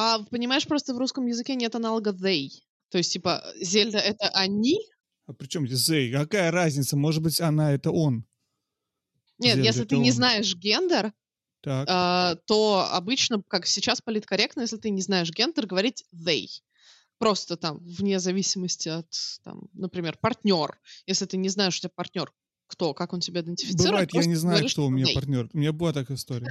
А понимаешь, просто в русском языке нет аналога they. То есть, типа, Зельда — это они? А при чем здесь they? Какая разница? Может быть, она — это он? Нет, Зельда если ты не он. знаешь гендер, Так. а, то обычно, как сейчас политкорректно, если ты не знаешь гендер, говорить they. Просто там, вне зависимости от, там, например, партнер. Если ты не знаешь, у тебя партнер кто, как он себя идентифицирует. Бывает, я не знаю, говоришь, кто у меня they. партнер. У меня была такая история.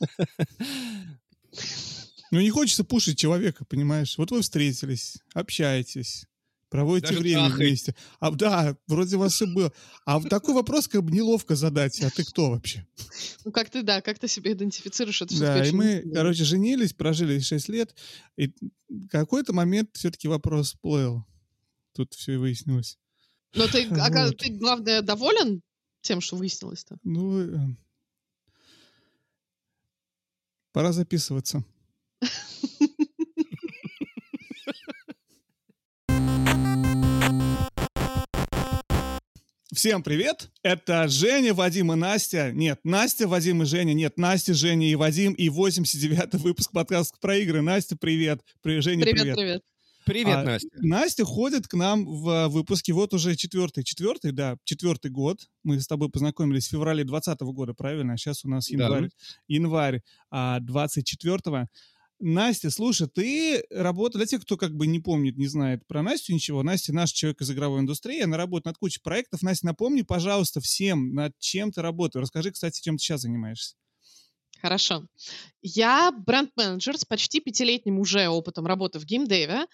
Ну, не хочется пушить человека, понимаешь? Вот вы встретились, общаетесь, проводите Даже время трахаетесь. вместе. А, да, вроде вас и было. А в такой вопрос как бы неловко задать. А ты кто вообще? Ну, как ты, да, как ты себя идентифицируешь, это Да, и мы, интересно. короче, женились, прожили 6 лет, и в какой-то момент все-таки вопрос всплыл. Тут все и выяснилось. Но ты, а Вот. ты, главное, доволен тем, что выяснилось-то? Ну, э, пора записываться. Всем привет! Это Женя, Вадим и Настя. Нет, Настя, Вадим и Женя. Нет, Настя, Женя и Вадим. И 89-й выпуск подкаста про игры. Настя, привет. При- Женя, Привет, привет. привет. Привет, А, Настя. Настя ходит к нам в выпуске вот уже четвертый, четвертый, да, четвертый год. Мы с тобой познакомились в феврале 2020 года, правильно? А сейчас у нас Да. январь, январь а, 24 Настя, слушай, ты работаешь, для тех, кто как бы не помнит, не знает про Настю ничего, Настя наш человек из игровой индустрии, она работает над кучей проектов. Настя, напомни, пожалуйста, всем, над чем ты работаешь. Расскажи, кстати, чем ты сейчас занимаешься. Хорошо. Я бренд-менеджер с почти пятилетним уже опытом работы в геймдеве,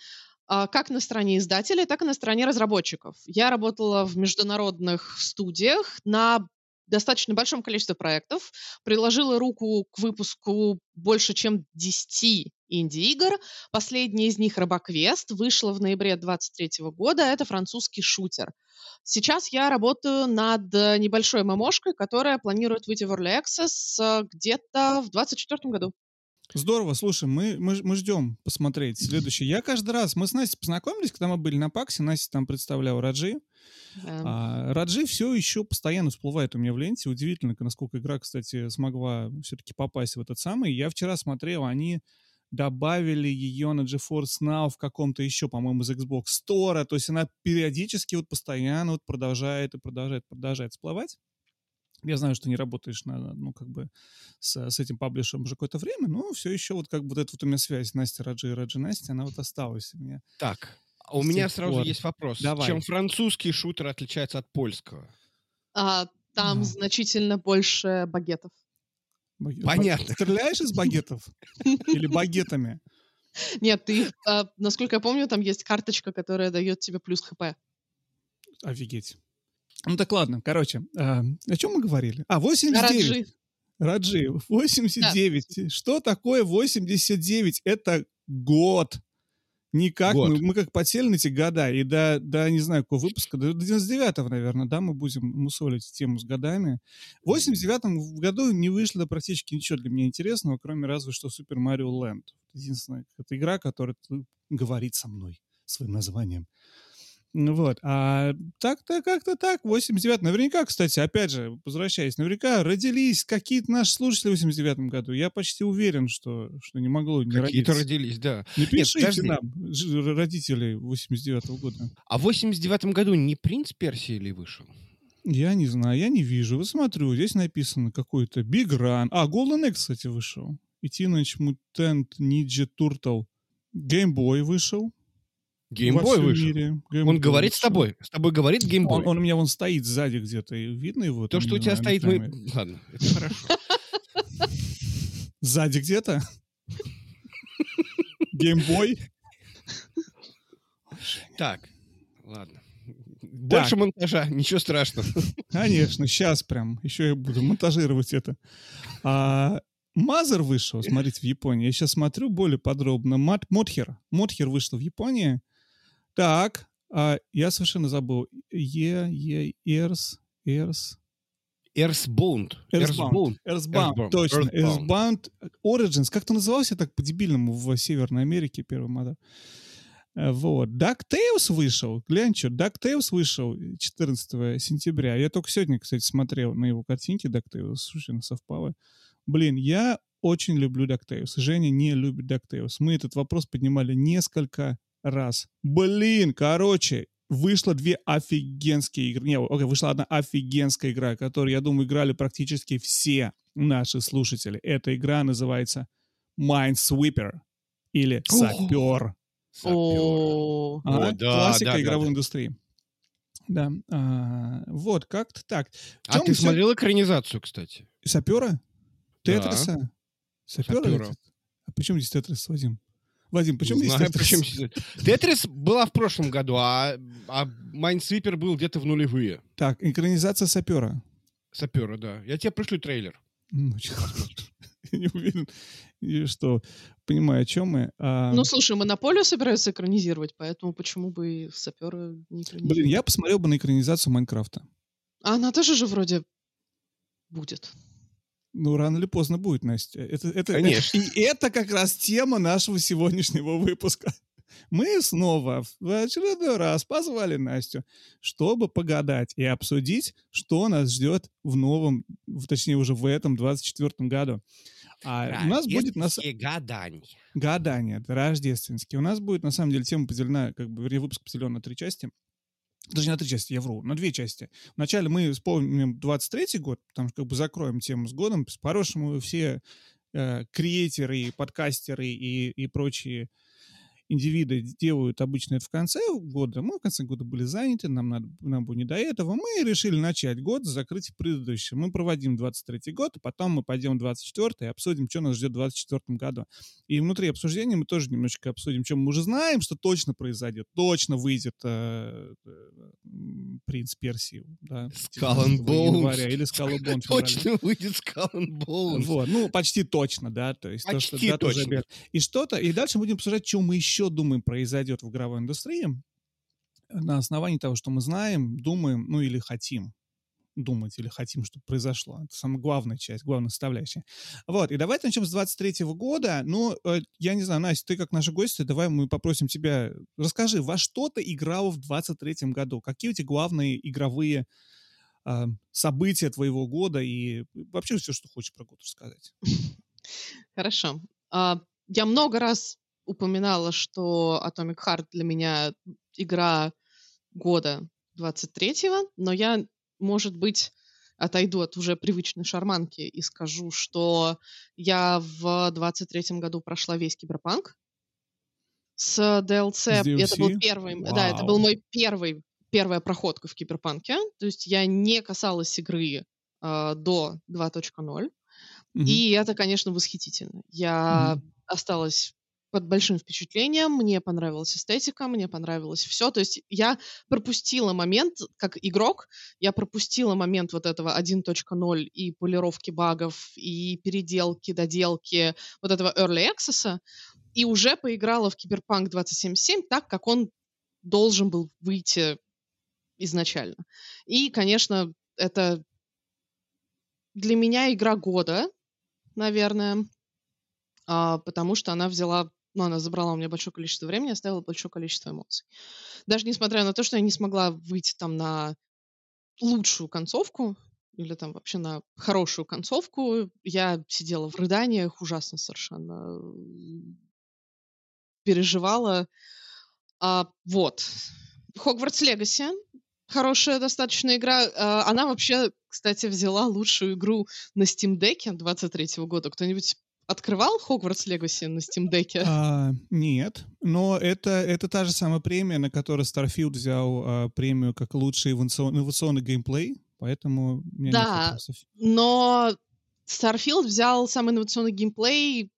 а, как на стороне издателей, так и на стороне разработчиков. Я работала в международных студиях на достаточно большом количестве проектов, приложила руку к выпуску больше, чем 10 инди-игр. Последний из них «Робоквест» вышла в ноябре 2023 года. Это французский шутер. Сейчас я работаю над э, небольшой мамошкой, которая планирует выйти в Early Access э, где-то в 2024 году. Здорово, слушай, мы, мы, мы ждем посмотреть следующий. Я каждый раз, мы с Настей познакомились, когда мы были на Паксе, Настя там представляла Раджи. Эм, А, Раджи все еще постоянно всплывает у меня в ленте. Удивительно, насколько игра, кстати, смогла все-таки попасть в этот самый. Я вчера смотрел, они добавили ее на GeForce Now в каком-то еще, по-моему, из Xbox Store. То есть она периодически вот постоянно вот продолжает и продолжает, продолжает всплывать. Я знаю, что не работаешь на, ну, как бы с, с этим паблишером уже какое-то время, но все еще вот как бы вот эта вот у меня связь Настя Раджи и Раджи Настя, она вот осталась у меня. Так, а у меня сразу пор. есть вопрос. Давай. Чем французский шутер отличается от польского? а, там А. значительно больше багетов. Багет- Понятно. ба- Стреляешь из багетов? Или багетами? Нет, ты, а, насколько я помню, там есть карточка, которая дает тебе плюс хп. Офигеть. Ну так ладно, короче, а, о чем мы говорили? А, 89. Раджи. Раджи, 89. Что такое 89? Это год. Никак, Год. Мы, мы как подсели на эти года, и до, до, не знаю, какого выпуска, до 99-го, наверное, да, мы будем мусолить тему с годами. В 89-м году не вышло практически ничего для меня интересного, кроме разве что Super Mario Land. Единственная это игра, которая т- говорит со мной своим названием. Ну Вот. А так-то как-то так, 89 Наверняка, кстати, опять же, возвращаясь, наверняка родились какие-то наши слушатели в 89 году. Я почти уверен, что, что не могло не Какие-то родились, да. Напишите подожди. нам, родители 89 года. А в 89 году не принц Персии ли вышел? Я не знаю, я не вижу. Вот смотрю, здесь написано какой-то Big Run. А, Golden Axe, кстати, вышел. И Teenage Mutant Ninja Turtle. Game Boy вышел. Геймбой вышел. мире. Game Он говорит с вышел. тобой. С тобой говорит геймбой. Он, он у меня вон стоит сзади где-то. Видно его? То, что у тебя стоит... Мы... Ладно, это хорошо. Сзади где-то? Геймбой? Так, ладно. Больше Так. монтажа, ничего страшного. Конечно, сейчас прям. Еще я буду монтажировать это. А, Мазер вышел, смотрите, в Японии. Я сейчас смотрю более подробно. Мат, Модхер. Модхер вышел в Японии. Так, а, я совершенно забыл. Е, Е, Эрс, Эрс. Earthbound. Earthbound, Earthbound. точно. Earthbound Origins. Как-то назывался так по-дебильному в Северной Америке первый мода. Э, Вот. DuckTales вышел. Глянь, что, DuckTales вышел 14 сентября. Я только сегодня, кстати, смотрел на его картинки DuckTales. Слушай, совпало. Блин, я очень люблю DuckTales. Женя не любит DuckTales. Мы этот вопрос поднимали несколько раз. Блин, короче, вышло две офигенские игры. Не, окей, вышла одна офигенская игра, которую, я думаю, играли практически все наши слушатели. Эта игра называется Minesweeper или Сапер. О, Ага, О, да, классика да, игровой да. индустрии. Да, а, вот, как-то так. А ты всё- смотрел экранизацию, кстати? Сапера? Да. Тетриса? Сапера? А почему здесь Тетрис, Вадим? Вадим, почему Не знаю, здесь- Тетрис была в прошлом году, а, а Майнсвипер был где-то в нулевые. Так, экранизация сапера. Сапера, да. Я тебе пришлю трейлер. Ну, чё- Я не уверен, и что понимаю, о чем мы. А, Ну, слушай, Монополию собираются экранизировать, поэтому почему бы и сапера не экранизировать? Блин, я посмотрел бы на экранизацию Майнкрафта. А она тоже же вроде будет. Ну, рано или поздно будет, Настя. Это, это, Конечно. И это как раз тема нашего сегодняшнего выпуска. Мы снова в очередной раз позвали Настю, чтобы погадать и обсудить, что нас ждет в новом, в- точнее уже в этом 24 году. А у нас будет на, с- гадание. это рождественские. У нас будет, на самом деле, тема поделена, как бы, вернее, выпуск поделен на три части. Даже не на три части, я вру, на две части. Вначале мы вспомним 23-й год, потому что как бы закроем тему с годом. По-хорошему все э, креаторы, подкастеры и, и прочие индивиды делают обычно это в конце года. Мы в конце года были заняты, нам, надо, нам было не до этого. Мы решили начать год с закрытия предыдущего. Мы проводим 23 год, а потом мы пойдем в 24 и обсудим, что нас ждет в 24 году. И внутри обсуждения мы тоже немножечко обсудим, чем мы уже знаем, что точно произойдет. Точно выйдет э, э, «Принц Персии». Да, Skull and 19 Bones. января, Или феврале. Точно выйдет Bones. Вот, ну, почти точно, да, то есть то, что Почти уже точно. И что-то, и дальше будем обсуждать, что мы еще думаем произойдет в игровой индустрии на основании того, что мы знаем, думаем, ну, или хотим думать, или хотим, чтобы произошло. Это самая главная часть, главная составляющая. Вот, и давайте начнем с 23 года. Ну, э, я не знаю, Настя, ты как наша гостья, давай мы попросим тебя, расскажи, во что ты играла в 23 году? Какие у тебя главные игровые а, события твоего года и вообще все, что хочешь про год рассказать? Хорошо. А, Я много раз упоминала, что Atomic Heart для меня игра года 23-го, но я, может быть, отойду от уже привычной шарманки и скажу, что я в 23-м году прошла весь Киберпанк с DLC. С Это был DLC? первый, да, это был Вау. мой первый, первая проходка в Киберпанке. То есть я не касалась игры а, до 2.0. Мгм. И это, конечно, восхитительно. Я Мгм. осталась под большим впечатлением, мне понравилась эстетика, мне понравилось все. То есть я пропустила момент, как игрок, я пропустила момент вот этого 1.0 и полировки багов, и переделки, доделки вот этого Early Access, и уже поиграла в Киберпанк 2077 так, как он должен был выйти изначально. И, конечно, это для меня игра года, наверное, а, потому что она взяла, ну, она забрала у меня большое количество времени, оставила большое количество эмоций. Даже несмотря на то, что я не смогла выйти там на лучшую концовку, или там вообще на хорошую концовку, я сидела в рыданиях, ужасно совершенно переживала. А, вот. Хогвартс Легаси. Хорошая достаточно игра. А, Она вообще, кстати, взяла лучшую игру на Steam Deck 23 года. Кто-нибудь открывал Хогвартс Легаси на Steam Deck? А, нет, но это, это та же самая премия, на которой Starfield взял а, премию как лучший инновацион- инновационный геймплей, поэтому у меня нет Да. вопросов. Но Starfield взял самый инновационный геймплей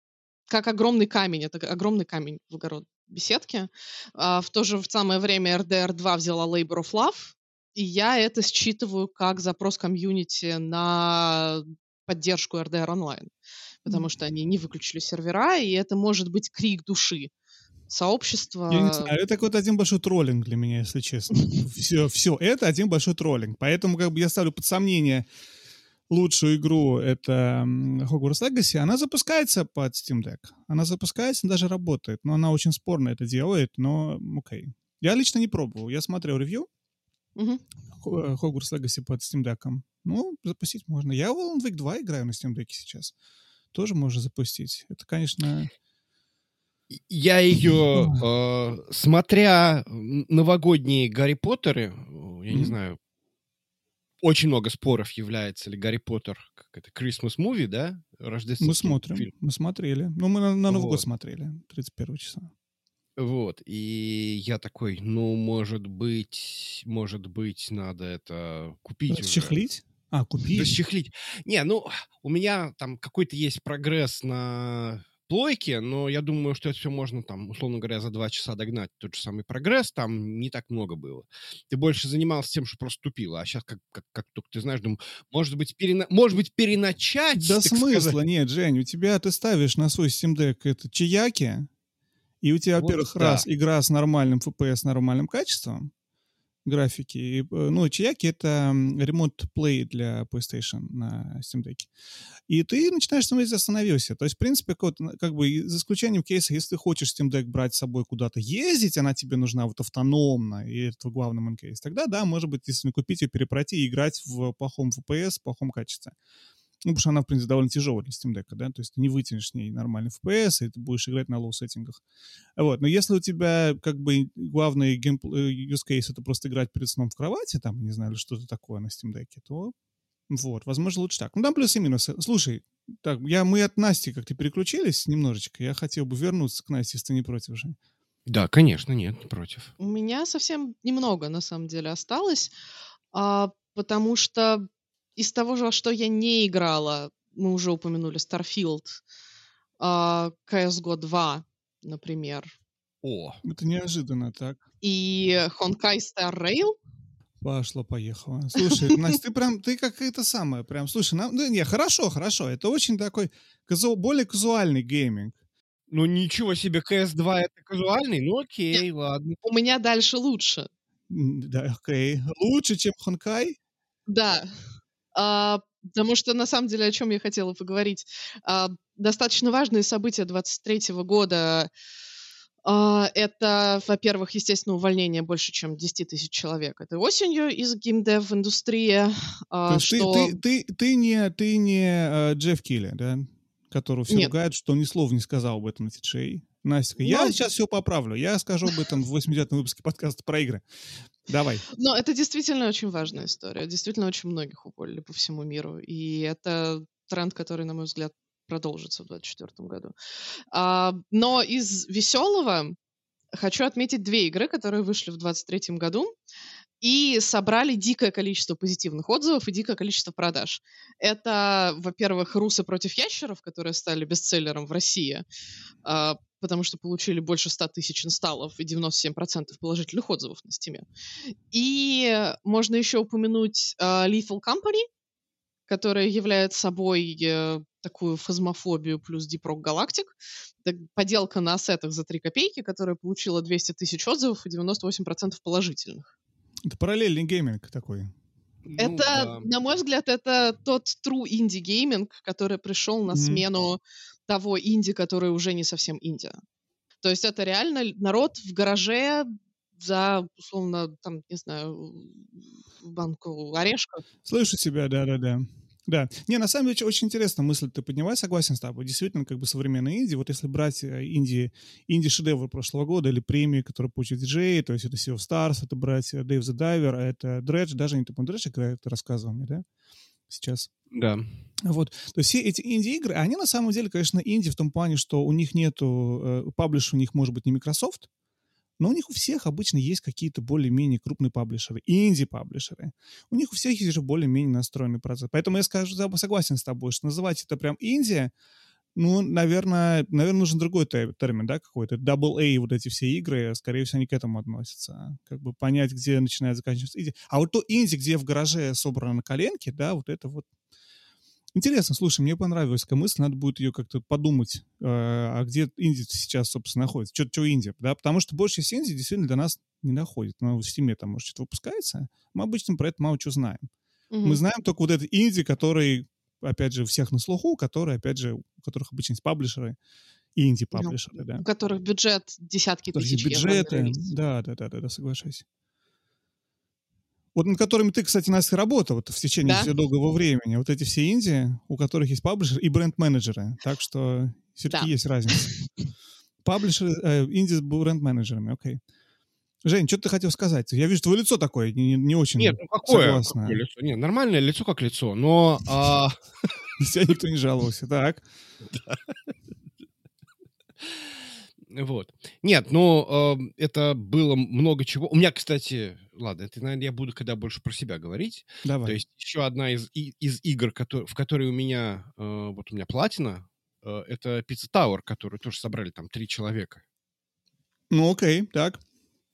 как огромный камень. Это огромный камень в огород беседки. А, в то же самое время RDR 2 взяла Labor of Love, и я это считываю как запрос комьюнити на поддержку RDR онлайн, потому что они не выключили сервера, и это может быть крик души сообщества. Я не знаю, это какой-то один большой троллинг для меня, если честно. Все, все, это один большой троллинг. Поэтому как бы я ставлю под сомнение лучшую игру, это Hogwarts Legacy. Она запускается под Steam Deck. Она запускается, даже работает. Но она очень спорно это делает, но окей. Я лично не пробовал. Я смотрел ревью. Хо- Hogwarts Legacy под Steam Deck. Ну, запустить можно. Я в Alan Wake 2 играю на Steam Deck сейчас. Тоже можно запустить. Это, конечно... Я ее, э, смотря новогодние Гарри Поттеры, я не знаю, очень много споров, является ли Гарри Поттер как это Christmas movie, да? Рождественский Мы смотрим, фильм. мы смотрели. Ну, мы на, на Новый вот. год смотрели, 31 числа. Вот, и я такой, ну, может быть, может быть, надо это купить Расчехлить? Уже. А, купить? Расчехлить. Не, ну, у меня там какой-то есть прогресс на плойке, но я думаю, что это все можно там, условно говоря, за два часа догнать. Тот же самый прогресс, там не так много было. Ты больше занимался тем, что просто тупила, а сейчас, как, как, как только ты знаешь, думаю, может быть, перена... может быть переначать? Да смысла сказать. нет, Жень, у тебя ты ставишь на свой Steam Deck это чаяки, и у тебя, вот во-первых, да. раз игра с нормальным FPS, нормальным качеством, графики. И, э, ну, Чияки — это ремонт Play для PlayStation на Steam Deck. И ты начинаешь смотреть, остановился. То есть, в принципе, как, как бы, за исключением кейса, если ты хочешь Steam Deck брать с собой куда-то ездить, она тебе нужна вот автономно, и это главный манкейс, тогда, да, может быть, если купить ее, перепройти и играть в плохом FPS, в плохом качестве. Ну, потому что она, в принципе, довольно тяжелая для Steam Deck, да, то есть ты не вытянешь с ней нормальный FPS, и ты будешь играть на low setting ах. Вот, но если у тебя, как бы, главный геймплей, э, use case — это просто играть перед сном в кровати, там, не знаю, или что-то такое на Steam Deck, то вот, возможно, лучше так. Ну, там плюсы и минусы. Слушай, так, я, мы от Насти как-то переключились немножечко. Я хотел бы вернуться к Насте, если ты не против же. Да, конечно, нет, против. У меня совсем немного, на самом деле, осталось, а, потому что из того же, что я не играла, мы уже упомянули Starfield, uh, CSGO 2, например. О! Это неожиданно так. И Honkai Star Rail. Пошло, поехало. Слушай, Настя, ты прям, ты как это самое, прям, слушай, нам, ну, не, хорошо, хорошо, это очень такой, казу, более казуальный гейминг. Ну, ничего себе, CS2 это казуальный, ну окей, Нет, ладно. У меня дальше лучше. Да, окей. Лучше, чем Хонкай? Да. А, потому что, на самом деле, о чем я хотела поговорить. А, достаточно важные события 23 года. А, это, во-первых, естественно, увольнение больше, чем 10 тысяч человек. Это осенью из геймдев-индустрии. Есть что... ты, ты, ты, ты не, ты не uh, Джефф Килли, да? Которого все Нет. ругают, что он ни слова не сказал об этом на тиджей. Настя, я Но... сейчас все поправлю. Я скажу об этом в 80-м выпуске подкаста про игры. Давай. Но это действительно очень важная история. Действительно, очень многих уволили по всему миру. И это тренд, который, на мой взгляд, продолжится в 2024 году. А, но из веселого хочу отметить две игры, которые вышли в 2023 году и собрали дикое количество позитивных отзывов и дикое количество продаж. Это, во-первых, «Русы против ящеров», которые стали бестселлером в России, а, потому что получили больше 100 тысяч инсталлов и 97% положительных отзывов на Steam. И можно еще упомянуть э, Lethal Company, которая является собой э, такую фазмофобию плюс Galactic. Это поделка на ассетах за 3 копейки, которая получила 200 тысяч отзывов и 98% положительных. Это параллельный gaming такой. Ну, это, да. на мой взгляд, это тот true инди-gaming, который пришел на смену того инди, который уже не совсем инди. То есть это реально народ в гараже за, условно, там, не знаю, банку орешков. Слышу тебя, да-да-да. Да. Не, на самом деле, очень интересная мысль ты подняла, согласен с тобой. Действительно, как бы современные инди, вот если брать э, инди, инди-шедевры прошлого года или премии, которые получил диджей, то есть это Sea of Stars, это брать Dave the Diver, это Dredge, даже не ты, Dredge играет, ты рассказывал мне, да? Сейчас. Да. Вот. То есть все эти инди-игры, они на самом деле, конечно, инди в том плане, что у них нету, э, паблиш у них может быть не Microsoft, но у них у всех обычно есть какие-то более-менее крупные паблишеры, инди-паблишеры. У них у всех есть же более-менее настроенный процесс. Поэтому я скажу, согласен с тобой, что называть это прям Индия, ну, наверное, наверное, нужен другой термин, да, какой-то. Double A, вот эти все игры, скорее всего, они к этому относятся. Как бы понять, где начинает заканчиваться инди. А вот то инди, где в гараже собрано на коленке, да, вот это вот Интересно, слушай, мне понравилась такая мысль, надо будет ее как-то подумать, э, а где Индия сейчас, собственно, находится, что, что Индия, да, потому что большая часть Индии действительно для нас не находит. Но в Steam там, может, что-то выпускается, мы обычно про это мало что знаем. Угу. Мы знаем только вот этот Индии, который, опять же, всех на слуху, который, опять же, у которых обычно есть паблишеры, и инди-паблишеры, ну, да. У которых бюджет десятки тысяч бюджеты, да, да, да, да, да, соглашайся. Вот над которыми ты, кстати, Настя, работал вот, в течение Да. всего долгого времени. Вот эти все инди, у которых есть паблишер и бренд-менеджеры. Так что все-таки Да. есть разница. Паблишеры, э, инди с бренд-менеджерами, окей. Жень, что ты хотел сказать? Я вижу твое лицо такое, не, не очень Нет, ну какое, согласное. какое лицо? Нет, нормальное лицо как лицо, но... а, тебя никто не жаловался. Так. Вот. Нет, ну, это было много чего. У меня, кстати, ладно, это, наверное, я буду когда больше про себя говорить. Давай. То есть еще одна из, и- из игр, кото- в которой у меня, э, вот у меня платина, э, это Pizza Tower, которую тоже собрали там три человека. Ну, окей, так.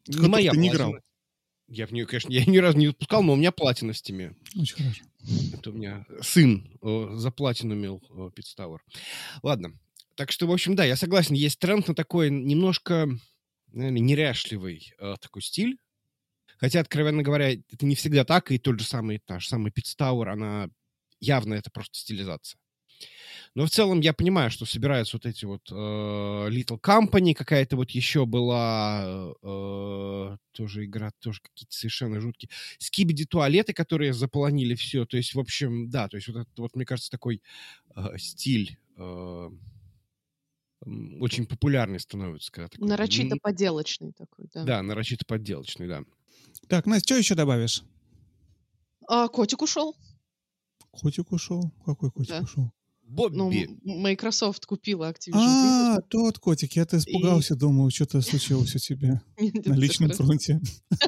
Не Которых моя ты не играл. Я в нее, конечно, я ни разу не выпускал, но у меня платина в стиме. Очень хорошо. Это у меня сын э, заплатинумил э, Pizza Tower. Ладно. Так что, в общем, да, я согласен, есть тренд на такой немножко, наверное, неряшливый э, такой стиль. Хотя, откровенно говоря, это не всегда так, и тот же самый, самая Pizza Tower, она явно это просто стилизация. Но в целом я понимаю, что собираются вот эти вот э, Little Company, какая-то вот еще была э, тоже игра, тоже какие-то совершенно жуткие. Скибиди туалеты, которые заполонили все. То есть, в общем, да, то есть вот это вот, мне кажется, такой э, стиль э, очень популярный становится. Когда такой, Нарочито м, поделочный такой, да. Да, нарочито подделочный, да. Так, Настя, что еще добавишь? А, котик ушел. Котик ушел? Какой котик Да. ушел? Бобби. Ну, Microsoft купила Activision А, тот котик. Я-то испугался, думал, что-то случилось у тебя на личном фронте.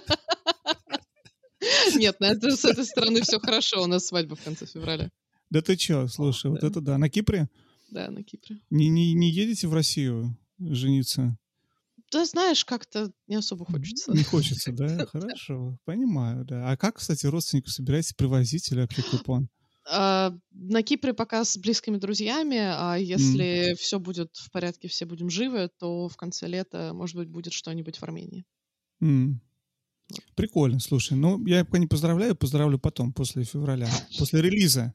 Нет, с этой стороны все хорошо. У нас свадьба в конце февраля. Да ты чё, слушай, вот это да. На Кипре? Да, на Кипре. Не, не, не едете в Россию жениться? Да, знаешь, как-то не особо хочется. Не хочется, да? Хорошо, понимаю, да. А как, кстати, родственников собираетесь привозить или вообще план? А, на Кипре пока с близкими друзьями, а если все будет в порядке, все будем живы, то в конце лета, может быть, будет что-нибудь в Армении. М. Прикольно, слушай. Ну, я пока не поздравляю, поздравлю потом, после февраля, после релиза.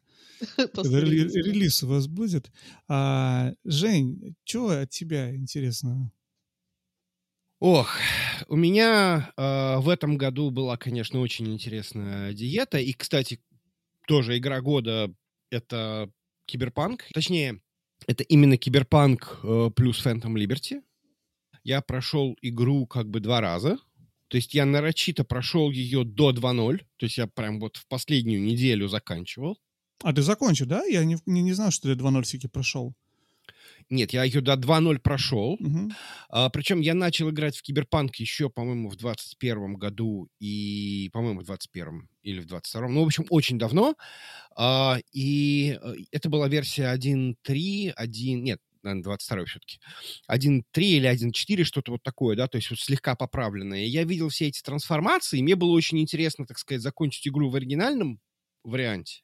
После релиза. релиз у вас будет. А, Жень, что от тебя интересного? Ох, у меня э, в этом году была, конечно, очень интересная диета. И, кстати, тоже игра года — это Киберпанк. Точнее, это именно Киберпанк э, плюс Phantom Liberty. Я прошел игру как бы два раза. То есть я нарочито прошел ее до 2.0. То есть я прям вот в последнюю неделю заканчивал. А ты закончил, да? Я не, не, не знал, что ты 2.0 все-таки прошел. Нет, я ее до 2.0 прошел. Мгм. А, причем я начал играть в Киберпанк еще, по-моему, в 21 году и, по-моему, в 21 или в 22 Ну, в общем, очень давно. А, и э, это была версия 1.3, 1... Нет, наверное, 22 все-таки. 1.3 или 1.4, что-то вот такое, да, то есть вот слегка поправленное. Я видел все эти трансформации, и мне было очень интересно, так сказать, закончить игру в оригинальном варианте,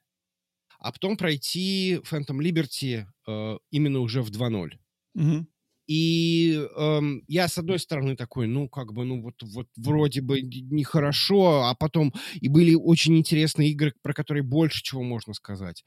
а потом пройти Phantom Liberty э, именно уже в 2.0. Мгм. И эм, я, с одной стороны, такой, ну, как бы, ну, вот, вот вроде бы нехорошо, а потом и были очень интересные игры, про которые больше чего можно сказать.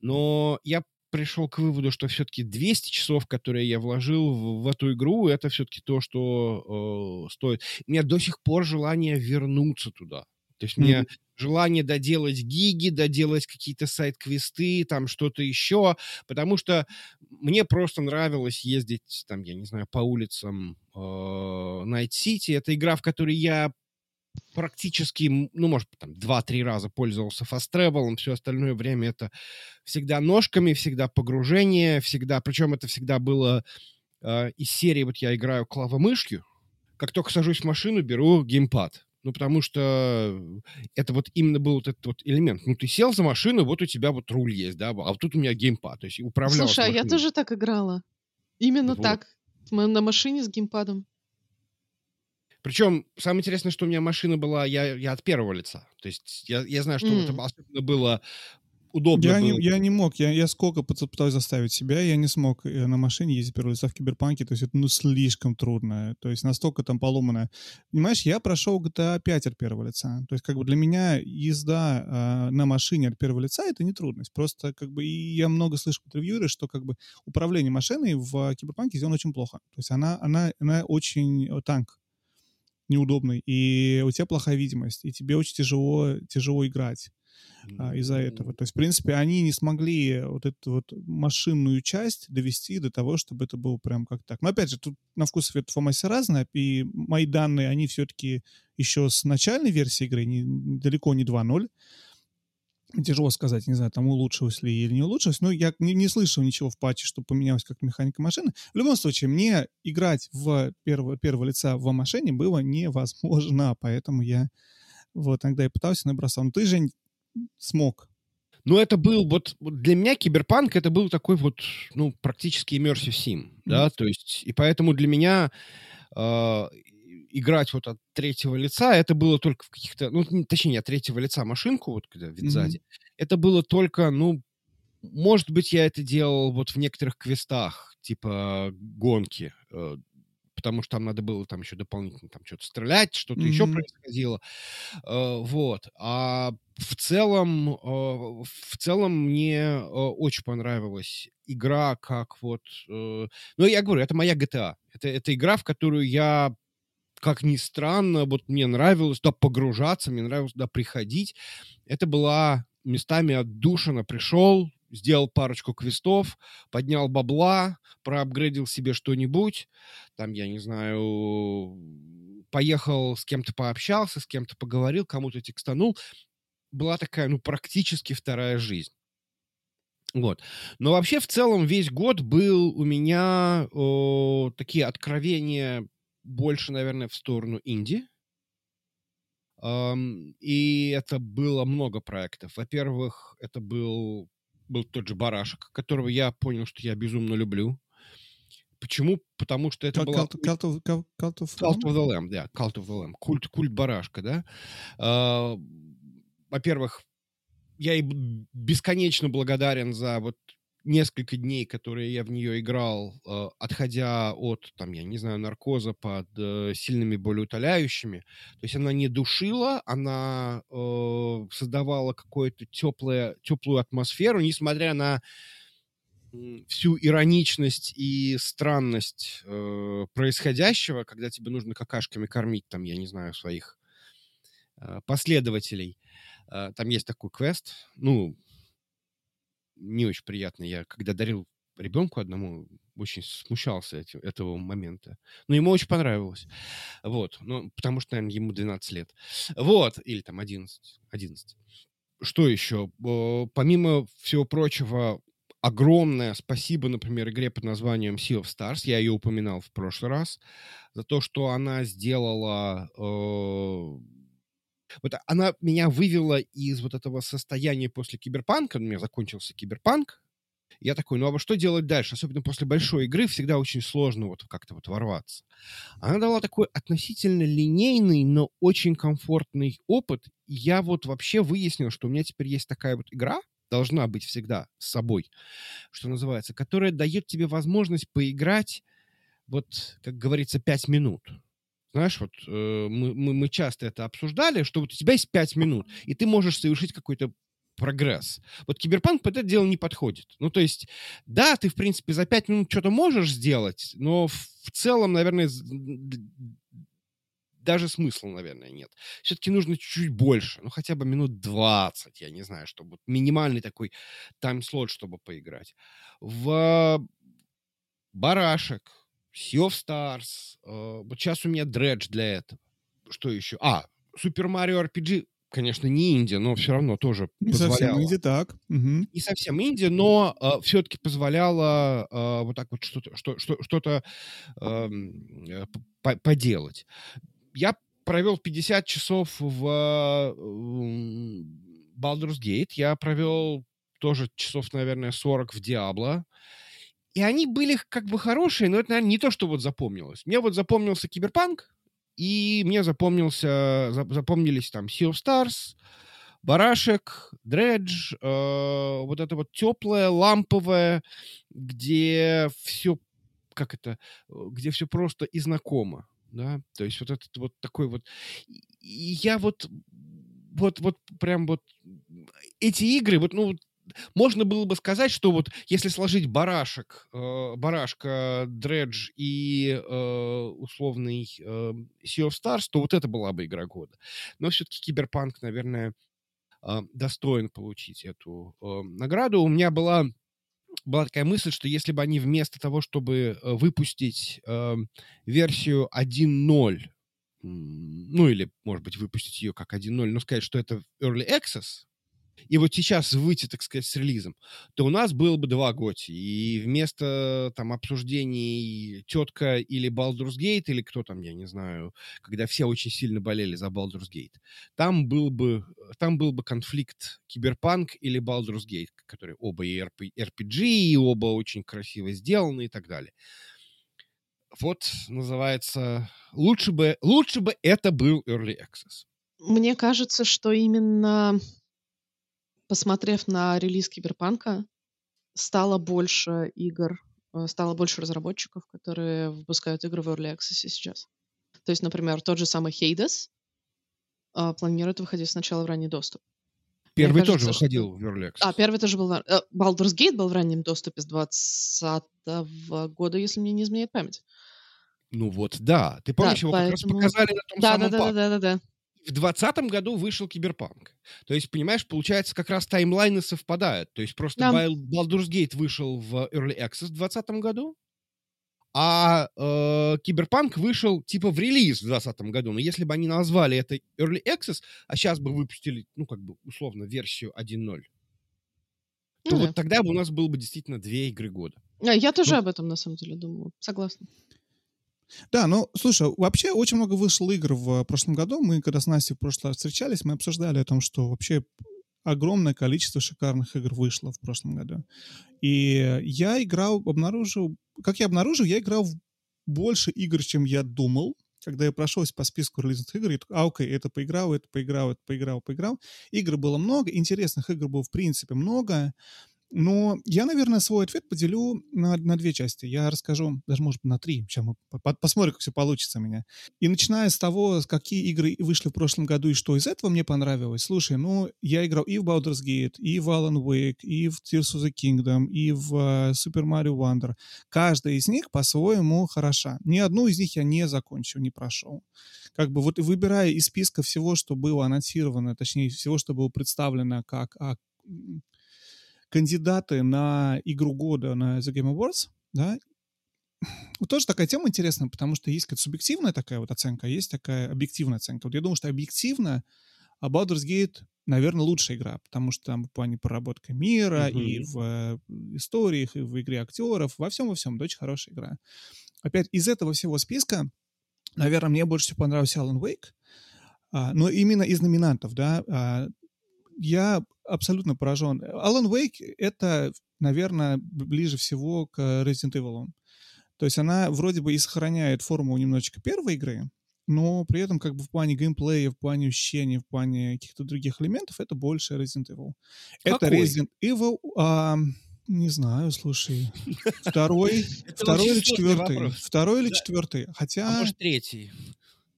Но я пришел к выводу, что все-таки 200 часов, которые я вложил в, в эту игру, это все-таки то, что э, стоит. У меня до сих пор желание вернуться туда. То есть мне Мгм. желание доделать гиги, доделать какие-то сайт-квесты, там что-то еще, потому что мне просто нравилось ездить, там, я не знаю, по улицам э, Night City. Это игра, в которой я практически, ну, может, там, 2-3 раза пользовался фаст-тревелом, все остальное время это всегда ножками, всегда погружение, всегда, причем это всегда было э, из серии, вот я играю клавомышью, как только сажусь в машину, беру геймпад. Ну, потому что это вот именно был вот этот вот элемент. Ну, ты сел за машину, вот у тебя вот руль есть, да, а вот тут у меня геймпад, то есть управлял Слушай, а я тоже так играла. Именно Вот. так. На машине с геймпадом. Причем самое интересное, что у меня машина была, я, я от первого лица. То есть я, я знаю, что М. это особенно было удобно. Я было. не, я не мог, я, я сколько пыт- пытался заставить себя, я не смог э, на машине ездить первого лица в Киберпанке, то есть это ну слишком трудно, то есть настолько там поломано. Понимаешь, я прошел GTA 5 от первого лица, то есть как бы для меня езда э, на машине от первого лица это не трудность, просто как бы и я много слышу от ревьюеров, что как бы управление машиной в Киберпанке сделано очень плохо, то есть она, она, она очень э, танк. неудобный, и у тебя плохая видимость, и тебе очень тяжело, тяжело играть а, из-за этого. То есть, в принципе, они не смогли вот эту вот машинную часть довести до того, чтобы это было прям как так. Но, опять же, тут на вкус цвет фомасе разное, и мои данные, они все-таки еще с начальной версии игры, не, далеко не 2.0, Тяжело сказать, не знаю, там улучшилось ли или не улучшилось, но я не, не слышал ничего в патче, что поменялось как механика машины. В любом случае, мне играть в первого, первого лица в машине было невозможно, поэтому я вот иногда и пытался, но бросал. Но ты, Жень, смог. Ну, это был вот для меня киберпанк это был такой вот, ну, практически immersive sim, mm-hmm. да, то есть, и поэтому для меня э, играть вот от третьего лица, это было только в каких-то, ну, точнее, от третьего лица машинку, вот когда вид mm-hmm. сзади, это было только, ну, может быть, я это делал вот в некоторых квестах, типа гонки, э, потому что там надо было там еще дополнительно там что-то стрелять, что-то mm-hmm. еще происходило. Э, вот. А в целом, э, в целом мне э, очень понравилась игра, как вот... Ну, я говорю, это моя GTA. Это, это игра, в которую я как ни странно, вот мне нравилось туда погружаться, мне нравилось туда приходить. Это была местами отдушина. Пришел, сделал парочку квестов, поднял бабла, проапгрейдил себе что-нибудь, там, я не знаю, поехал с кем-то пообщался, с кем-то поговорил, кому-то текстанул. Была такая, ну, практически вторая жизнь. Вот. Но вообще в целом весь год был у меня о, такие откровения больше, наверное, в сторону инди. Um, и это было много проектов. Во-первых, это был, был тот же Барашек, которого я понял, что я безумно люблю. Почему? Потому что это было... Cult, of, cult, cult, of cult of the Lamb, да, Cult of the Lamb. Культ, культ Барашка, да. Uh, во-первых, я и бесконечно благодарен за вот несколько дней, которые я в нее играл, э, отходя от, там, я не знаю, наркоза под э, сильными болеутоляющими. То есть она не душила, она э, создавала какую-то теплую атмосферу, несмотря на всю ироничность и странность происходящего, когда тебе нужно какашками кормить, там, я не знаю, своих последователей. Там есть такой квест, ну, не очень приятно. Я когда дарил ребенку одному, очень смущался этим, этого момента. Но ему очень понравилось. Вот. Ну, потому что, наверное, ему 12 лет. Вот. Или там 11. 11. Что еще? Помимо всего прочего, огромное спасибо, например, игре под названием Sea of Stars. Я ее упоминал в прошлый раз. За то, что она сделала вот она меня вывела из вот этого состояния после киберпанка, у меня закончился киберпанк, я такой, ну а что делать дальше? Особенно после большой игры всегда очень сложно вот как-то вот ворваться. Она дала такой относительно линейный, но очень комфортный опыт. я вот вообще выяснил, что у меня теперь есть такая вот игра, должна быть всегда с собой, что называется, которая дает тебе возможность поиграть вот, как говорится, пять минут. Знаешь, вот э, мы, мы, мы часто это обсуждали, что вот у тебя есть пять минут, и ты можешь совершить какой-то прогресс. Вот киберпанк под это дело не подходит. Ну, то есть, да, ты, в принципе, за пять минут что-то можешь сделать, но в целом, наверное, даже смысла, наверное, нет. Все-таки нужно чуть-чуть больше, ну, хотя бы минут 20, я не знаю, чтобы минимальный такой тайм-слот, чтобы поиграть. В барашек, Sea of Stars. Э, вот сейчас у меня Dredge для этого. Что еще? А, Super Mario RPG, конечно, не инди, но все равно тоже не позволяла. совсем инди, так. Угу. Не совсем инди, но э, все-таки позволяла э, вот так вот что-то что, что, что э, по поделать. Я провел 50 часов в э, Baldur's Gate. Я провел тоже часов, наверное, 40 в Diablo. И они были как бы хорошие, но это, наверное, не то, что вот запомнилось. Мне вот запомнился Киберпанк, и мне запомнился, запомнились там Sea of Stars, Барашек, Дредж, э, вот это вот теплое, ламповое, где все, как это, где все просто и знакомо, да, то есть вот этот вот такой вот, и я вот, вот, вот прям вот эти игры, вот, ну, можно было бы сказать, что вот если сложить барашек, э, барашка, дредж и э, условный э, Sea of Stars, то вот это была бы игра года. Но все-таки Киберпанк, наверное, э, достоин получить эту э, награду. У меня была была такая мысль, что если бы они вместо того, чтобы э, выпустить э, версию 1.0, ну или, может быть, выпустить ее как 1.0, но сказать, что это Early Access, и вот сейчас выйти, так сказать, с релизом, то у нас было бы два Готи. И вместо там обсуждений тетка или Baldur's Gate, или кто там, я не знаю, когда все очень сильно болели за Baldur's Gate, там был бы, там был бы конфликт Киберпанк или Baldur's Gate, которые оба и RPG, и оба очень красиво сделаны и так далее. Вот, называется, лучше бы, лучше бы это был Early Access. Мне кажется, что именно посмотрев на релиз Киберпанка, стало больше игр, э, стало больше разработчиков, которые выпускают игры в Early Access сейчас. То есть, например, тот же самый Hades э, планирует выходить сначала в ранний доступ. Первый кажется, тоже выходил что... в Early Access. А, первый тоже был... Э, Baldur's Gate был в раннем доступе с 2020 года, если мне не изменяет память. Ну вот, да. Ты помнишь, да, его поэтому... как раз показали на том да, самом да, да, да, да, да в 2020 году вышел Киберпанк. То есть, понимаешь, получается, как раз таймлайны совпадают. То есть просто да. Baldur's Gate вышел в Early Access в 2020 году, а э, Киберпанк вышел типа в релиз в 2020 году. Но если бы они назвали это Early Access, а сейчас бы выпустили, ну, как бы, условно, версию 1.0, то ну, вот да. тогда бы у нас было бы действительно две игры года. А, я тоже ну, об этом, на самом деле, думала. Согласна. Да, ну, слушай, вообще очень много вышло игр в прошлом году. Мы, когда с Настей в прошлый раз встречались, мы обсуждали о том, что вообще огромное количество шикарных игр вышло в прошлом году. И я играл, обнаружил... Как я обнаружил, я играл в больше игр, чем я думал. Когда я прошелся по списку релизных игр, я такой, а, окей, это поиграл, это поиграл, это поиграл, поиграл. Игр было много, интересных игр было, в принципе, много. Но я, наверное, свой ответ поделю на, на две части. Я расскажу, даже, может быть, на три. Сейчас мы по посмотрим, как все получится у меня. И начиная с того, какие игры вышли в прошлом году и что из этого мне понравилось. Слушай, ну, я играл и в Baldur's Gate, и в Alan Wake, и в Tears of the Kingdom, и в uh, Super Mario Wonder. Каждая из них по-своему хороша. Ни одну из них я не закончил, не прошел. Как бы вот выбирая из списка всего, что было анонсировано, точнее, всего, что было представлено как а, кандидаты на игру года на The Game Awards, да, вот тоже такая тема интересная, потому что есть какая-то субъективная такая вот оценка, а есть такая объективная оценка. Вот я думаю, что объективно Baldur's Gate, наверное, лучшая игра, потому что там в плане проработка мира mm-hmm. и в э, историях, и в игре актеров, во всем, во всем, очень хорошая игра. Опять, из этого всего списка, наверное, мне больше всего понравился Alan Wake, а, но именно из номинантов, да, а, я абсолютно поражен. Alan Wake — это, наверное, ближе всего к Resident Evil. То есть она вроде бы и сохраняет форму немножечко первой игры, но при этом как бы в плане геймплея, в плане ощущений, в плане каких-то других элементов это больше Resident Evil. Какой? Это Resident Evil... А, не знаю, слушай. Второй, второй или четвертый? Второй или четвертый? Хотя... А может, третий?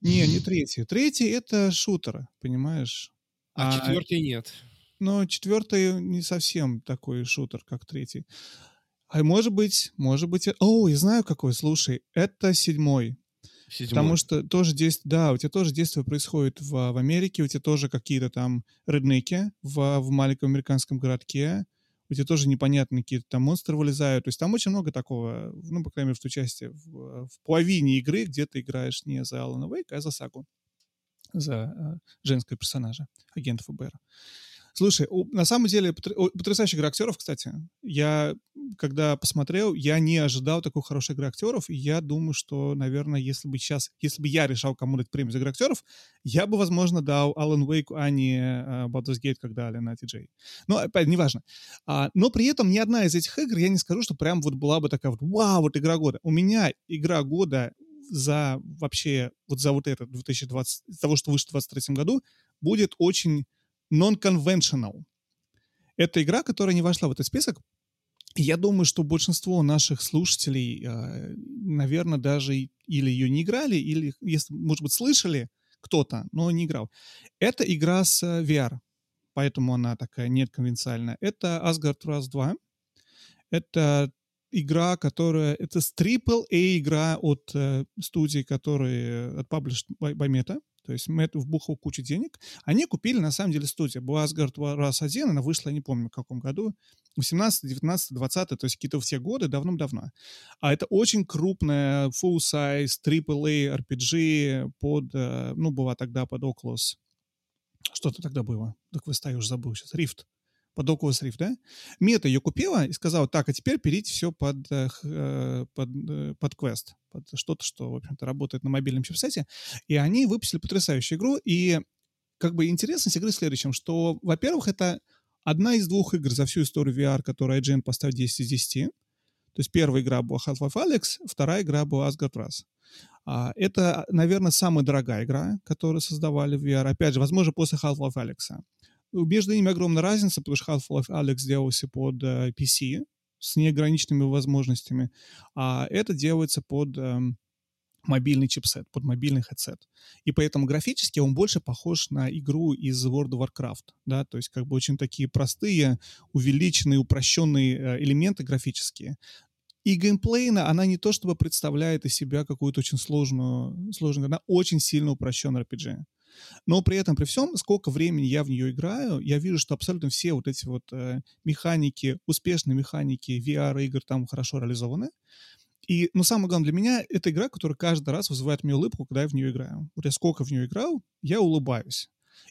Не, не третий. Третий — это шутер, понимаешь? А, а четвертый нет. Но четвертый не совсем такой шутер, как третий. А может быть, может быть... О, я знаю какой, слушай, это седьмой. Седьмой. Потому что тоже действие, да, у тебя тоже действие происходит в, в Америке, у тебя тоже какие-то там реднеки в, в маленьком американском городке, у тебя тоже непонятные какие-то там монстры вылезают. То есть там очень много такого, ну, по крайней мере, в той части, в, в половине игры, где ты играешь не за Алана Вейка, а за Сагу за э, женского персонажа, агента ФБР. Слушай, на самом деле потрясающая игра актеров, кстати. Я, когда посмотрел, я не ожидал такой хорошей игры актеров, и я думаю, что, наверное, если бы сейчас, если бы я решал, кому дать премию за игру актеров, я бы, возможно, дал Alan Wake, а не uh, Baldur's Gate, как дали на TJ. Но, опять, неважно. А, но при этом ни одна из этих игр, я не скажу, что прям вот была бы такая вот, вау, вот игра года. У меня игра года за вообще, вот за вот это 2020, того, что вышло в 2023 году, будет очень non-conventional. Это игра, которая не вошла в этот список. я думаю, что большинство наших слушателей, а, наверное, даже или ее не играли, или, если, может быть, слышали кто-то, но не играл. Это игра с VR. поэтому она такая неконвенциальная. Это Asgard Wrath 2. Это игра, которая... Это AAA игра от э, студии, которые от Published by. То есть Мэтт вбухал кучу денег. Они купили, на самом деле, студию. Была Asgard Wrath 1, она вышла, не помню, в каком году. 18, 19, 20, то есть какие-то все годы, давным-давно. А это очень крупная full-size AAA RPG под, э, ну, была тогда под Oculus. Что-то тогда было. Так вы уже забыл сейчас. Rift под Oculus Rift, да? Мета ее купила и сказала, так, а теперь перейти все под, э, э, под, э, под Quest, под что-то, что, в общем-то, работает на мобильном чипсете. И они выпустили потрясающую игру. И как бы интересность игры в следующем, что, во-первых, это одна из двух игр за всю историю VR, которую IGN поставил 10 из 10. То есть первая игра была Half-Life Alex, вторая игра была Asgard Wrath. А, это, наверное, самая дорогая игра, которую создавали в VR. Опять же, возможно, после Half-Life Alex. Между ними огромная разница, потому что Half-Life Alex делался под э, PC с неограниченными возможностями, а это делается под um, мобильный чипсет, под мобильный headset. И поэтому графически он больше похож на игру из World of Warcraft, да, то есть как бы очень такие простые, увеличенные, упрощенные э, элементы графические. И геймплейно она не то чтобы представляет из себя какую-то очень сложную, сложную, она очень сильно упрощенная RPG. Но при этом, при всем, сколько времени я в нее играю, я вижу, что абсолютно все вот эти вот э, механики, успешные механики VR-игр там хорошо реализованы. И, ну, самое главное для меня, это игра, которая каждый раз вызывает мне улыбку, когда я в нее играю. Вот я сколько в нее играл, я улыбаюсь.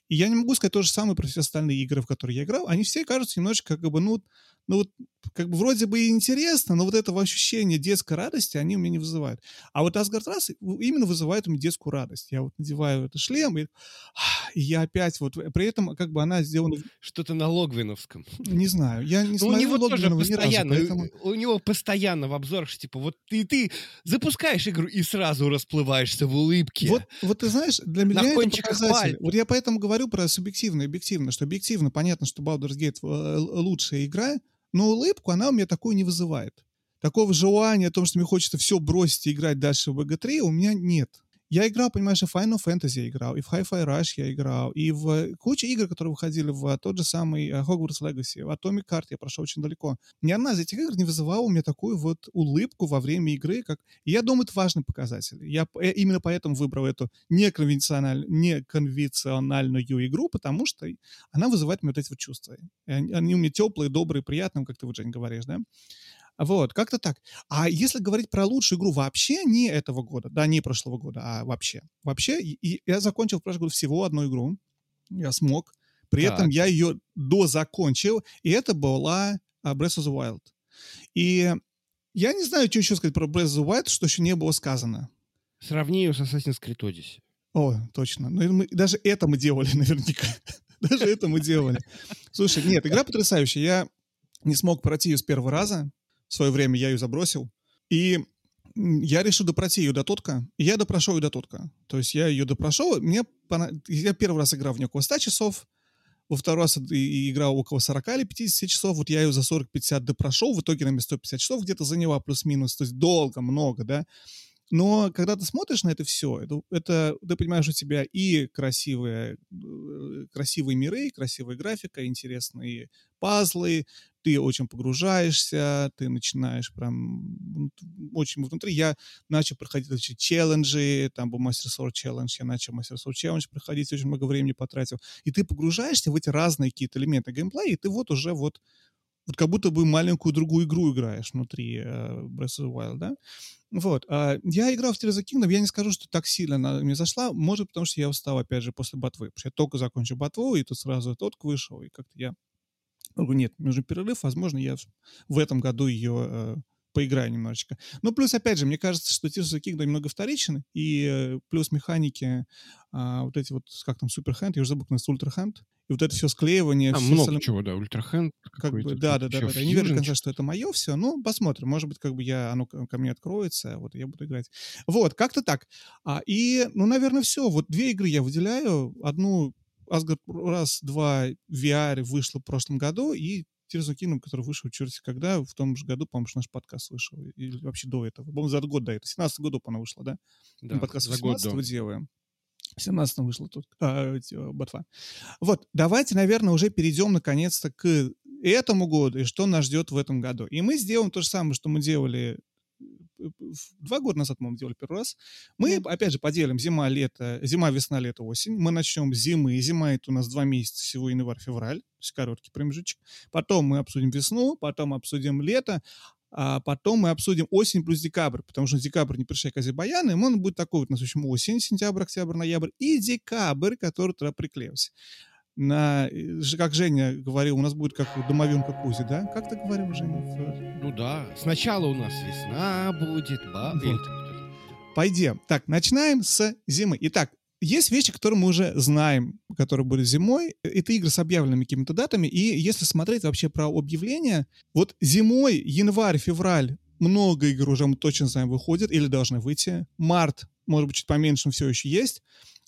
И я не могу сказать то же самое про все остальные игры, в которые я играл. Они все кажутся немножечко как бы, ну, ну вот как бы вроде бы и интересно, но вот этого ощущения детской радости они у меня не вызывают. А вот Асгард Расс именно вызывает у меня детскую радость. Я вот надеваю этот шлем, и, и я опять вот... При этом как бы она сделана... Что-то на Логвиновском. Не знаю. Я не ну, у него тоже постоянно, разу, поэтому... у него постоянно в обзорах, типа, вот ты, ты запускаешь игру и сразу расплываешься в улыбке. Вот, вот ты знаешь, для меня на это показатель. Вот я поэтому говорю про субъективно и объективно, что объективно понятно, что Baldur's Gate э, лучшая игра, но улыбку она у меня такую не вызывает. Такого желания о том, что мне хочется все бросить и играть дальше в BG3, у меня нет. Я играл, понимаешь, и в Final Fantasy я играл, и в Hi-Fi Rush я играл, и в кучу игр, которые выходили в тот же самый э, Hogwarts Legacy, в Atomic Heart я прошел очень далеко. Ни одна из этих игр не вызывала у меня такую вот улыбку во время игры, как... И я думаю, это важный показатель. Я э, именно поэтому выбрал эту неконвенциональ... неконвенциональную игру, потому что она вызывает у меня вот эти вот чувства. Они у меня теплые, добрые, приятные, как ты вот, Жень, говоришь, да? Вот, как-то так. А если говорить про лучшую игру вообще не этого года, да, не прошлого года, а вообще. Вообще, и, я закончил в прошлом году всего одну игру. Я смог. При так. этом я ее дозакончил, и это была uh, Breath of the Wild. И я не знаю, что еще сказать про Breath of the Wild, что еще не было сказано. Сравни ее с Assassin's Creed Odyssey. О, точно. Ну, мы, даже это мы делали наверняка. даже это мы делали. Слушай, нет, игра потрясающая. Я не смог пройти ее с первого раза в свое время я ее забросил. И я решил допройти ее до тотка, и я допрошел ее до тотка. То есть я ее допрошел, мне я первый раз играл в нее около 100 часов, во второй раз играл около 40 или 50 часов, вот я ее за 40-50 допрошел, в итоге на мне 150 часов где-то заняла плюс-минус, то есть долго, много, да. Но когда ты смотришь на это все, это, это ты понимаешь, у тебя и красивые, э, красивые миры, красивая графика, интересные пазлы, ты очень погружаешься, ты начинаешь прям очень внутри. Я начал проходить эти челленджи, там был Sword Challenge, я начал Sword Challenge проходить, очень много времени потратил. И ты погружаешься в эти разные какие-то элементы геймплея, и ты вот уже вот вот как будто бы маленькую другую игру играешь внутри uh, Breath of the Wild, да? Вот. Uh, я играл в Tears of Kingdom, я не скажу, что так сильно она мне зашла, может, потому что я устал, опять же, после ботвы, потому что я только закончил ботву, и тут сразу тот вышел, и как-то я нет, нужен перерыв, возможно, я в этом году ее э, поиграю немножечко. Ну, плюс, опять же, мне кажется, что Tears of Kingdom немного вторичен, и э, плюс механики, а, вот эти вот, как там, суперхенд, я уже забыл, как ультрахенд, и вот это все склеивание. А, все много остальное... чего, да, ультрахенд. Как бы, да, да, да, да, Я не верю, конечно, что это мое все, но посмотрим. Может быть, как бы я, оно ко мне откроется, вот, я буду играть. Вот, как-то так. А, и, ну, наверное, все. Вот две игры я выделяю. Одну Asgard раз, два VR вышло в прошлом году, и Tears of Kingdom, который вышел черти когда, в том же году, по-моему, наш подкаст вышел, или вообще до этого. По-моему, за год до этого. 17 году, по-моему, вышло, да? Да, подкаст за год до. делаем. В 17 вышла тут а, ботва. Вот, давайте, наверное, уже перейдем наконец-то к этому году и что нас ждет в этом году. И мы сделаем то же самое, что мы делали два года назад, мы делали первый раз. Мы, mm. опять же, поделим зима, лето, зима, весна, лето, осень. Мы начнем с зимы. Зима это у нас два месяца, всего январь, февраль. То есть короткий промежуток. Потом мы обсудим весну, потом обсудим лето, а потом мы обсудим осень плюс декабрь, потому что декабрь не пришей Казибаян, и он будет такой вот, на случай осень, сентябрь, октябрь, ноябрь, и декабрь, который туда приклеился. На, как Женя говорил, у нас будет как домовенка Кузи, да? Как ты говорил, Женя? Ну да, сначала у нас весна будет, ба... Вот. Пойдем. Так, начинаем с зимы. Итак, есть вещи, которые мы уже знаем, которые были зимой. Это игры с объявленными какими-то датами. И если смотреть вообще про объявления, вот зимой, январь, февраль, много игр уже мы точно знаем выходит или должны выйти. Март, может быть, чуть поменьше, но все еще есть.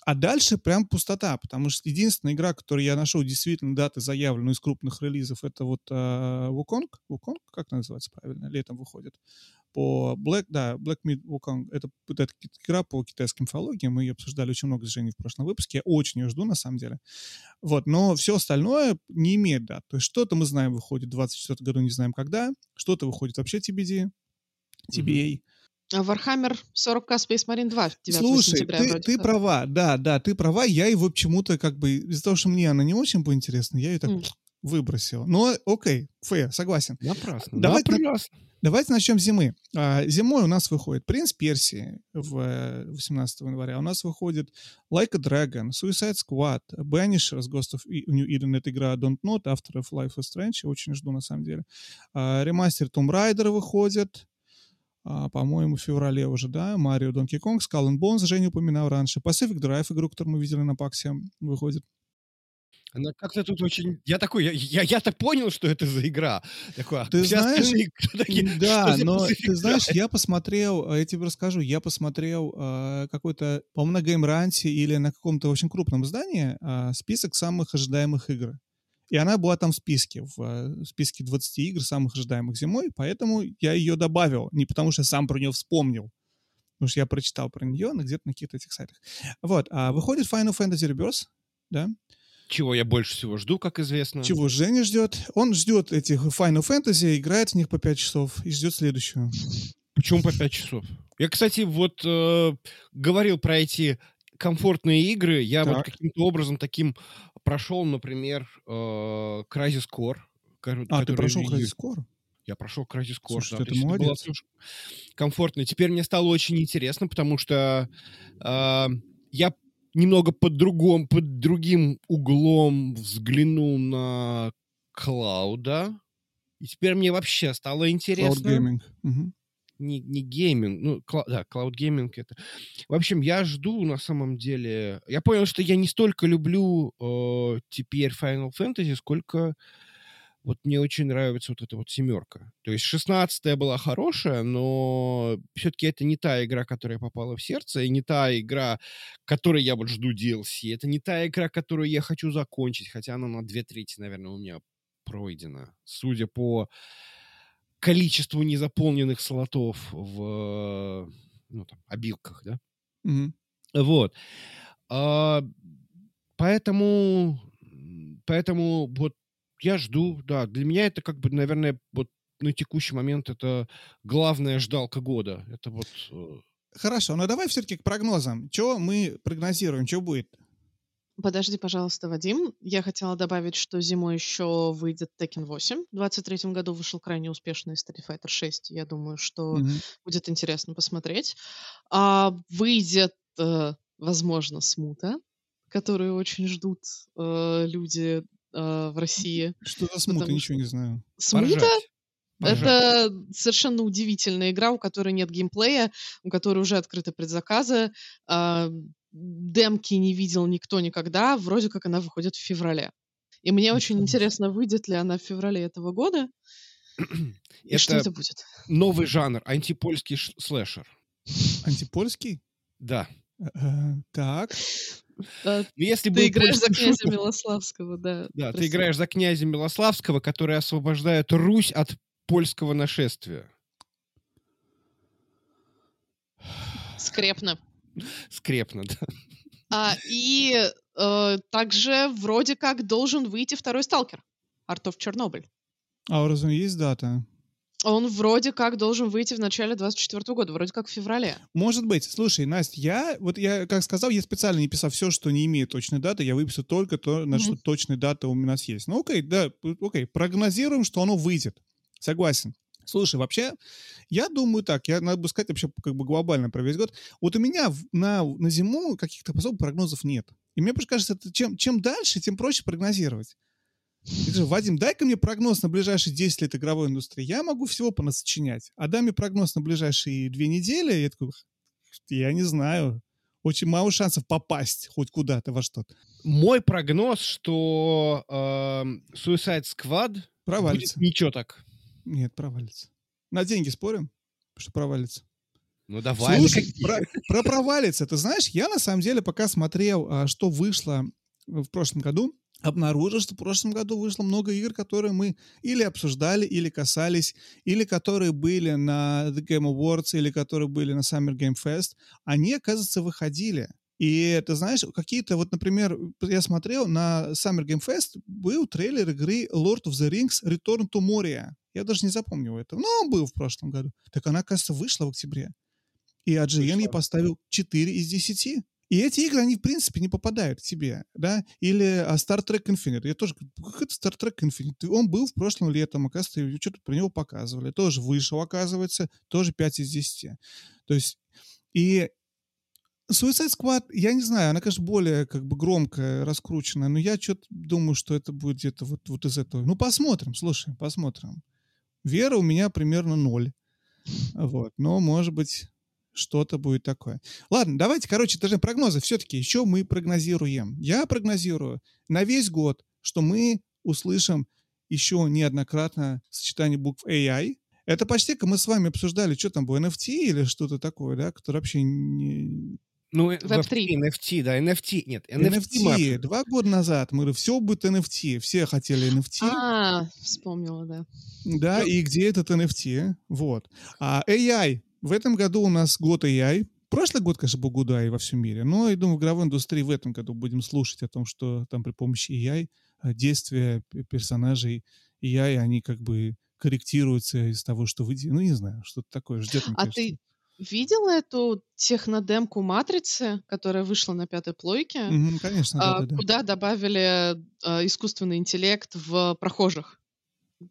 А дальше прям пустота, потому что единственная игра, которую я нашел действительно даты заявленную из крупных релизов, это вот uh, Wukong. Wukong, как называется правильно? Летом выходит. По Black, да, Black Myth Wukong. Это, это игра по китайской мифологии. Мы ее обсуждали очень много с Женей в прошлом выпуске. Я очень ее жду, на самом деле. Вот, но все остальное не имеет дат. То есть что-то мы знаем выходит в 24 году, не знаем когда. Что-то выходит вообще TBD, TBA. Mm-hmm. Warhammer 40k Space Marine 2 9 Слушай, сентября. Ты, ты права, да, да, ты права. Я его почему-то как бы из-за того, что мне она не очень была интересна, я ее так mm. выбросил. Но окей, фэ, согласен. Напрасно. Давайте, Напрасно. Давайте начнем с зимы. А, зимой у нас выходит «Принц Персии» в 18 января. У нас выходит «Like a Dragon», «Suicide Squad», «Banishers», «Ghost of New Eden» — это игра «Don't Not», автор of «Life is Strange». Очень жду, на самом деле. А, ремастер «Tomb Raider» выходит по-моему, в феврале уже, да, Марио, Донки Конг, Skull and Bones, Женя упоминал раньше, Pacific Drive, игру, которую мы видели на Паксе, выходит. Она как-то тут очень... Я такой, я, я, я-то понял, что это за игра. Такой, ты знаешь, такие, да, но ты знаешь, я посмотрел, я тебе расскажу, я посмотрел э, какой-то, по-моему, на GameRant или на каком-то очень крупном издании э, список самых ожидаемых игр. И она была там в списке, в, э, списке 20 игр, самых ожидаемых зимой, поэтому я ее добавил. Не потому что сам про нее вспомнил, потому что я прочитал про нее на где-то на каких-то этих сайтах. Вот, а выходит Final Fantasy Rebirth, да? Чего я больше всего жду, как известно. Чего Женя ждет? Он ждет этих Final Fantasy, играет в них по 5 часов и ждет следующую. Почему по 5 часов? Я, кстати, вот э, говорил про эти комфортные игры. Я так. вот каким-то образом таким прошел, например, э, Crysis Core. А, ты прошел Crysis Core? Я прошел Crysis Core. Слушай, да. ты молодец. Было комфортно. Теперь мне стало очень интересно, потому что э, я немного под другом, под другим углом взглянул на Клауда. И теперь мне вообще стало интересно. Cloud Gaming. Угу не, не gaming, ну, кла- да, cloud gaming это. В общем, я жду на самом деле. Я понял, что я не столько люблю э, теперь Final Fantasy, сколько вот мне очень нравится вот эта вот семерка. То есть шестнадцатая была хорошая, но все-таки это не та игра, которая попала в сердце, и не та игра, которой я вот жду DLC. Это не та игра, которую я хочу закончить, хотя она на две трети, наверное, у меня пройдена. Судя по количеству незаполненных слотов в ну, там, обилках, да? Mm-hmm. Вот. А, поэтому, поэтому вот я жду, да, для меня это как бы, наверное, вот на текущий момент это главная ждалка года. Это вот... Э, Хорошо, но давай все-таки к прогнозам. Что мы прогнозируем, что будет? Подожди, пожалуйста, Вадим. Я хотела добавить, что зимой еще выйдет Tekken 8. В 23 году вышел крайне успешный Street Fighter 6. Я думаю, что mm-hmm. будет интересно посмотреть. А, выйдет, э, возможно, Смута, которую очень ждут э, люди э, в России. Что за Смута? Ничего не знаю. Смута? Это совершенно удивительная игра, у которой нет геймплея, у которой уже открыты предзаказы. Демки не видел никто никогда, вроде как она выходит в феврале. И мне очень интересно, выйдет ли она в феврале этого года, и это что это будет. новый жанр, антипольский слэшер. Антипольский? Да. Так. Ну, если ты играешь за князя Милославского, да. Да, ты играешь за князя Милославского, который освобождает Русь от польского нашествия. Скрепно. Скрепно, да. А, и э, также вроде как должен выйти второй сталкер. Art of Chernobyl. А у разве есть дата? Он вроде как должен выйти в начале 24 года, вроде как в феврале. Может быть. Слушай, Настя, я, вот я, как сказал, я специально не писал все, что не имеет точной даты, я выписал только то, на mm-hmm. что точная дата у нас есть. Ну, окей, да, окей, прогнозируем, что оно выйдет. Согласен. Слушай, вообще, я думаю так, я, надо бы сказать вообще как бы глобально про весь год. Вот у меня на, на зиму каких-то особых прогнозов нет. И мне кажется, это чем, чем дальше, тем проще прогнозировать. Я говорю, Вадим, дай-ка мне прогноз на ближайшие 10 лет игровой индустрии. Я могу всего понасочинять. А дай мне прогноз на ближайшие две недели. Я такой, я не знаю. Очень мало шансов попасть хоть куда-то во что-то. Мой прогноз, что э, Suicide Squad провалится. Будет ничего так. Нет, провалится. На деньги спорим, что провалится? Ну давай. Слушай, про, про провалится. Ты знаешь, я на самом деле пока смотрел, а, что вышло в прошлом году, обнаружил, что в прошлом году вышло много игр, которые мы или обсуждали, или касались, или которые были на The Game Awards, или которые были на Summer Game Fest. Они, оказывается, выходили. И ты знаешь, какие-то, вот, например, я смотрел на Summer Game Fest, был трейлер игры Lord of the Rings Return to Moria. Я даже не запомнил этого. Но он был в прошлом году. Так она, кажется, вышла в октябре. И IGN ей поставил 4 из 10. И эти игры, они, в принципе, не попадают к тебе, да? Или а, Star Trek Infinite. Я тоже как это Star Trek Infinite? Он был в прошлом летом, оказывается, что-то про него показывали. Тоже вышел, оказывается, тоже 5 из 10. То есть, и Suicide Squad, я не знаю, она, конечно, более как бы громкая, раскрученная, но я что-то думаю, что это будет где-то вот, вот из этого. Ну, посмотрим, слушай, посмотрим. Вера у меня примерно ноль. Вот, но, может быть, что-то будет такое. Ладно, давайте, короче, даже прогнозы. Все-таки еще мы прогнозируем. Я прогнозирую на весь год, что мы услышим еще неоднократно сочетание букв AI. Это почти как мы с вами обсуждали, что там было, NFT или что-то такое, да, которое вообще не... Ну, Web3. NFT, да, NFT, нет. NFT, NFT два года назад мы все будет NFT, все хотели NFT. А, вспомнила, да. Да, и где этот NFT, вот. А AI в этом году у нас год AI. Прошлый год, конечно, был год AI во всем мире. Но, я думаю, в игровой индустрии в этом году будем слушать о том, что там при помощи AI а, действия персонажей AI, они как бы корректируются из того, что вы. Ну, не знаю, что-то такое ждет. А ты видел эту технодемку «Матрицы», которая вышла на пятой плойке? Mm-hmm, конечно, да, а, да, да. Куда добавили а, искусственный интеллект в прохожих.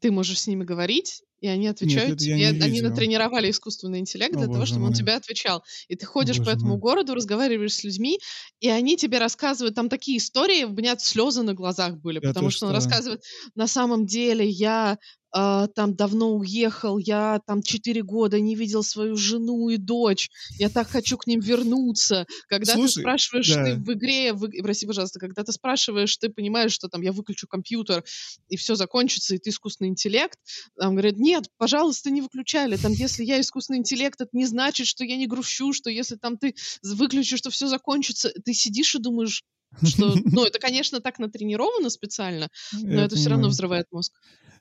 Ты можешь с ними говорить, и они отвечают Нет, тебе. Они натренировали искусственный интеллект О, для того, чтобы мой. он тебе отвечал. И ты ходишь боже по этому мой. городу, разговариваешь с людьми, и они тебе рассказывают там такие истории, у меня слезы на глазах были, Я потому что, что он рассказывает, на самом деле я а, там давно уехал, я там четыре года не видел свою жену и дочь, я так хочу к ним вернуться. Когда Слушай, ты спрашиваешь, да. ты в игре, в, прости, пожалуйста, когда ты спрашиваешь, ты понимаешь, что там я выключу компьютер, и все закончится, и ты искусственный интеллект, там говорят, нет, пожалуйста, не выключали, там, если я искусственный интеллект, это не значит, что я не грущу, что если там ты выключишь, что все закончится, ты сидишь и думаешь, что, ну, это, конечно, так натренировано специально, но я это все равно взрывает мозг.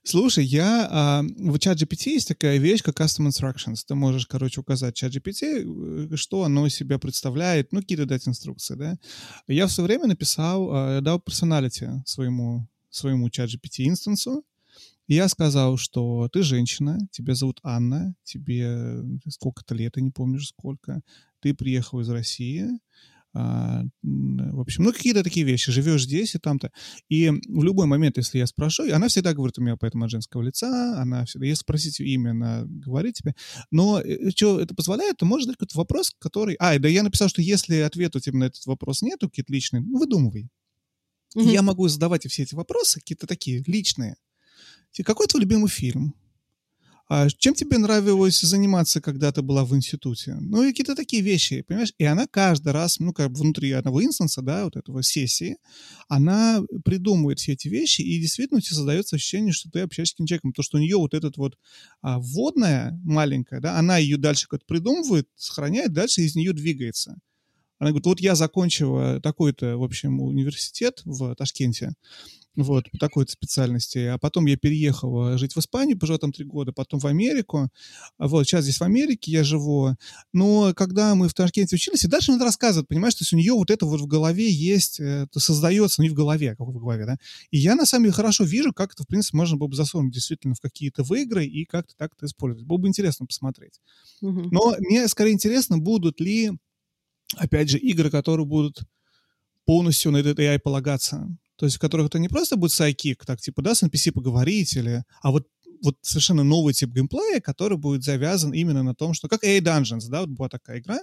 Слушай, я а, в ChatGPT есть такая вещь, как Custom Instructions. Ты можешь, короче, указать ChatGPT, э, что оно из себя представляет, ну, какие-то дать инструкции, да. Я в свое время написал, а, дал персоналити своему, своему ChatGPT инстансу, и я сказал, что ты женщина, тебя зовут Анна, тебе сколько-то лет, я не помню сколько, ты приехал из России, в общем, ну, какие-то такие вещи. Живешь здесь и там-то. И в любой момент, если я спрошу, она всегда говорит у меня поэтому от женского лица, она всегда, если спросить имя, она говорит тебе. Но э, что это позволяет, то может дать какой-то вопрос, который... А, да я написал, что если ответа у тебя на этот вопрос нету, какие-то личные, ну, выдумывай. Mm-hmm. Я могу задавать все эти вопросы, какие-то такие личные. Какой твой любимый фильм? А чем тебе нравилось заниматься, когда ты была в институте? Ну, и какие-то такие вещи, понимаешь? И она каждый раз, ну, как внутри одного инстанса, да, вот этого сессии, она придумывает все эти вещи, и действительно у тебя создается ощущение, что ты общаешься с человеком. То, что у нее вот этот вот а, вводная маленькая, да, она ее дальше как-то придумывает, сохраняет, дальше из нее двигается. Она говорит, вот я закончила такой-то, в общем, университет в Ташкенте, вот, по такой специальности. А потом я переехал жить в Испанию, пожил там три года, потом в Америку. Вот, сейчас здесь в Америке я живу. Но когда мы в Ташкенте учились, и дальше она рассказывает, понимаешь, то есть у нее вот это вот в голове есть, это создается, ну не в голове, а как в голове, да. И я, на самом деле, хорошо вижу, как это, в принципе, можно было бы засунуть действительно в какие-то в игры и как-то так это использовать. Было бы интересно посмотреть. Мгм. Но мне скорее интересно, будут ли, опять же, игры, которые будут полностью на этот AI полагаться. То есть в которых это не просто будет сайкик, так типа, да, с NPC поговорить, или, а вот вот совершенно новый тип геймплея, который будет завязан именно на том, что как AI Dungeons, да, вот была такая игра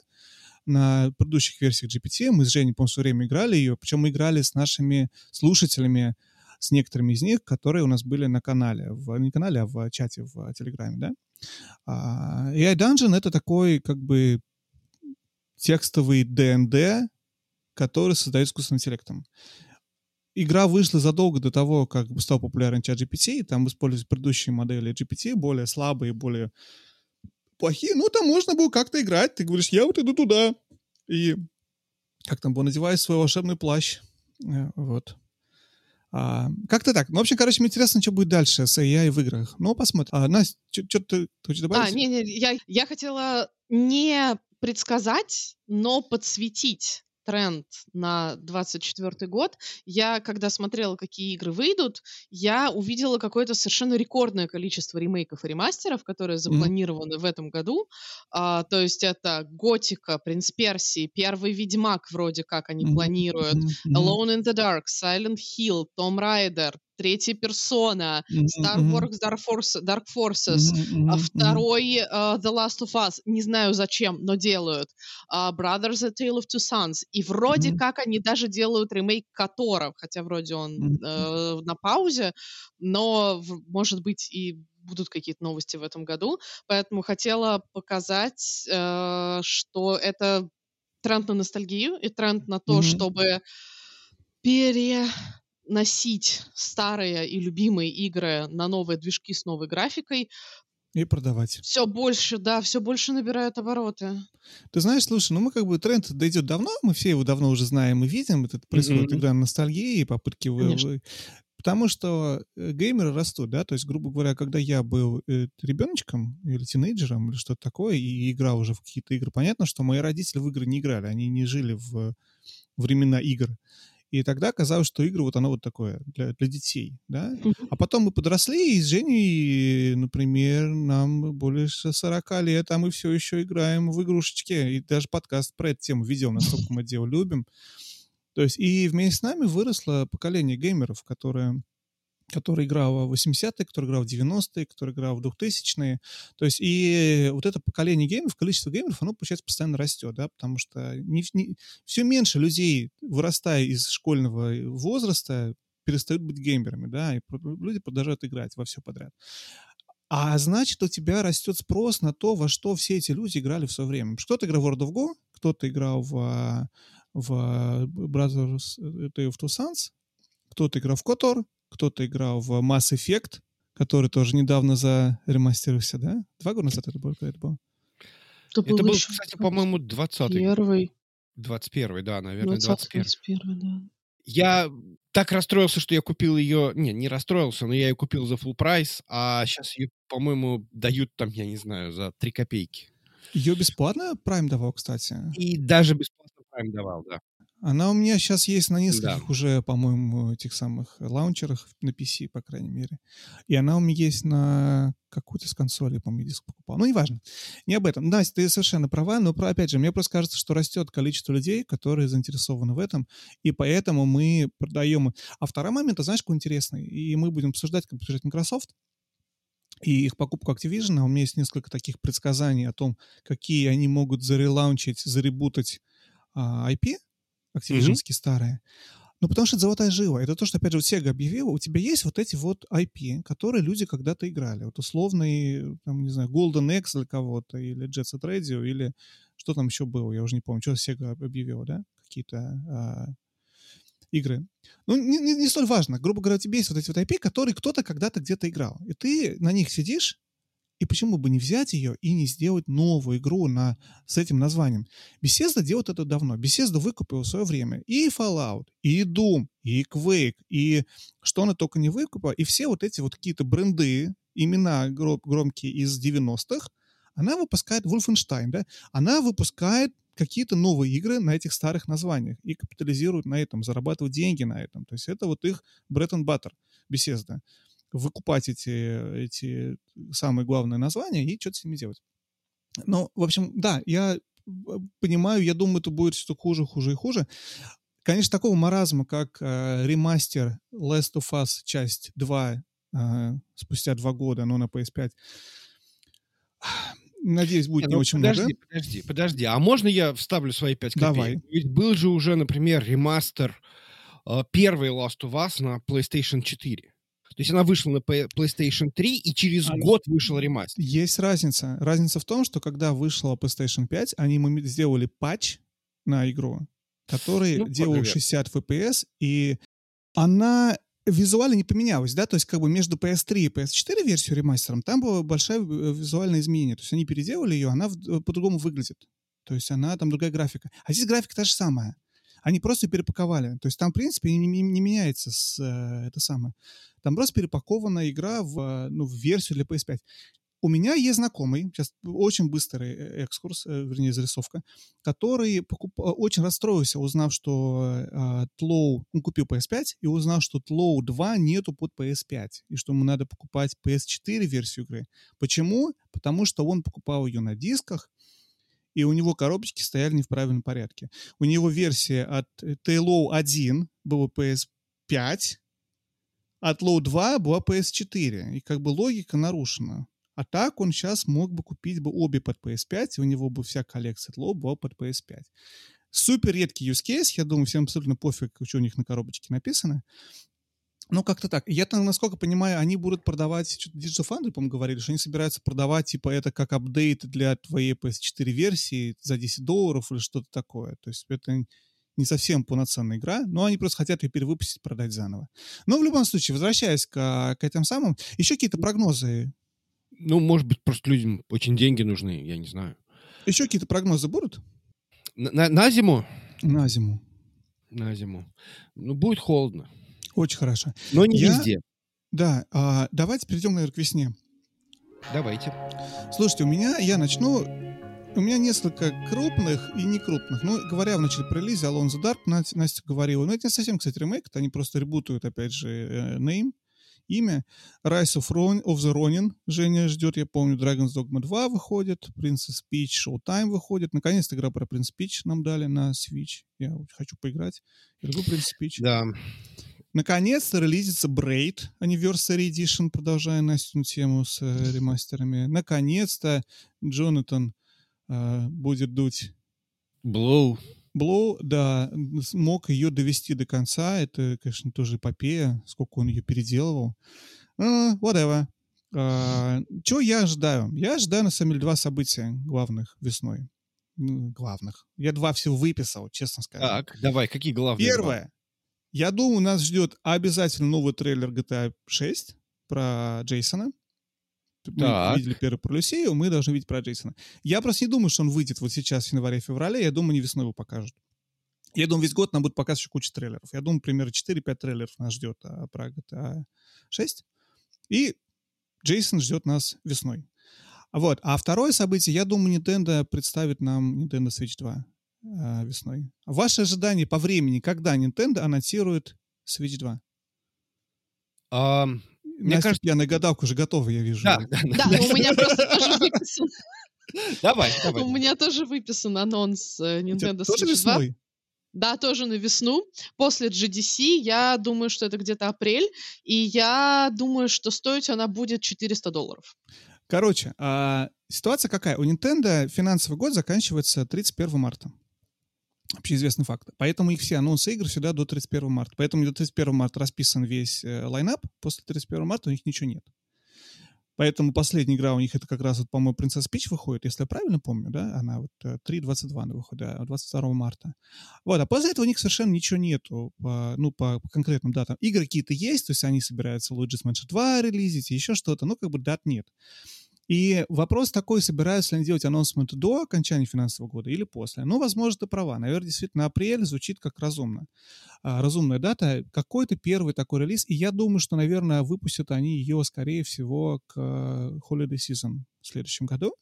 на предыдущих версиях GPT, мы с Женей, по-моему, в свое время играли ее, причем мы играли с нашими слушателями, с некоторыми из них, которые у нас были на канале, в, не канале, а в чате в Телеграме, да. А, AI Dungeon — это такой, как бы, текстовый D&D, который создает искусственным интеллектом. Игра вышла задолго до того, как стал популярен чат GPT, и там используют предыдущие модели GPT, более слабые, более плохие, но там можно было как-то играть. Ты говоришь, я вот иду туда. И как там было, надеваешь свой волшебный плащ. Э, Вот. А, как-то так. Ну, в общем, короче, мне интересно, что будет дальше с AI в играх. Ну, посмотрим. А, Настя, что ты хочешь А, добавить? не, не, я, я хотела не предсказать, но подсветить тренд на 24 год. Я, когда смотрела, какие игры выйдут, я увидела какое-то совершенно рекордное количество ремейков и ремастеров, которые запланированы в этом году. А, то есть это Готика, Принц Персии, Первый Ведьмак вроде как они Мгм, планируют, мгм, Alone in the Dark, Silent Hill, Tomb Raider, Третья персона, Star Wars Dark, Force, Dark Forces, а второй э, The Last of Us, не знаю зачем, но делают. А, Brothers: A Tale of Two Sons. И вроде как они даже делают ремейк Котора, хотя вроде он э, на паузе, но может быть и будут какие-то новости в этом году. Поэтому хотела показать, э, что это тренд на ностальгию и тренд на то, чтобы переносить старые и любимые игры на новые движки с новой графикой, И продавать. все больше, да, все больше набирают обороты. Ты знаешь, слушай, ну мы как бы тренд дойдет давно, мы все его давно уже знаем и видим. Это происходит Мгм. игра ностальгии и попытки Конечно. вы- Потому что э, геймеры растут, да, то есть, грубо говоря, когда я был э, ребеночком или тинейджером или что-то такое, и играл уже в какие-то игры, понятно, что мои родители в игры не играли, они не жили в времена игр. И тогда казалось, что игры вот оно вот такое для, для детей, да. А потом мы подросли, и с Женей, например, нам больше 40 лет, а мы все еще играем в игрушечки. И даже подкаст про эту тему видел, насколько мы дело любим. То есть и вместе с нами выросло поколение геймеров, которое который играл в 80-е, который играл в 90-е, который играл в 2000-е. То есть и вот это поколение геймеров, количество геймеров, оно, получается, постоянно растет, да, потому что не, не, все меньше людей, вырастая из школьного возраста, перестают быть геймерами, да, и люди продолжают играть во все подряд. А значит, у тебя растет спрос на то, во что все эти люди играли в свое время. Кто-то играл в World of Go, кто-то играл в, а, в а, Brothers Tale of Two Sons, кто-то играл в Котор, кто-то играл в Mass Effect, который тоже недавно заремастерился, да? Два года назад это было, это было? Это, Это был, еще кстати, по-моему, 20-й. первый, 21 да, наверное, 20 21 21 да. Я так расстроился, что я купил ее... Не, не расстроился, но я ее купил за full прайс, а сейчас ее, по-моему, дают там, я не знаю, за 3 копейки. Ее бесплатно Prime давал, кстати. И даже бесплатно Prime давал, да. Она у меня сейчас есть на нескольких Да. уже, по-моему, этих самых лаунчерах, на PC, по крайней мере. И она у меня есть на какую-то с консоли, по-моему, диск покупал. Ну, неважно. Не об этом. Настя, ты совершенно права, но, про- опять же, мне просто кажется, что растет количество людей, которые заинтересованы в этом, и поэтому мы продаем... А второй момент, ты знаешь, какой интересный? И мы будем обсуждать, как обсуждать Microsoft, и их покупку Activision. А У меня есть несколько таких предсказаний о том, какие они могут зарелаунчить, заребутать а, IP, Activision-ские старые. Ну, потому что это золотая жила. Это то, что, опять же, вот Sega объявила. У тебя есть вот эти вот IP, которые люди когда-то играли. Вот условный, там, не знаю, Golden X для кого-то, или Jet Set Radio, или что там еще было, я уже не помню, что Sega объявила, да? Какие-то а, игры. Ну, не, не- не столь важно. Грубо говоря, у тебя есть вот эти вот IP, которые кто-то когда-то где-то играл. И ты на них сидишь, И почему бы не взять ее и не сделать новую игру на, с этим названием? Bethesda делает это давно. Bethesda выкупила в свое время и Fallout, и Doom, и Quake, и что она только не выкупила. И все вот эти вот какие-то бренды, имена громкие из 90-х, она выпускает Wolfenstein, да, она выпускает какие-то новые игры на этих старых названиях и капитализируют на этом, зарабатывают деньги на этом. То есть это вот их bread and butter, Bethesda выкупать эти, эти самые главные названия и что-то с ними делать. Ну, в общем, да, я понимаю, я думаю, это будет все хуже, хуже и хуже. Конечно, такого маразма, как э, ремастер Last of Us часть 2 э, спустя два года, но на PS5, надеюсь, будет не, не ну, очень подожди, много. Подожди, подожди, а можно я вставлю свои пять копеек? Давай. Ведь был же уже, например, ремастер э, первый Last of Us на PlayStation 4. То есть она вышла на PlayStation 3, и через а, год вышел ремастер. Есть разница. Разница в том, что когда вышла PlayStation 5, они сделали патч на игру, который ну, делал привет. 60 FPS, и она визуально не поменялась, да, то есть как бы между PS3 и PS4 версию ремастером там было большое э, визуальное изменение, то есть они переделали ее, она по-другому выглядит, то есть она там другая графика, а здесь графика та же самая, они просто перепаковали. То есть там, в принципе, не, не меняется с, э, это самое. Там просто перепакована игра в, ну, в версию для PS5. У меня есть знакомый, сейчас очень быстрый э, экскурс, э, вернее, зарисовка, который покуп... очень расстроился, узнав, что э, Тлоу, он купил PS5 и узнал, что Тлоу 2 нету под PS5, и что ему надо покупать PS4 версию игры. Почему? Потому что он покупал ее на дисках, и у него коробочки стояли не в правильном порядке. У него версия от Taillow 1 была PS5, от Low 2 была PS4. И как бы логика нарушена. А так он сейчас мог бы купить бы обе под PS5, и у него бы вся коллекция Low была под PS5. Супер редкий use case, я думаю, всем абсолютно пофиг, что у них на коробочке написано. Ну, как-то так. Я, насколько понимаю, они будут продавать, что-то Digital Foundry, по-моему, говорили, что они собираются продавать, типа, это как апдейт для твоей PS4 версии за 10 долларов или что-то такое. То есть это не совсем полноценная игра, но они просто хотят ее перевыпустить, продать заново. Но в любом случае, возвращаясь к, к этим самым, еще какие-то прогнозы? Ну, может быть, просто людям очень деньги нужны, я не знаю. Еще какие-то прогнозы будут? На, на, на зиму? На зиму. На зиму. Ну, будет холодно. Очень хорошо. Но не Я... везде. Да, а, давайте перейдем, наверное, к весне. Давайте. Слушайте, у меня, я начну, у меня несколько крупных и не крупных. Ну, говоря в начале про релизе Alone the Dark, Настя говорила, ну, это не совсем, кстати, ремейк, это они просто ребутают, опять же, э, name, имя. Rise of, Ron, of the Ronin Женя ждет, я помню, Dragon's Dogma 2 выходит, Princess Peach Showtime выходит. Наконец-то игра про Princess Peach нам дали на Switch. Я хочу поиграть. Я люблю Princess Peach. Да. Наконец-то релизится Braid Anniversary Edition, продолжая Настину тему с э, ремастерами. Наконец-то Джонатан э, будет дуть... Blow. Blow, да, смог ее довести до конца. Это, конечно, тоже эпопея, сколько он ее переделывал. Uh, whatever. Uh, чего я ожидаю? Я ожидаю, на самом деле, два события главных весной. Ну, главных. Я два всего выписал, честно сказать. Так, давай, какие главные? Первое. Два? Я думаю, нас ждет обязательно новый трейлер GTA 6 про Джейсона. Мы так. видели первый про Люсею, мы должны видеть про Джейсона. Я просто не думаю, что он выйдет вот сейчас, в январе-феврале. Я думаю, не весной его покажут. Я думаю, весь год нам будет показывать еще куча трейлеров. Я думаю, примерно 4-5 трейлеров нас ждет а, про GTA 6. И Джейсон ждет нас весной. Вот. А второе событие, я думаю, Nintendo представит нам Nintendo Switch 2 э, весной. Ваши ожидания по времени, когда Nintendo анонсирует Switch 2? Um, мне Настя, кажется, пьяная гадалка уже готова, я вижу. Да, да, да у меня просто тоже выписан. Давай, давай. У меня тоже выписан анонс э, Nintendo Switch 2. Тоже весной? Да, тоже на весну. После GDC, я думаю, что это где-то апрель, и я думаю, что стоить она будет 400 долларов. Короче, а, ситуация какая? У Nintendo финансовый год заканчивается 31 марта общеизвестный факт. Поэтому их все анонсы игр всегда до 31 марта. Поэтому до 31 марта расписан весь э, лайнап, после 31 марта у них ничего нет. Поэтому последняя игра у них это как раз, вот, по-моему, Princess Peach выходит, если я правильно помню, да, она вот 3.22 э, она выходит, да, 22 марта. Вот, а после этого у них совершенно ничего нету, по, ну, по, по конкретным датам. Игры какие-то есть, то есть они собираются Luigi's Mansion 2 релизить, еще что-то, но как бы дат нет. И вопрос такой, собираются ли они делать анонсмент до окончания финансового года или после. Ну, возможно, ты права. Наверное, действительно, апрель звучит как разумно. А, разумная дата. Какой-то первый такой релиз. И я думаю, что, наверное, выпустят они ее, скорее всего, к э, Holiday Season в следующем году.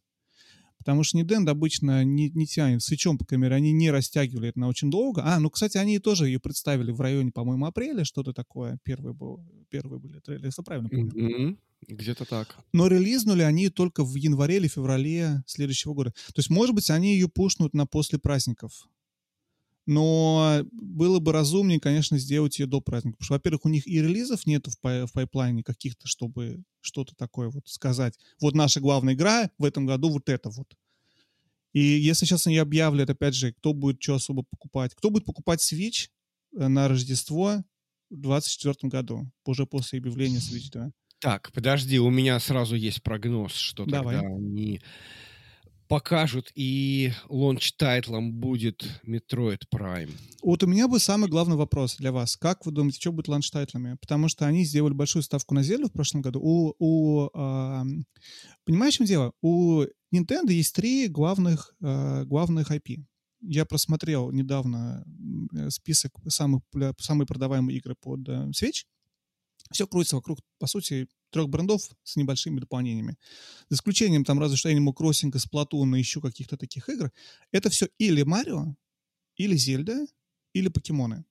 Потому что Nintendo обычно не, не тянет свечом по камере, они не растягивали это на очень долго. А, ну, кстати, они тоже ее представили в районе, по-моему, апреля, что-то такое. Первые, был, первые были трейлеры, если правильно помню. Mm-hmm. Где-то так. Но релизнули они только в январе или феврале следующего года. То есть, может быть, они ее пушнут на после праздников. Но было бы разумнее, конечно, сделать ее до праздника. Потому что, во-первых, у них и релизов нет в, пай- в пайплайне каких-то, чтобы что-то такое вот сказать. Вот наша главная игра в этом году вот это вот. И если сейчас они объявят, опять же, кто будет что особо покупать. Кто будет покупать Switch э, на Рождество в 2024 году, уже после объявления Switch 2? Так, подожди, у меня сразу есть прогноз, что Давай. тогда они покажут, и launch title ом будет Metroid Prime. Вот у меня бы самый главный вопрос для вас. Как вы думаете, что будет launch title ами? Потому что они сделали большую ставку на Зельду в прошлом году. У, у, а, понимаешь, в чем дело? У Nintendo есть три главных, а, главных IP. Я просмотрел недавно м, список самых, самые продаваемые игры под э, Switch. Все крутится вокруг, по сути, трех брендов с небольшими дополнениями. За исключением там разве что Animal Crossing, Splatoon и еще каких-то таких игр. Это все или Марио, или Зельда, или покемоны.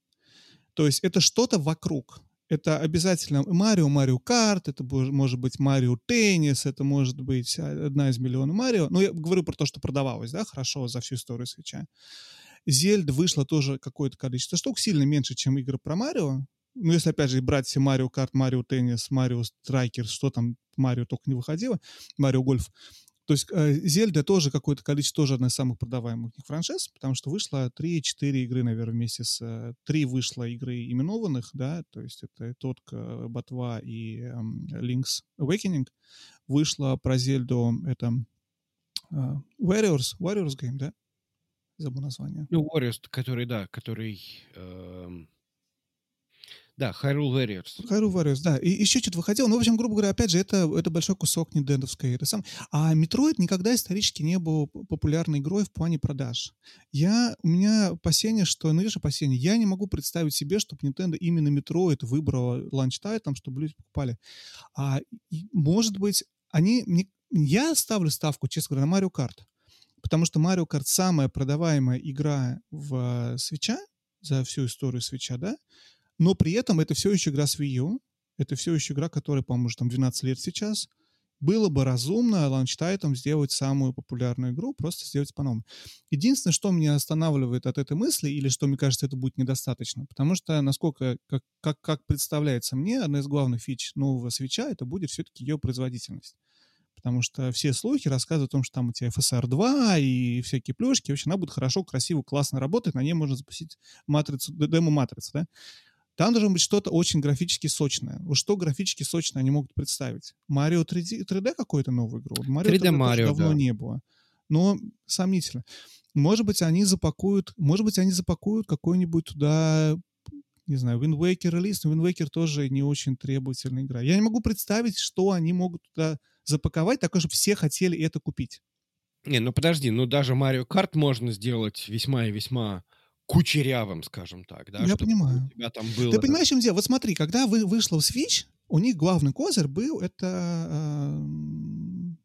То есть это что-то вокруг. Это обязательно Марио, Марио Карт, это может быть Марио Теннис, это может быть а, одна из миллионов Марио. Ну, я говорю про то, что продавалось, да, хорошо за всю историю свеча. Зельда вышла тоже какое-то количество штук, сильно меньше, чем игры про Марио. Ну, если, опять же, брать все Марио Карт, Марио Теннис, Марио Страйкер, что там Марио только не выходило, Марио Гольф. То есть э, Зельда тоже какое-то количество, тоже одна из самых продаваемых их франшиз, потому что вышло 3-4 игры, наверное, вместе с... э, Три вышло игры именованных, да, то есть это Тотка, Ботва и эм, Link's Awakening. Вышло про Зельду это э, Warriors, Warriors Game, да? Забыл название. Ну, Warriors, который, да, который... эм, Да, Hyrule Warriors. Hyrule Warriors, да. И еще что-то выходило. Ну, в общем, грубо говоря, опять же, это, это большой кусок нидендовской. Это сам... А Metroid никогда исторически не был популярной игрой в плане продаж. Я, у меня опасение, что, ну, видишь, опасение, я не могу представить себе, чтобы Nintendo именно Metroid выбрала ланч там, чтобы люди покупали. А, и, может быть, они... не- Я ставлю ставку, честно говоря, на Mario Kart. Потому что Mario Kart самая продаваемая игра в свеча за всю историю свеча, да? Но при этом это все еще игра с Wii U. Это все еще игра, которая, по-моему, уже там 12 лет сейчас. Было бы разумно ланчтайтом сделать самую популярную игру, просто сделать по-новому. Единственное, что меня останавливает от этой мысли, или что, мне кажется, это будет недостаточно, потому что, насколько, как, как, как представляется мне, одна из главных фич нового свеча, это будет все-таки ее производительность. Потому что все слухи рассказывают о том, что там у тебя FSR 2 и всякие плюшки. Вообще она будет хорошо, красиво, классно работать. На ней можно запустить матрицу, демо-матрицу, да? Там должно быть что-то очень графически сочное. Вот что графически сочное они могут представить? Марио 3D, 3D какую-то новую игру? Марио 3D 3D тоже Марио, давно да. не было. Но сомнительно. Может быть, они запакуют, может быть, они запакуют какой-нибудь туда, не знаю, Wind Waker релиз, но Wind Waker тоже не очень требовательная игра. Я не могу представить, что они могут туда запаковать, такое, чтобы все хотели это купить. Не, ну подожди, ну даже Mario Kart можно сделать весьма и весьма кучерявым, скажем так, да? Я понимаю. У тебя там было... Ты понимаешь, в чем дело? Вот смотри, когда вы, вышла в Switch, у них главный козырь был это эм,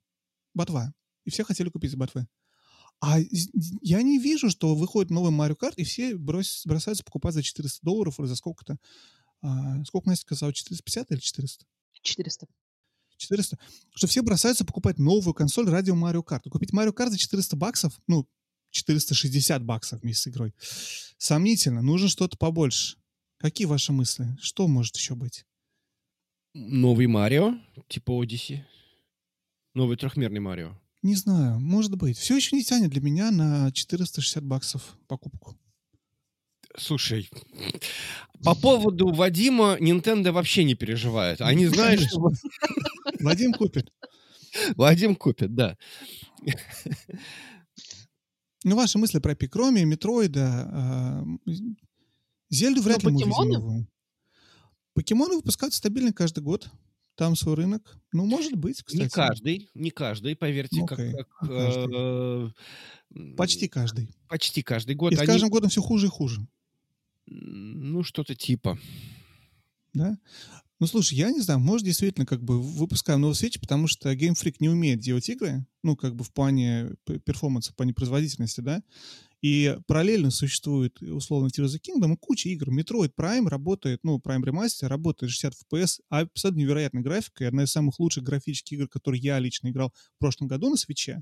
ботва. И все хотели купить ботвы. А я не вижу, что выходит новый Mario Kart, и все брось- бросаются покупать за 400 долларов или за сколько-то. А, сколько Настя сказала? 450 или 400? 400. 400. Что все бросаются покупать новую консоль ради Mario Kart. Купить Mario Kart за 400 баксов, ну, 460 баксов вместе с игрой. Сомнительно. Нужно что-то побольше. Какие ваши мысли? Что может еще быть? Новый Марио, типа Odyssey. Новый трехмерный Марио. Не знаю, может быть. Все еще не тянет для меня на 460 баксов покупку. Слушай, по поводу Вадима Nintendo вообще не переживает. Они знают, что Вадим купит. Вадим купит, да. Ну, ваши мысли про Пикроми, Метроида, а, Зельду вряд ли мы увидим покемоны? новую. Покемоны выпускают стабильно каждый год. там свой рынок? Ну, может быть, кстати. Не каждый, не каждый, поверьте, Ну, как, как, каждый. э, Почти каждый. почти каждый год. И с они, каждым годом все хуже и хуже. ну, что-то типа. Да? Ну, слушай, я не знаю, может, действительно, как бы выпускаем новый свечи, потому что Game Freak не умеет делать игры, ну, как бы в плане перформанса, в плане производительности, да, и параллельно существует, условно, Tears of Kingdom и куча игр. Metroid Prime работает, ну, Prime Remaster работает 60 FPS, а абсолютно невероятная графика, и одна из самых лучших графических игр, которые я лично играл в прошлом году на свече.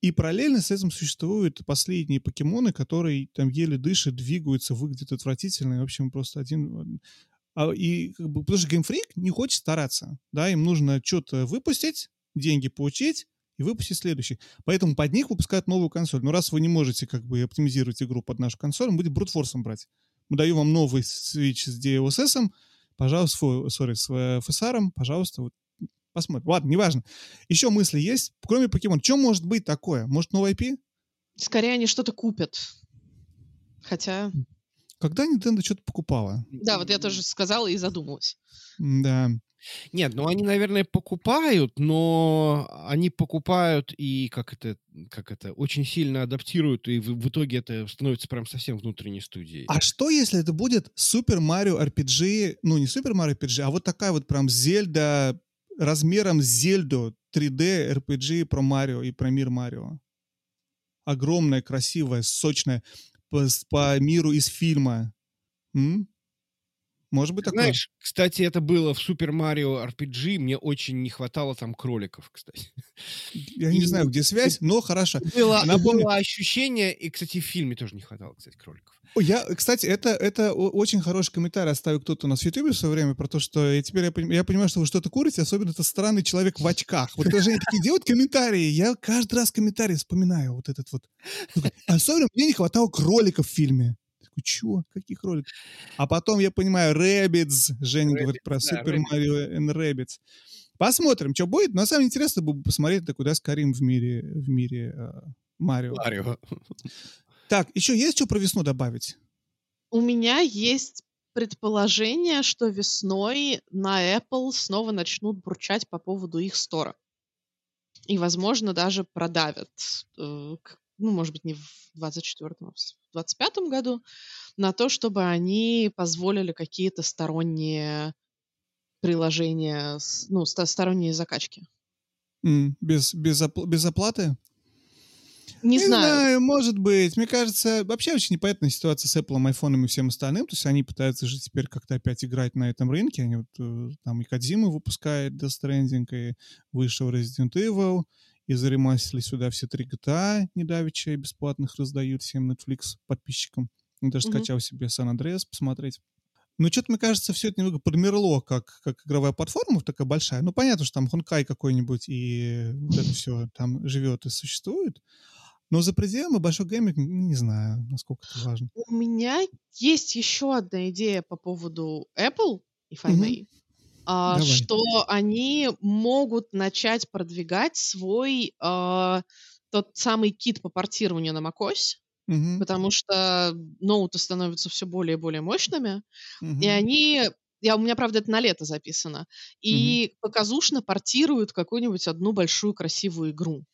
И параллельно с этим существуют последние покемоны, которые там еле дышат, двигаются, выглядят отвратительно. И, в общем, просто один... А, и как бы, потому что Game Freak не хочет стараться. Да, им нужно что-то выпустить, деньги получить и выпустить следующий. Поэтому под них выпускают новую консоль. Но раз вы не можете как бы оптимизировать игру под нашу консоль, мы будем брутфорсом брать. Мы даем вам новый Switch с DLSS, пожалуйста, sorry, с FSR, пожалуйста, вот посмотрим. Ладно, неважно. Еще мысли есть? Кроме покемон, что может быть такое? Может, новый IP? Скорее они что-то купят. Хотя, Когда Nintendo что-то покупала? да, вот я тоже сказала и задумалась. Да. Нет, ну они, наверное, покупают, но они покупают и как это, как это, очень сильно адаптируют, и в, в итоге это становится прям совсем внутренней студией. А что, если это будет Super Mario RPG, ну, не Super Mario RPG, а вот такая вот прям Зельда размером с Зельду 3D RPG про Марио и про мир Марио? Огромная, красивая, сочная, по, по миру из фильма. М? Может быть такое? Знаешь, кстати, это было в Super Mario RPG, мне очень не хватало там кроликов, кстати. Я не и- знаю, где связь, но хорошо. Было, Напомню- было ощущение, и, кстати, в фильме тоже не хватало, кстати, кроликов. Я, кстати, это, это очень хороший комментарий оставил кто-то у нас в Ютубе в свое время про то, что я теперь я, поним- я понимаю, что вы что-то курите, особенно это странный человек в очках. Вот когда же они такие делают комментарии, я каждый раз комментарий вспоминаю вот этот вот. Особенно мне не хватало кроликов в фильме. Такой, чё? Каких кроликов? А потом я понимаю, Rabbids, Женя говорит про Rabbids, да, Super Mario and Rabbids. Посмотрим, что будет. На самом деле интересно было бы посмотреть, да, Скарим в мире, в мире э, Марио. Марио. Так, еще есть что про весну добавить? У меня есть предположение, что весной на Apple снова начнут бурчать по поводу их стора. И, возможно, даже продавят, э, ну, может быть, не в 24-м, а в 25-м году, на то, чтобы они позволили какие-то сторонние приложения, ну, сторонние закачки. М, Без, без, опл- без оплаты? Не, знаю. может быть. Мне кажется, вообще очень непонятная ситуация с Apple, айфоном и всем остальным. То есть они пытаются же теперь как-то опять играть на этом рынке. Они вот, э, там и Кодзима выпускает Death Stranding, и вышел Resident Evil, и заремасили сюда все три GTA недавеча и бесплатных раздают всем Netflix подписчикам. Я даже Мгм. скачал себе San Andreas посмотреть. Но что-то, мне кажется, все это немного подмерло, как, как игровая платформа такая большая. Ну, понятно, что там Хонкай какой-нибудь и вот это все там живет и существует. Но за пределами большой гейминг, ну, не знаю, насколько это важно. У меня есть еще одна идея по поводу Apple, if I may, а, Давай. что они могут начать продвигать свой а, тот самый кит по портированию на macOS, Мгм, потому что ноуты становятся все более и более мощными, мгм. и они, я, у меня, правда, это на лето записано, и показушно портируют какую-нибудь одну большую красивую игру.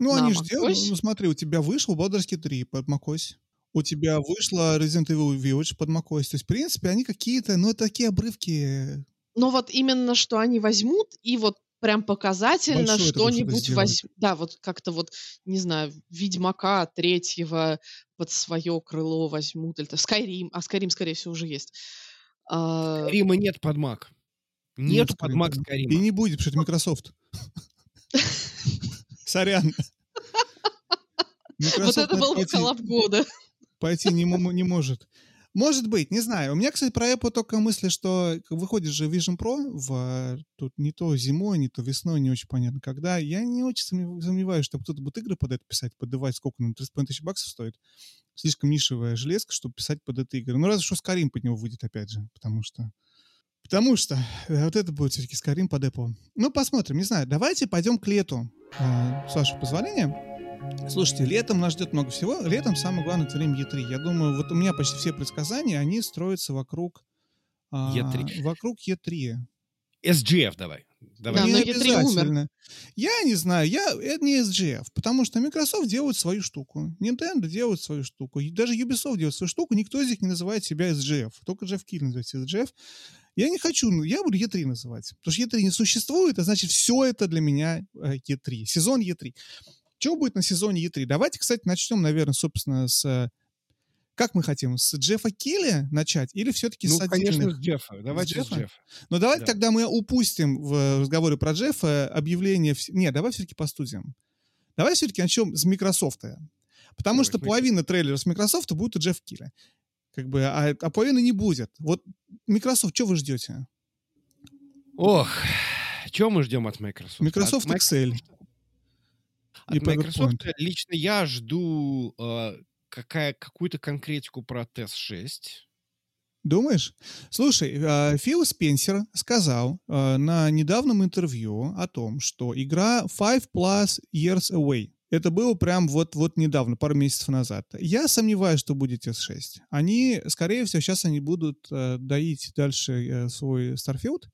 Ну, они же делают, ну, смотри, у тебя вышел Baldur's Gate 3 под macOS. У тебя вышла Resident Evil Village под macOS. То есть, в принципе, они какие-то, ну, это такие обрывки. Но вот именно, что они возьмут и вот прям показательно Большое что-нибудь возьмут. Да, вот как-то вот, не знаю, Ведьмака третьего под свое крыло возьмут. Или Скайрим. А Скайрим, скорее всего, уже есть. А, Рима нет под Mac. Нет Нету под Mac да. И Скайрима. не будет, потому что это Microsoft. Сорян. Вот это был бы коллаб года. пойти не может. Может быть, не знаю. У меня, кстати, про Apple только мысли, что выходит же Vision Pro в, тут не то зимой, не то весной, не очень понятно когда. Я не очень сомнев- сомневаюсь, что кто-то будет игры под это писать, под сколько он, 35 тысяч баксов стоит. Слишком нишевая железка, чтобы писать под это игры. Ну, разве что Skyrim под него выйдет, опять же, потому что... Потому что э, вот это будет все-таки Skyrim под Apple. Ну, посмотрим, не знаю. Давайте пойдем к лету. Э, С вашего позволения. Слушайте, летом нас ждет много всего. Летом самое главное это время E3. Я думаю, вот у меня почти все предсказания, они строятся вокруг... а, E3. Вокруг E3. SGF давай. Давай. Да, не но E3 умер. обязательно. Я не знаю, я, это не SGF, потому что Microsoft делает свою штуку, Nintendo делает свою штуку, и даже Ubisoft делает свою штуку, никто из них не называет себя SGF, только Джефф Килл называется SGF. Я не хочу, ну, я буду E3 называть, потому что E3 не существует, а значит все это для меня э, E3, сезон E3. Что будет на сезоне E3? Давайте, кстати, начнем, наверное, собственно, с... э, Как мы хотим, с Джеффа Килли начать или все-таки Ну, с конечно, отдельных? с Джеффа. Давайте с Джеффа? Джеффа. Но давайте Да. тогда мы упустим в разговоре про Джеффа объявление... вс- Не, давай все-таки по студиям. Давай все-таки начнем с Microsoft. Потому Давай, что с половина трейлеров с Microsoft будет у Джефф Килля. Как бы, а, а половины не будет. Вот Microsoft, что вы ждете? Ох, чего мы ждем от Microsoft? Microsoft От Excel. От и Microsoft PowerPoint. лично я жду э, какая, какую-то конкретику про TES-6. Думаешь? Слушай, э, Фил Спенсер сказал э, на недавнем интервью о том, что игра Five Plus Years Away. Это было прям вот, вот недавно, пару месяцев назад. Я сомневаюсь, что будет S6. Они, скорее всего, сейчас они будут э, доить дальше э, свой Starfield,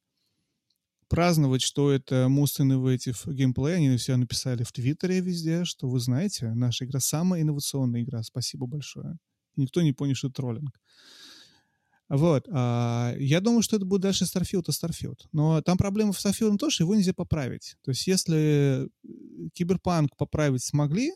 праздновать, что это Most Innovative Gameplay. Они все написали в Твиттере везде, что вы знаете, наша игра самая инновационная игра. Спасибо большое. Никто не понял, что это троллинг. Вот. а, я думаю, что это будет дальше Starfield и Starfield. Но там проблема в Starfield то, что его нельзя поправить. То есть если э, Киберпанк поправить смогли,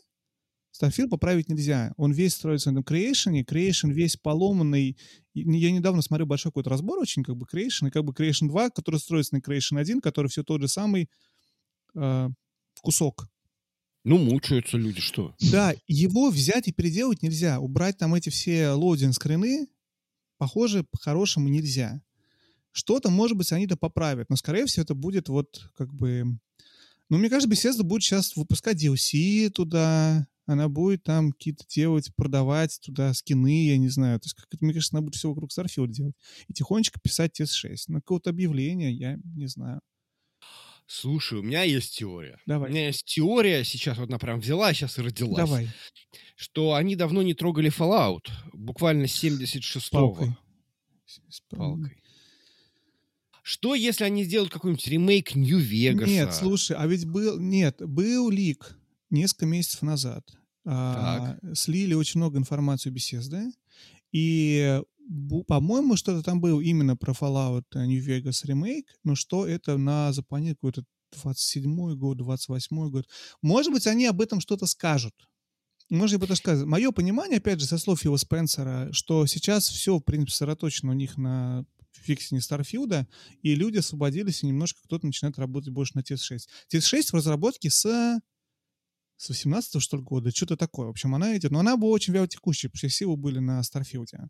Starfield поправить нельзя. Он весь строится на Creation, Creation весь поломанный. И Я недавно смотрел большой какой-то разбор очень как бы Creation, и как бы Creation 2, который строится на Creation 1, который все тот же самый э, кусок. Ну, мучаются люди, что? Да, его взять и переделать нельзя. Убрать там эти все лоудинг-скрины, похоже, по-хорошему нельзя. Что-то, может быть, они-то поправят, но, скорее всего, это будет вот как бы... Ну, мне кажется, Bethesda будет сейчас выпускать DLC туда, она будет там какие-то делать, продавать туда скины, я не знаю. То есть, как мне кажется, она будет все вокруг Starfield делать. И тихонечко писать TS6. На какое-то объявление, я не знаю. Слушай, у меня есть теория. Давай. У меня есть теория, сейчас вот она прям взяла, сейчас и родилась. Давай, Что они давно не трогали Fallout. Буквально с 76-го. палкой. Палкой. Что, если они сделают какой-нибудь ремейк Нью-Вегаса? Нет, слушай, а ведь был... Нет, был лик несколько месяцев назад. А, слили очень много информации Bethesda. И, по-моему, что-то там было именно про Fallout New Vegas ремейк, но что это на запланирован какой-то 27-й год, 28-й год. Может быть, они об этом что-то скажут. Может быть, это скажут. Мое понимание, опять же, со слов Фила Спенсера, что сейчас все, в принципе, сосредоточено у них на фиксине Старфилда, и люди освободились, и немножко кто-то начинает работать больше на TS6. TS6 в разработке с с 18 что ли, года, что-то такое. В общем, она идет. Но она была очень вялотекущей, потому что все силы были на Старфилде.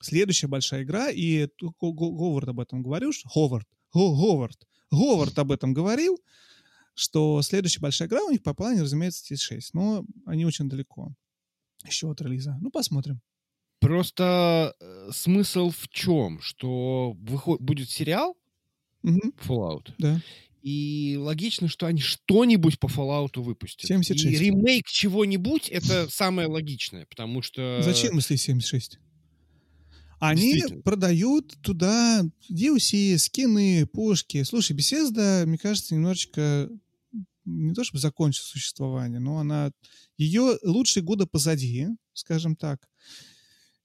Следующая большая игра, и Говард об этом говорил, что... Ховард. Го- Говард. Говард об этом говорил, что следующая большая игра у них по плану, разумеется, TS6. Но они очень далеко еще от релиза. Ну, посмотрим. Просто э, смысл в чем? Что выход... будет сериал Мгм, Fallout, да. И логично, что они что-нибудь по Fallout выпустят. 76. И ремейк чего-нибудь — это самое логичное, потому что... Зачем, если 76? Они продают туда DLC, скины, пушки. Слушай, Bethesda, мне кажется, немножечко не то чтобы закончила существование, но она... Ее лучшие годы позади, скажем так.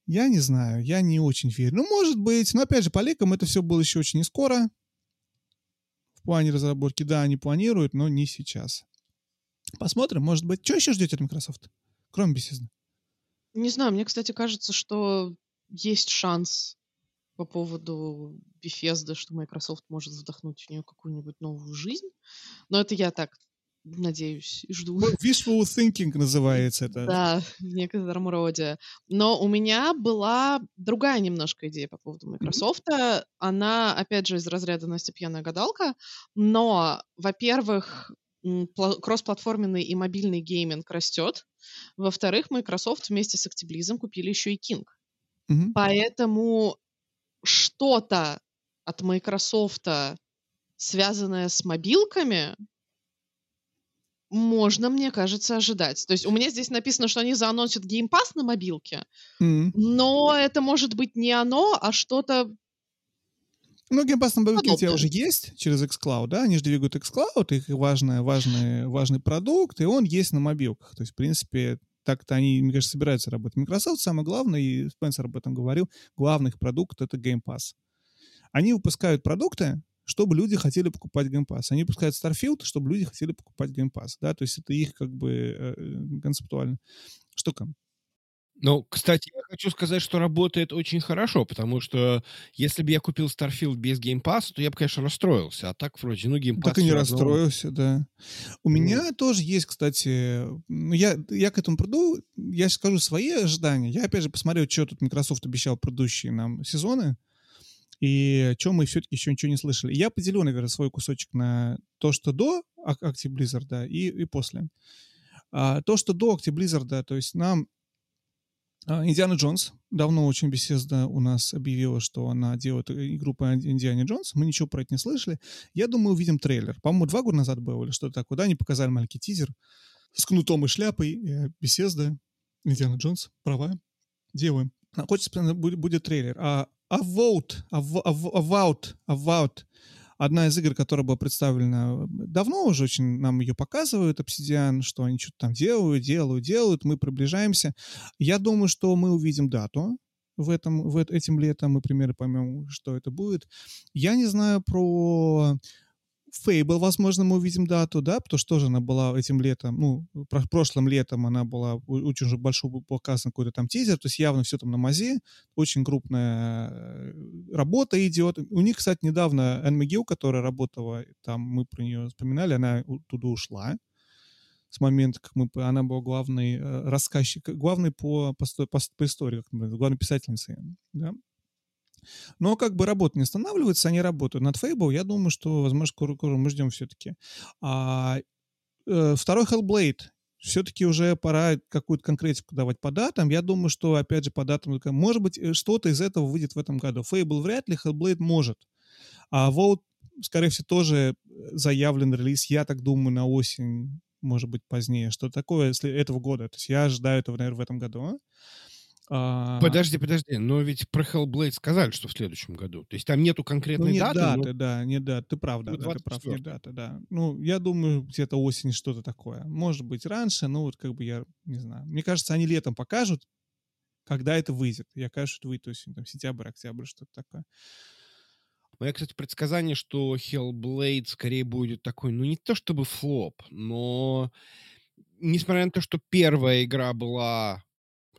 Я не знаю, я не очень верю. Ну, может быть, но опять же, по ликам это все было еще очень не скоро. В плане разработки, да, они планируют, но не сейчас. Посмотрим, может быть. Что еще ждете от Microsoft? Кроме Bethesda. Не знаю, мне, кстати, кажется, что есть шанс по поводу Bethesda, что Microsoft может вдохнуть в нее какую-нибудь новую жизнь. Но это я так надеюсь и жду. Wishful thinking называется это. Да, в некотором роде. Но у меня была другая немножко идея по поводу Microsoft. Она, опять же, из разряда Настя пьяная гадалка. Но, во-первых, кроссплатформенный и мобильный гейминг растет. Во-вторых, Microsoft вместе с Activision купили еще и King. Мгм. Поэтому что-то от Microsoft, связанное с мобилками, можно, мне кажется, ожидать. То есть у меня здесь написано, что они заанонсят Pass на мобилке, Мгм. но это может быть не оно, а что-то Ну, Pass на мобилке у тебя уже есть через xCloud, да? Они же двигают xCloud, их важный, важный, важный продукт, и он есть на мобилках. То есть, в принципе, так-то они, мне кажется, собираются работать. Microsoft самое главное, и Спенсер об этом говорил, главный их продукт — это Game Pass. Они выпускают продукты, чтобы люди хотели покупать Game Pass. Они выпускают Starfield, чтобы люди хотели покупать Game Pass, да? То есть это их как бы э, концептуально штука. Ну, кстати, я хочу сказать, что работает очень хорошо, потому что если бы я купил Starfield без Game Pass, то я бы, конечно, расстроился. А так вроде, ну, Game Pass... Так и не равно- расстроился, да. У Ну. меня тоже есть, кстати, ну, я, я к этому приду, я сейчас скажу свои ожидания. Я, опять же, посмотрел, что тут Microsoft обещал предыдущие нам сезоны, и что мы все-таки еще ничего не слышали. Я поделю, наверное, свой кусочек на то, что до Ac- Active Blizzard, и, и после. А, то, что до Active Blizzard, то есть нам а, Индиана Джонс. Давно очень Bethesda у нас объявила, что она делает игру по Индиане Джонс. Мы ничего про это не слышали. Я думаю, увидим трейлер. По-моему, два года назад было или что-то такое. Да, они показали маленький тизер с кнутом и шляпой. э, Bethesda, Индиана Джонс, права. Делаем. Хочется, будет, будет трейлер. А Avowed, Av- Av- Avowed, Avowed, одна из игр, которая была представлена давно уже, очень нам ее показывают, Obsidian, что они что-то там делают, делают, делают, мы приближаемся. Я думаю, что мы увидим дату в этом, в эт- этим летом, мы примерно поймем, что это будет. Я не знаю про Fable, возможно, мы увидим дату, да, потому что тоже она была этим летом, ну, про- прошлым летом она была очень же большой показан какой-то там тизер, то есть явно все там на мазе, очень крупная э, работа идет. У них, кстати, недавно Энн МcGill, которая работала, там мы про нее вспоминали, она туда ушла с момента, как мы, она была главный э, рассказчик, главный по, по, по, по истории, как мы, главной писательницей, да. Но как бы работа не останавливается, они работают над Fable. Я думаю, что, возможно, скоро, скоро мы ждем все-таки. А, э, второй Hellblade. Все-таки уже пора какую-то конкретику давать по датам. Я думаю, что, опять же, по датам, только- может быть, э, что-то из этого выйдет в этом году. Fable вряд ли, Hellblade может. А Vote, скорее всего, тоже заявлен релиз, я так думаю, на осень, может быть, позднее. Что такое, если этого года? То есть я ожидаю этого, наверное, в этом году. А, Подожди, подожди, но ведь про Hellblade сказали, что в следующем году. То есть там нету Ну, конкретной не даты, даты, но да, не даты. Ты прав, да, Ну, да, ты прав, не 24. даты, да. Ну, я думаю, где-то осень что-то такое. Может быть, раньше, но вот как бы я не знаю. Мне кажется, они летом покажут, когда это выйдет. Я кажется, что это выйдет осенью, там, сентябрь, октябрь, что-то такое. Мое, кстати, предсказание, что Hellblade скорее будет такой, ну, не то чтобы флоп, но несмотря на то, что первая игра была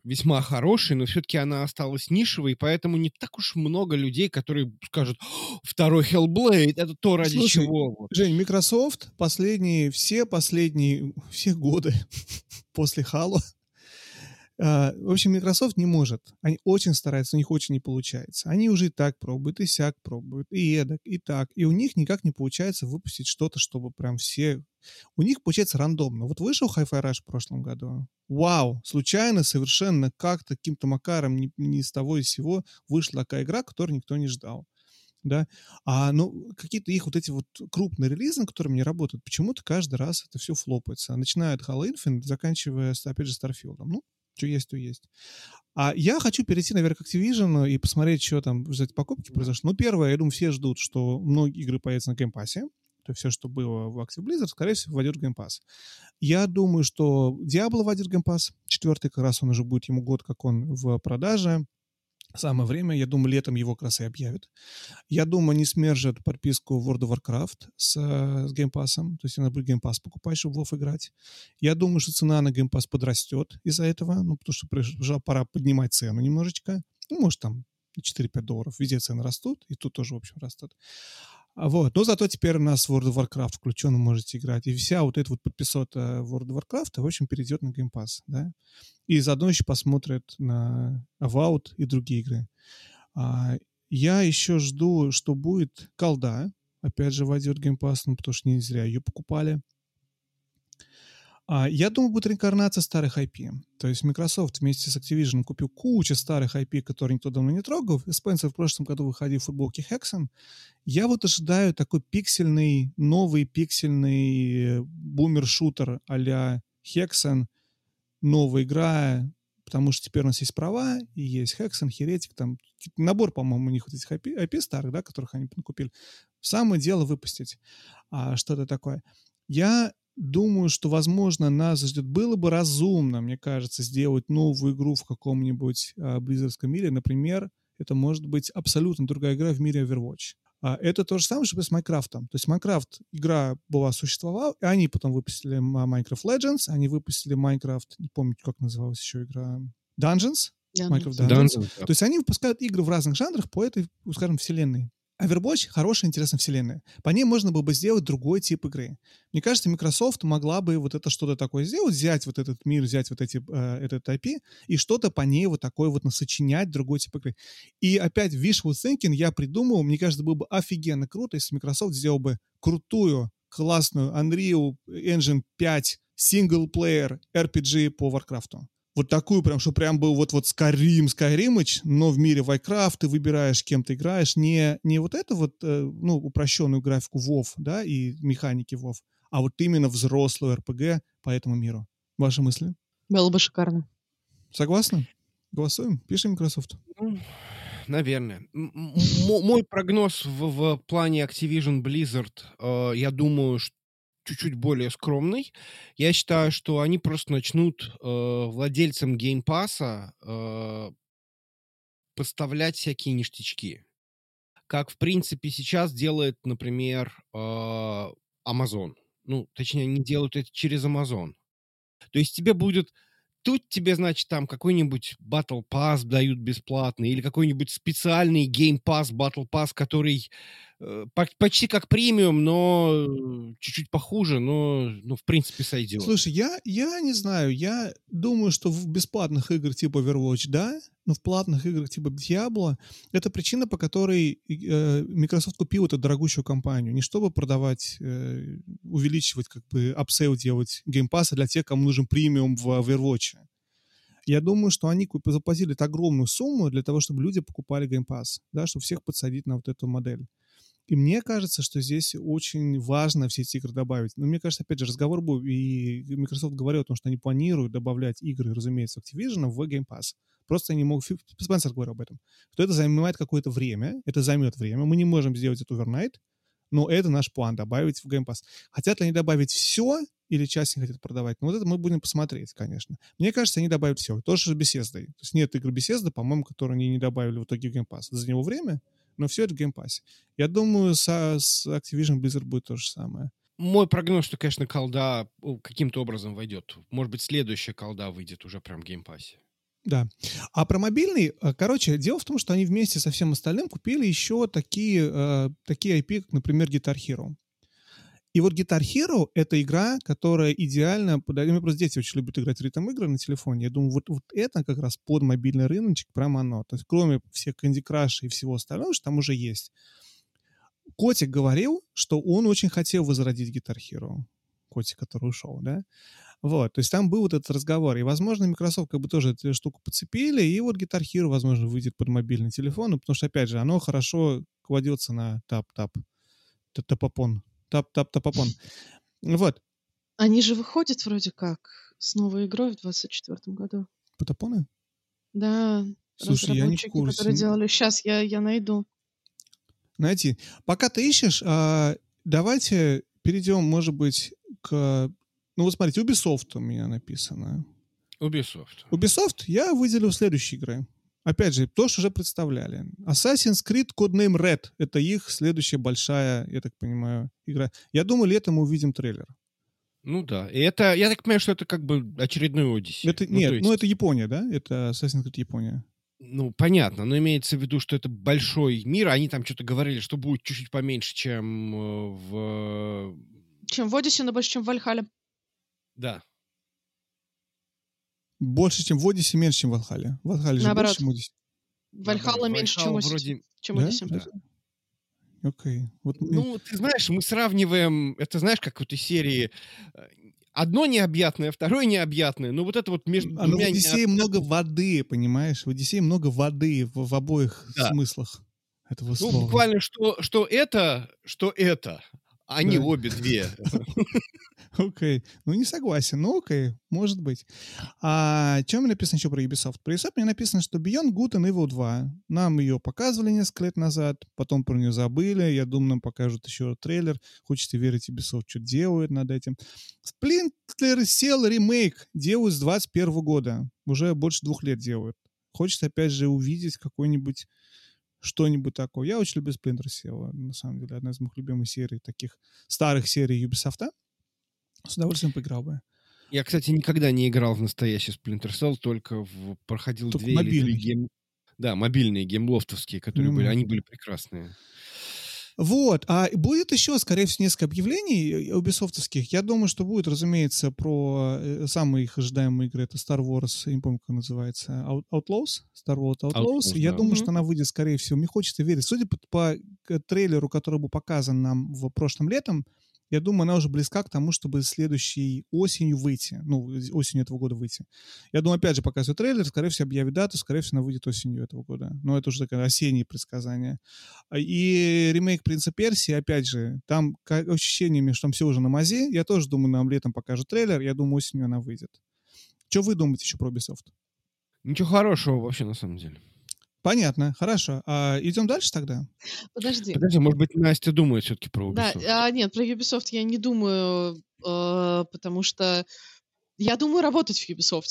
весьма хорошей, но все-таки она осталась нишевой, поэтому не так уж много людей, которые скажут, «О, второй Hellblade, это то, ради Слушай, чего. вот». Жень, Microsoft последние, все последние, все годы после Halo, в общем, Microsoft не может. Они очень стараются, у них очень не получается. Они уже и так пробуют, и сяк пробуют, и эдак, и так. И у них никак не получается выпустить что-то, чтобы прям все... У них получается рандомно. Вот вышел Hi-Fi Rush в прошлом году. Вау! Случайно, совершенно как-то, каким-то макаром, ни, ни с того и сего вышла такая игра, которую никто не ждал да, а ну какие-то их вот эти вот крупные релизы, на которыми не работают, почему-то каждый раз это все флопается, начиная от Halo Infinite, заканчивая, опять же, Starfield. Ну, что есть, то есть. А я хочу перейти, наверное, к Activision и посмотреть, что там за эти покупки произошло. Ну, первое, я думаю, все ждут, что многие игры появятся на Game Pass. То есть все, что было в Active Blizzard, скорее всего, войдет в Game Pass. Я думаю, что Diablo войдет в Game Pass. Четвертый, как раз он уже будет ему год, как он в продаже. Самое время, я думаю, летом его как раз и объявят. Я думаю, они смержат подписку World of Warcraft с, э, с Game Pass. То есть надо будет Game Pass покупать, чтобы в WoW играть. Я думаю, что цена на Game Pass подрастет из-за этого, ну, потому что пришла пора поднимать цену немножечко. Ну, может, там 4-5 долларов. Везде цены растут, и тут тоже, в общем, растут. А Вот. Но зато теперь у нас World of Warcraft включен, вы можете играть. И вся вот эта вот подписота World of Warcraft, в общем, перейдет на Game Pass, да. И заодно еще посмотрят на Avowed и другие игры. А, я еще жду, что будет колда. Опять же, войдет Game Pass, ну, потому что не зря ее покупали. А, я думаю, будет реинкарнация старых IP. То есть Microsoft вместе с Activision купил кучу старых IP, которые никто давно не трогал. Спенсер в прошлом году выходил в футболке Hexen. Я вот ожидаю такой пиксельный, новый пиксельный бумер-шутер а-ля Hexen. Новая игра, потому что теперь у нас есть права, и есть Hexen, Heretic, там набор, по-моему, у них вот этих IP, IP старых, да, которых они купили. Самое дело выпустить а, что-то такое. Я думаю, что, возможно, нас ждет, было бы разумно, мне кажется, сделать новую игру в каком-нибудь а, Blizzardском мире. Например, это может быть абсолютно другая игра в мире Overwatch. А это то же самое, что с Майнкрафтом. То есть Майнкрафт, игра была, существовала, и они потом выпустили Minecraft Legends, они выпустили Minecraft, не помню, как называлась еще игра, Dungeons, Minecraft Dungeons. Dungeons То есть они выпускают игры в разных жанрах по этой, скажем, вселенной. Overwatch — хорошая, интересная вселенная. По ней можно было бы сделать другой тип игры. Мне кажется, Microsoft могла бы вот это что-то такое сделать, взять вот этот мир, взять вот эти, э, этот IP и что-то по ней вот такое вот насочинять, другой тип игры. И опять wishful thinking я придумал, мне кажется, было бы офигенно круто, если Microsoft сделал бы крутую, классную Unreal Engine 5 single-player RPG по Warcraft вот такую прям, что прям был вот вот Skyrim, Skyrimыч, но в мире Warcraft ты выбираешь, кем ты играешь, не, не вот эту вот, э, ну, упрощенную графику WoW, да, и механики WoW, а вот именно взрослую RPG по этому миру. Ваши мысли? Было бы шикарно. Согласны? Голосуем? Пишем Microsoft. Ну, наверное. мой прогноз в, в плане Activision Blizzard, э, я думаю, что чуть-чуть более скромный. Я считаю, что они просто начнут э, владельцам геймпаса э, поставлять всякие ништячки. Как, в принципе, сейчас делает, например, э, Amazon. Ну, точнее, они делают это через Amazon. То есть тебе будет Тут тебе, значит, там какой-нибудь Battle Pass дают бесплатный или какой-нибудь специальный Game Pass, Battle Pass, который почти как премиум, но чуть-чуть похуже, но, ну, в принципе, сойдет. Слушай, я, я не знаю, я думаю, что в бесплатных играх типа Overwatch, да, но в платных играх типа Diablo это причина, по которой э, Microsoft купил эту дорогущую компанию. Не чтобы продавать, э, увеличивать, как бы, upsale делать Game Pass а для тех, кому нужен премиум в Overwatch. Я думаю, что они заплатили огромную сумму для того, чтобы люди покупали Game Pass, да, чтобы всех подсадить на вот эту модель. И мне кажется, что здесь очень важно все эти игры добавить. Но мне кажется, опять же, разговор был, и Microsoft говорил о том, что они планируют добавлять игры, разумеется, Activision в Game Pass. Просто они могут... Спенсер говорил об этом. Что это занимает какое-то время, это займет время. Мы не можем сделать это overnight, но это наш план, добавить в Game Pass. Хотят ли они добавить все или часть не хотят продавать? Ну, вот это мы будем посмотреть, конечно. Мне кажется, они добавят все. То же с Bethesda. То есть нет игры Bethesda, по-моему, которые они не добавили в итоге в Game Pass. За него время, но все это в Pass. Я думаю, со, с Activision Blizzard будет то же самое. Мой прогноз, что, конечно, колда каким-то образом войдет. Может быть, следующая колда выйдет уже прям в Pass. Да. А про мобильный, э, короче, дело в том, что они вместе со всем остальным купили еще такие, э, такие IP, как, например, Guitar Hero. И вот Guitar Hero — это игра, которая идеально... У просто дети очень любят играть в ритм-игры на телефоне. Я думаю, вот, вот это как раз под мобильный рыночек прямо оно. То есть кроме всех Candy Crush и всего остального, что там уже есть. Котик говорил, что он очень хотел возродить Guitar Hero. Котик, который ушел, да? Вот, то есть там был вот этот разговор. И, возможно, Microsoft как бы тоже эту штуку подцепили, и вот Guitar Hero, возможно, выйдет под мобильный телефон, ну, потому что, опять же, оно хорошо кладется на тап-тап, тапапон, тап-тап-тапапон. Вот. Они же выходят вроде как с новой игрой в 24 году. Потапоны? Да. Слушай, я не в курсе. которые делали. Сейчас я, я найду. Найти. Пока ты ищешь, а, давайте перейдем, может быть, к ну вот смотрите, Ubisoft у меня написано. Ubisoft. Ubisoft я выделил следующие игры. Опять же, то, что уже представляли. Assassin's Creed Codename Red. Это их следующая большая, я так понимаю, игра. Я думаю, летом мы увидим трейлер. Ну да. И это, я так понимаю, что это как бы очередной Odyssey. Это, ну, нет, есть... ну это Япония, да? Это Assassin's Creed Япония. Ну, понятно, но имеется в виду, что это большой мир. Они там что-то говорили, что будет чуть-чуть поменьше, чем э, в... Чем в Odyssey, но больше, чем в Вальхале. Да. Больше, чем в Одиссе, меньше, чем в Вальхале. В Вальхале же Наоборот. больше, чем в Одиссе. Вальхалла меньше, чем вроде... чем да? Одиссе. Да. Окей. Вот ну, ты знаешь, мы сравниваем, это знаешь, как в этой серии э, одно необъятное, второе необъятное, но вот это вот между а, двумя... в Одиссее необ... много воды, понимаешь? В Одиссее много воды в, в обоих да. смыслах этого ну, слова. буквально, что, что это, что это, Они Да. обе две. Окей. Ну, не согласен. Ну, окей, может быть. А мне написано еще про Ubisoft? Про Ubisoft мне написано, что Beyond Good and Evil 2. Нам ее показывали несколько лет назад, потом про нее забыли. Я думаю, нам покажут еще трейлер. Хочется верить, Ubisoft что делает над этим. Splinter Cell ремейк делают с 21 года. Уже больше двух лет делают. Хочется, опять же, увидеть какой-нибудь что-нибудь такое. Я очень люблю Splinter Cell, на самом деле. Одна из моих любимых серий, таких старых серий Ubisoft. С удовольствием поиграл бы. Я, кстати, никогда не играл в настоящий Splinter Cell, только в... проходил Только две или три мобильный. гейм... Да, мобильные Gameloft овские, которые были, Мгм. они были прекрасные. Вот, а будет еще, скорее всего, несколько объявлений убисофтовских. Я думаю, что будет, разумеется, про э, самые их ожидаемые игры. Это Star Wars, я не помню, как называется, Out- Outlaws? Star Wars Outlaws. Outlaws, я да. думаю, Мгм. что она выйдет, скорее всего. Мне хочется верить. Судя по, по трейлеру, который был показан нам в прошлом летом, я думаю, она уже близка к тому, чтобы следующей осенью выйти. Ну, осенью этого года выйти. Я думаю, опять же, показывают трейлер, скорее всего, объявит дату, скорее всего, она выйдет осенью этого года. Но это уже такое осеннее предсказание. А, И ремейк «Принца Персии», опять же, там ощущениями, что там все уже на мазе. Я тоже думаю, нам летом покажут трейлер. Я думаю, осенью она выйдет. Что вы думаете еще про Ubisoft? Ничего хорошего вообще, на самом деле. Понятно, хорошо. А, идем дальше тогда? Подожди. Подожди, может быть, Настя думает все-таки про Да, Ubisoft? а, нет, про Ubisoft я не думаю, э, потому что я думаю работать в Ubisoft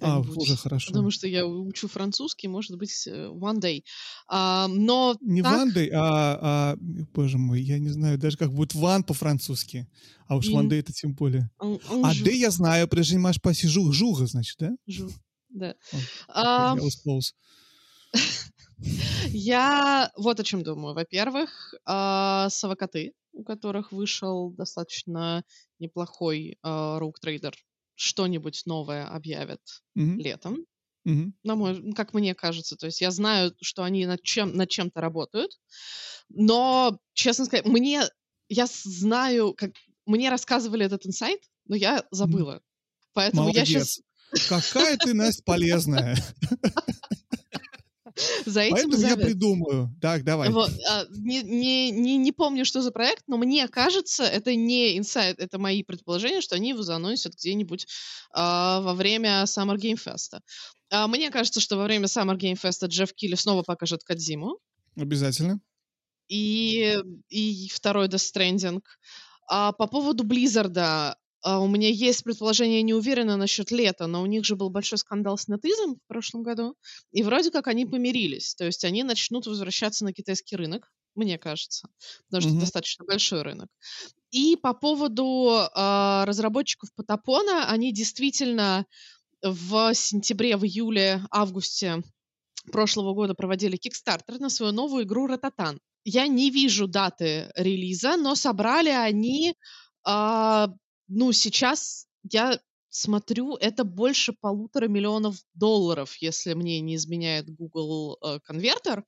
А, уже хорошо. Потому что я учу французский, может быть, э, one day. А, но Не так, Вандой, а, а, боже мой, я не знаю даже, как будет Ван по-французски. А уж Ван Дэй это тем более. он- он А Дэй я знаю, прежде маш паси жуг, жуга, значит, да? жу- да. О, А, Я вот о чем думаю. Во-первых, а, совокоты, у которых вышел достаточно неплохой Rogue Trader, что-нибудь новое объявят летом. мгм. на мой, как мне кажется. То есть я знаю, что они над, чем, над чем-то работают, но, честно сказать, мне, я знаю, как, мне рассказывали этот инсайт, но я забыла. Поэтому я сейчас Молодец. Какая ты, Настя, полезная. за этим Поэтому я завяз- придумаю. Так, давай. Вот, а, не, не, не, не помню, что за проект, но мне кажется, это не инсайт, это мои предположения, что они его заносят где-нибудь а, во время Summer Game Fest. А, мне кажется, что во время Summer Game Fest Джефф Килли снова покажет Кадзиму. Обязательно. и, и второй Death Stranding. А по поводу Близзарда, а, у меня есть предположение, я не уверена насчет лета, но у них же был большой скандал с NetEase в прошлом году, и вроде как они помирились, то есть они начнут возвращаться на китайский рынок, мне кажется, потому что Мгм. достаточно большой рынок. И по поводу а, разработчиков Потапона, они действительно в сентябре, в июле, августе прошлого года проводили Kickstarter на свою новую игру Рататан. Я не вижу даты релиза, но собрали они, а, ну, сейчас я смотрю, это больше полутора миллионов долларов, если мне не изменяет Google э, конвертер,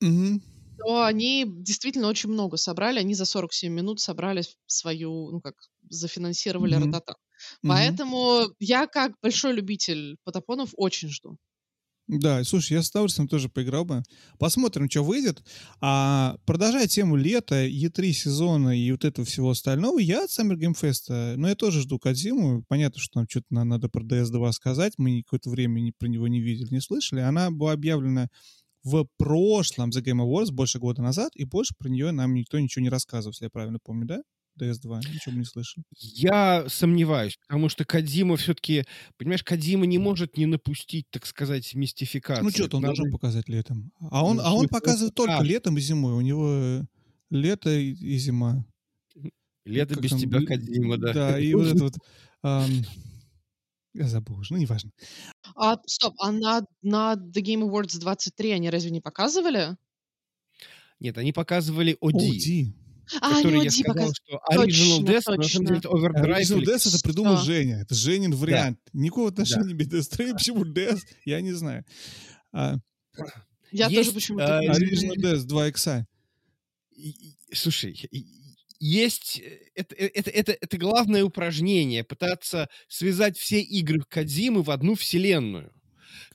Мгм. то они действительно очень много собрали. Они за 47 минут собрали свою, ну как, зафинансировали. Рататан. Мгм. Поэтому я, как большой любитель потапонов, очень жду. Да, слушай, я с удовольствием тоже поиграл бы. Посмотрим, что выйдет. А продолжая тему лета, E3 сезона и вот этого всего остального, я от Summer Game Fest, ну, я тоже жду Кадзиму. Понятно, что нам что-то на- надо про DS2 сказать. Мы какое-то время ни- про него не видели, не слышали. Она была объявлена в прошлом The Game Awards больше года назад, и больше про нее нам никто ничего не рассказывал, если я правильно помню, да? DS2, ничего не слышал. Я сомневаюсь, потому что Кадима все-таки, понимаешь, Кадима не может не напустить, так сказать, мистификацию. Ну, что-то он Надо- должен показать летом. А он, Ну, а он показывает только А. летом и зимой. У него э, лето и, и зима. Лето как без там, тебя, Кадима, да. Да, и вот это вот... я забыл уже, ну, неважно. А, стоп, а на, на The Game Awards 23 они разве не показывали? Нет, они показывали OD, Ди. А, который я сказал, показывали. что Original Точно, Death, но на самом деле это Overdrive. Original Death это придумал Что? Женя. Это Женин вариант. Никакого отношения без Death Stranding. Почему Death? Я не знаю. А, Я Есть, тоже почему-то... знаю. Original Death 2 икса. Слушай, есть э, это, э, это, это, это главное упражнение пытаться связать все игры Кадзимы в одну вселенную.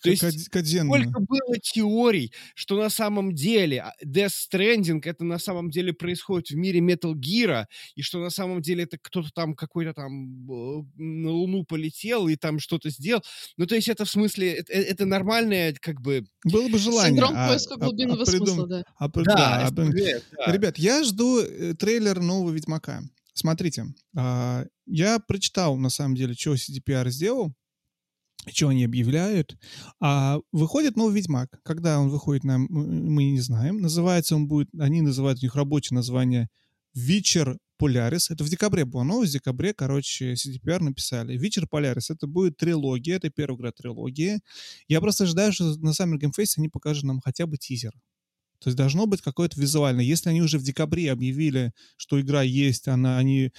То есть сколько было теорий, что на самом деле а, Death Stranding это на самом деле происходит в мире Metal Gear, и что на самом деле это кто-то там какой-то там э, на Луну полетел и там что-то сделал. Ну, то есть это в смысле, это, э, это нормальное как бы... Было бы желание. Синдром а, поиска глубинного а, придум... смысла, да. А, да, да, а, да. Ребят, я жду э, трейлер нового Ведьмака. Смотрите, а, я прочитал, на самом деле, что CDPR сделал, что они объявляют. А выходит новый Ведьмак. Когда он выходит, нам мы не знаем. Называется он будет, они называют у них рабочее название Вечер Полярис. Это в декабре было новость. В декабре, короче, CDPR написали. Вечер Полярис. Это будет трилогия. Это первая игра трилогии. Я просто ожидаю, что на Summer Game Fest они покажут нам хотя бы тизер. То есть должно быть какое-то визуальное. Если они уже в декабре объявили, что игра есть, она, они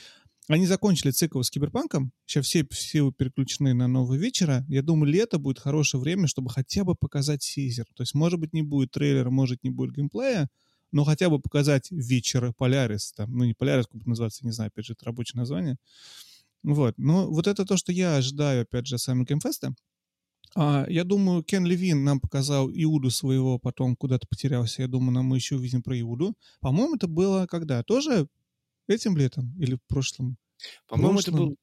они закончили цикл с Киберпанком, сейчас все, все переключены на нового Ведьмака. Я думаю, лето будет хорошее время, чтобы хотя бы показать тизер. То есть, может быть, не будет трейлера, может, не будет геймплея, но хотя бы показать Ведьмак Полярис, там, ну, не Полярис, как это называется, не знаю, опять же, это рабочее название. Вот. Но вот это то, что я ожидаю, опять же, Summer Game Fest'а. А, я думаю, Кен Левин нам показал Иуду своего, потом куда-то потерялся. Я думаю, нам мы еще увидим про Иуду. По-моему, это было когда? Тоже Этим летом или в прошлом? По-моему, это был...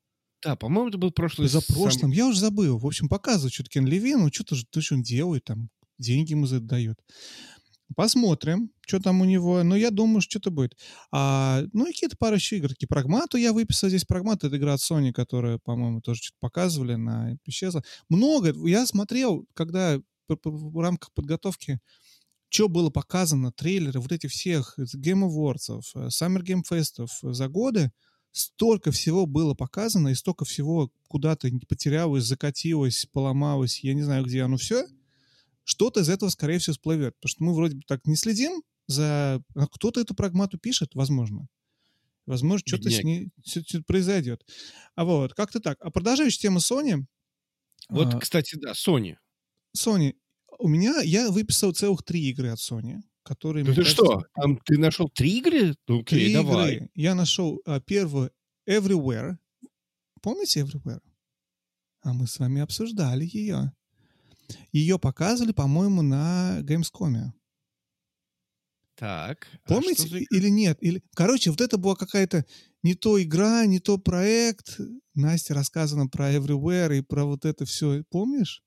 Да, по-моему, это был прошлый... За прошлым. Сам... Я уже забыл. В общем, показывает что-то Кен Левин, ну что-то то, что он делает, там, деньги ему за это дает. Посмотрим, что там у него. Но я думаю, что что-то будет. А, ну, и какие-то пары еще игр. Прагмату я выписал здесь. Прагмат — это игра от Sony, которая, по-моему, тоже что-то показывали на исчезла. Много. Я смотрел, когда в рамках подготовки что было показано, трейлеры вот этих всех Game Awards, э, Summer Game Fest за годы, столько всего было показано, и столько всего куда-то потерялось, закатилось, поломалось, я не знаю, где оно все, что-то из этого, скорее всего, всплывет. Потому что мы вроде бы так не следим за... А кто-то эту прагмату пишет, возможно. Возможно, что-то с ней произойдет. А вот, как-то так. А продолжающая тема Sony... Вот, а, кстати, да, Sony. Sony у меня, я выписал целых три игры от Sony, которые... Да ты кажется, что, там ты нашел три игры? Ну, окей, три давай. игры. Я нашел а, первую Everywhere. Помните Everywhere? А мы с вами обсуждали ее. Ее показывали, по-моему, на Gamescom. Так. А Помните а или нет? Или... Короче, вот это была какая-то не то игра, не то проект. Настя рассказана про Everywhere и про вот это все. Помнишь?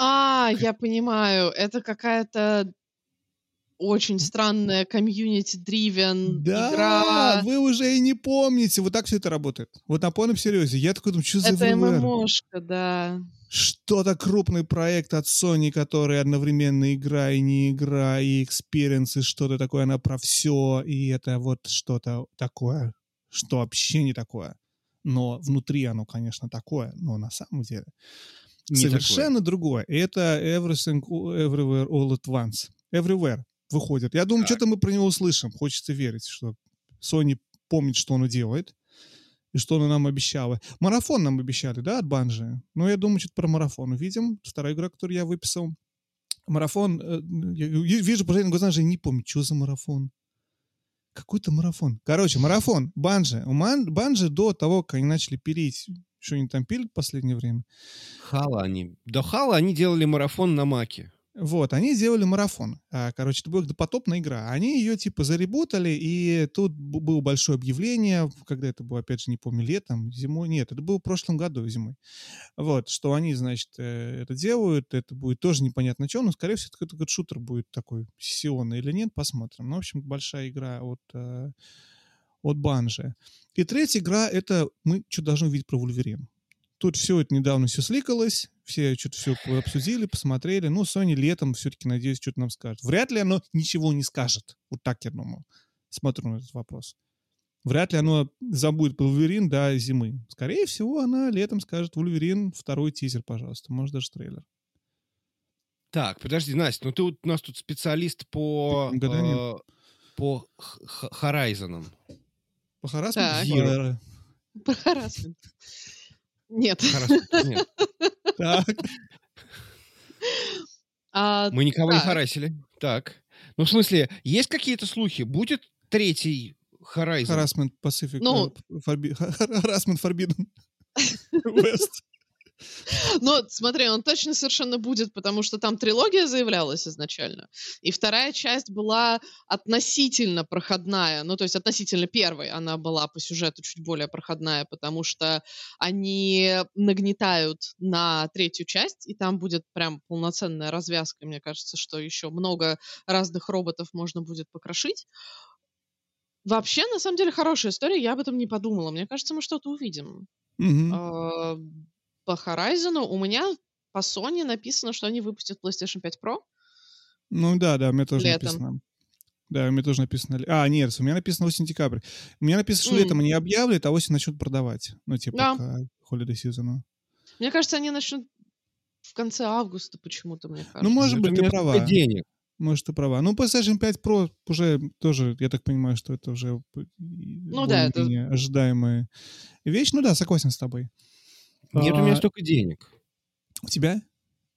А, я понимаю, это какая-то очень странная community-driven да, игра. вы уже и не помните. Вот так все это работает. Вот на полном серьезе. Я такой думаю, что за Это ММОшка, да. Что-то крупный проект от Sony, который одновременно игра и не игра, и experience, и что-то такое, она про все, и это вот что-то такое, что вообще не такое. Но внутри оно, конечно, такое, но на самом деле не совершенно такое. другое. Это Everything Everywhere All at Once. Everywhere выходит. Я думаю, что-то мы про него услышим. Хочется верить, что Sony помнит, что он делает и что она нам обещала. Марафон нам обещали, да, от Банжи? Ну, я думаю, что-то про марафон увидим. Вторая игра, которую я выписал. Марафон, э, я вижу по глазам, же не помню, что за марафон. Какой-то марафон. Короче, марафон, Банжи. У Банжи до того, как они начали пилить что они там пилят в последнее время? Хала они. До Хала они делали марафон на Маке. Вот, они сделали марафон. А, короче, это была допотопная игра. Они ее, типа, зареботали, и тут было большое объявление, когда это было, опять же, не помню, летом, зимой, нет, это было в прошлом году зимой. Вот, что они, значит, э, это делают, это будет тоже непонятно что, но, скорее всего, это какой-то шутер будет такой сессионный или нет, посмотрим. Ну, в общем, большая игра от, э, от Банжи. И третья игра — это мы что должны увидеть про Вульверин. Тут все это недавно все сликалось, все что-то все обсудили, посмотрели. Ну, Sony летом все-таки, надеюсь, что-то нам скажет. Вряд ли оно ничего не скажет. Вот так я думаю. Смотрю на этот вопрос. Вряд ли оно забудет про Вульверин до зимы. Скорее всего, она летом скажет Вульверин, второй тизер, пожалуйста. Может, даже трейлер. Так, подожди, Настя, ну ты вот у нас тут специалист по... Э, по Horizon. По Харасменту? По Харасменту. Нет. Нет. Так. А, Мы никого не харасили. Так. Ну, в смысле, есть какие-то слухи? Будет третий Horizon? Harassment Pacific. Ну, Харасмент Forbidden West. Ну, смотри, он точно совершенно будет, потому что там трилогия заявлялась изначально. И вторая часть была относительно проходная. Ну, то есть относительно первой она была по сюжету чуть более проходная, потому что они нагнетают на третью часть, и там будет прям полноценная развязка. Мне кажется, что еще много разных роботов можно будет покрошить. Вообще, на самом деле, хорошая история. Я об этом не подумала. Мне кажется, мы что-то увидим. Мгм. По Horizon у меня по Sony написано, что они выпустят PlayStation 5 Pro. Ну да, да, у меня тоже Летом. написано. Да, у меня тоже написано... А, нет, у меня написано осень-декабрь. У меня написано, что М. летом они объявят, а осень начнут продавать. Ну, типа, Да. к holiday season. Мне кажется, они начнут в конце августа почему-то, мне кажется. Ну, может быть, ты права. денег. Может, ты права. Ну, PlayStation 5 Pro уже тоже, я так понимаю, что это уже Ну да, это- ожидаемая вещь. Ну да, согласен с тобой. Нет у меня А, столько денег. У тебя?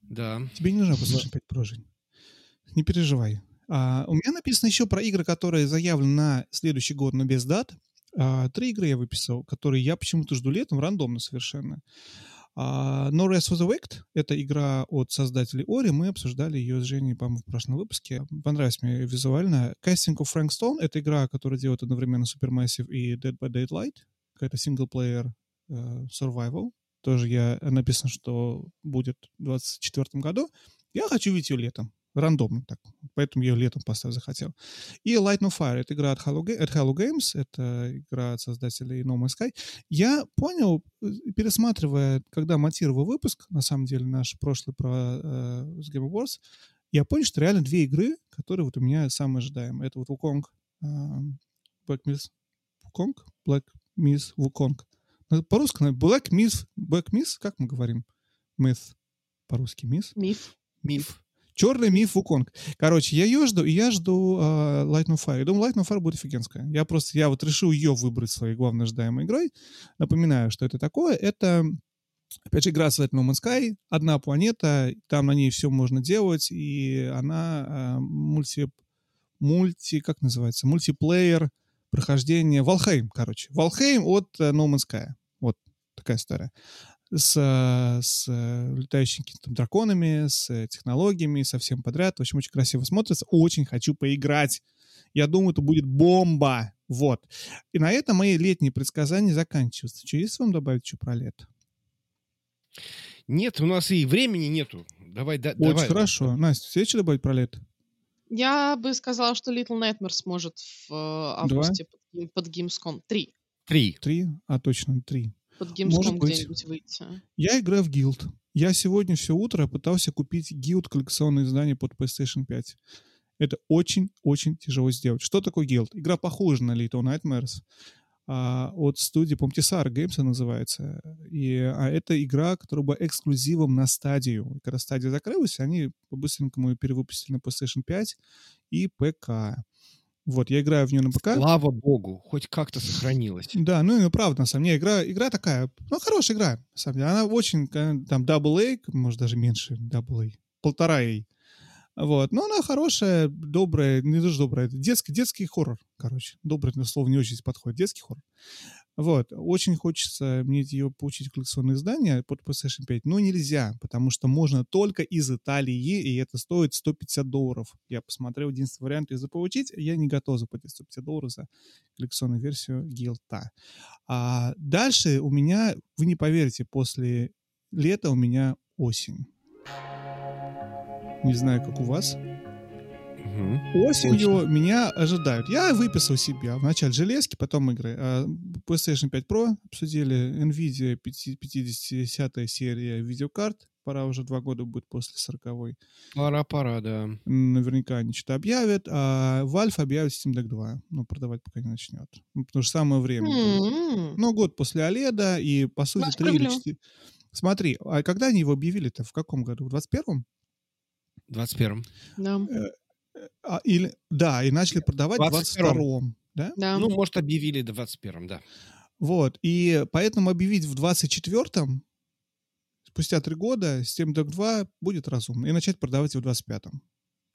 Да. Тебе не нужна PlayStation 5 Pro, Жень. Не переживай. А, у меня написано еще про игры, которые заявлены на следующий год, но без дат. А, три игры я выписал, которые я почему-то жду летом, рандомно совершенно. А, no Rest Was Awaked — это игра от создателей Ори. Мы обсуждали ее с Женей, по-моему, в прошлом выпуске. Понравилась мне визуально. Casting of Frank Stone — это игра, которая делает одновременно Supermassive и Dead by Daylight. Какая-то синглплеер э, survival. Тоже я написано, что будет в 2024 году. Я хочу видеть ее летом. Рандомно так. Поэтому я ее летом поставить захотел. И Light No Fire. Это игра от Hello, от Hello Games. Это игра от создателей No Man's Sky. Я понял, э, пересматривая, когда монтировал выпуск, на самом деле, наш прошлый про э, Game Awards, я понял, что реально две игры, которые вот у меня самые ожидаемые. Это вот Wukong, э, Black Myth, Wukong, Black Myth, Wukong. Ну, По-русски, наверное, Black Myth, Black Myth, как мы говорим? Myth. По-русски Myth. Миф. Миф. Черный миф Вуконг. Короче, я ее жду, и я жду э, Light No Fire. Я думаю, Light No Fire будет офигенская. Я просто, я вот решил ее выбрать своей главной ожидаемой игрой. Напоминаю, что это такое. Это, опять же, игра с Light No Man's Sky. Одна планета, там на ней все можно делать, и она э, мульти, мульти, как называется, мультиплеер прохождения Валхейм, короче. Валхейм от э, No Man's Sky. Такая история с, э, с э, летающими какими-то драконами, с э, технологиями, со всем подряд. В общем, очень красиво смотрится. Очень хочу поиграть. Я думаю, это будет бомба. Вот. И на этом мои летние предсказания заканчиваются. Что, есть вам добавить что про лето? Нет, у нас и времени нету. Давай, да, Очень давай. хорошо. Настя, тебе что добавить про лето? Я бы сказала, что Little Nightmares сможет в августе под, Гим- под Gamescom. Три. Три. Три? А, точно, три. Под быть. где-нибудь выйти. Я играю в Guild. Я сегодня все утро пытался купить Guild коллекционное издание под PlayStation 5. Это очень-очень тяжело сделать. Что такое Guild? Игра похожа на Little Nightmares. а, от студии, по-моему, Tessar Games она называется. И, а это игра, которая была эксклюзивом на стадию. И когда стадия закрылась, они по-быстренькому ее перевыпустили на PlayStation 5 и ПК. Вот, я играю в нее на ПК. Слава богу, хоть как-то сохранилось. Да, ну и правда, на самом деле, игра, игра такая, ну, хорошая игра, на самом деле. Она очень, э, там, double A, может, даже меньше double A, полтора A. Вот, но она хорошая, добрая, не даже добрая, детский, детский хоррор, короче. Доброе это слово не очень подходит, детский хоррор. Вот, очень хочется мне ее получить коллекционное издание под PlayStation 5, но нельзя, потому что можно только из Италии, и это стоит 150 долларов. Я посмотрел, единственный вариант ее заполучить, я не готов заплатить 150 долларов за коллекционную версию Гилта. А дальше у меня, вы не поверите, после лета у меня осень. Не знаю, как у вас. Мгм. Осенью меня ожидают. Я выписал себя вначале железки, потом игры. А, PlayStation 5 Pro обсудили, NVIDIA 50 серия видеокарт. Пора уже два года будет после 40 Пора, пора, да. Наверняка они что-то объявят. А Valve объявит Steam Deck 2. Ну, продавать пока не начнет. Ну, потому что самое время. М. Ну, год после OLED, и, по сути, три или справедливо. четыре... Смотри, а когда они его объявили-то? В каком году? В 21-м? В 21-м. Да. А, или... Да, и начали продавать в 22-м. 22-м. Да? Да. Ну, может, объявили в 21-м, да. Вот. И поэтому объявить в 24-м, спустя три года, Steam Deck 2 будет разумно. И начать продавать его в 25-м.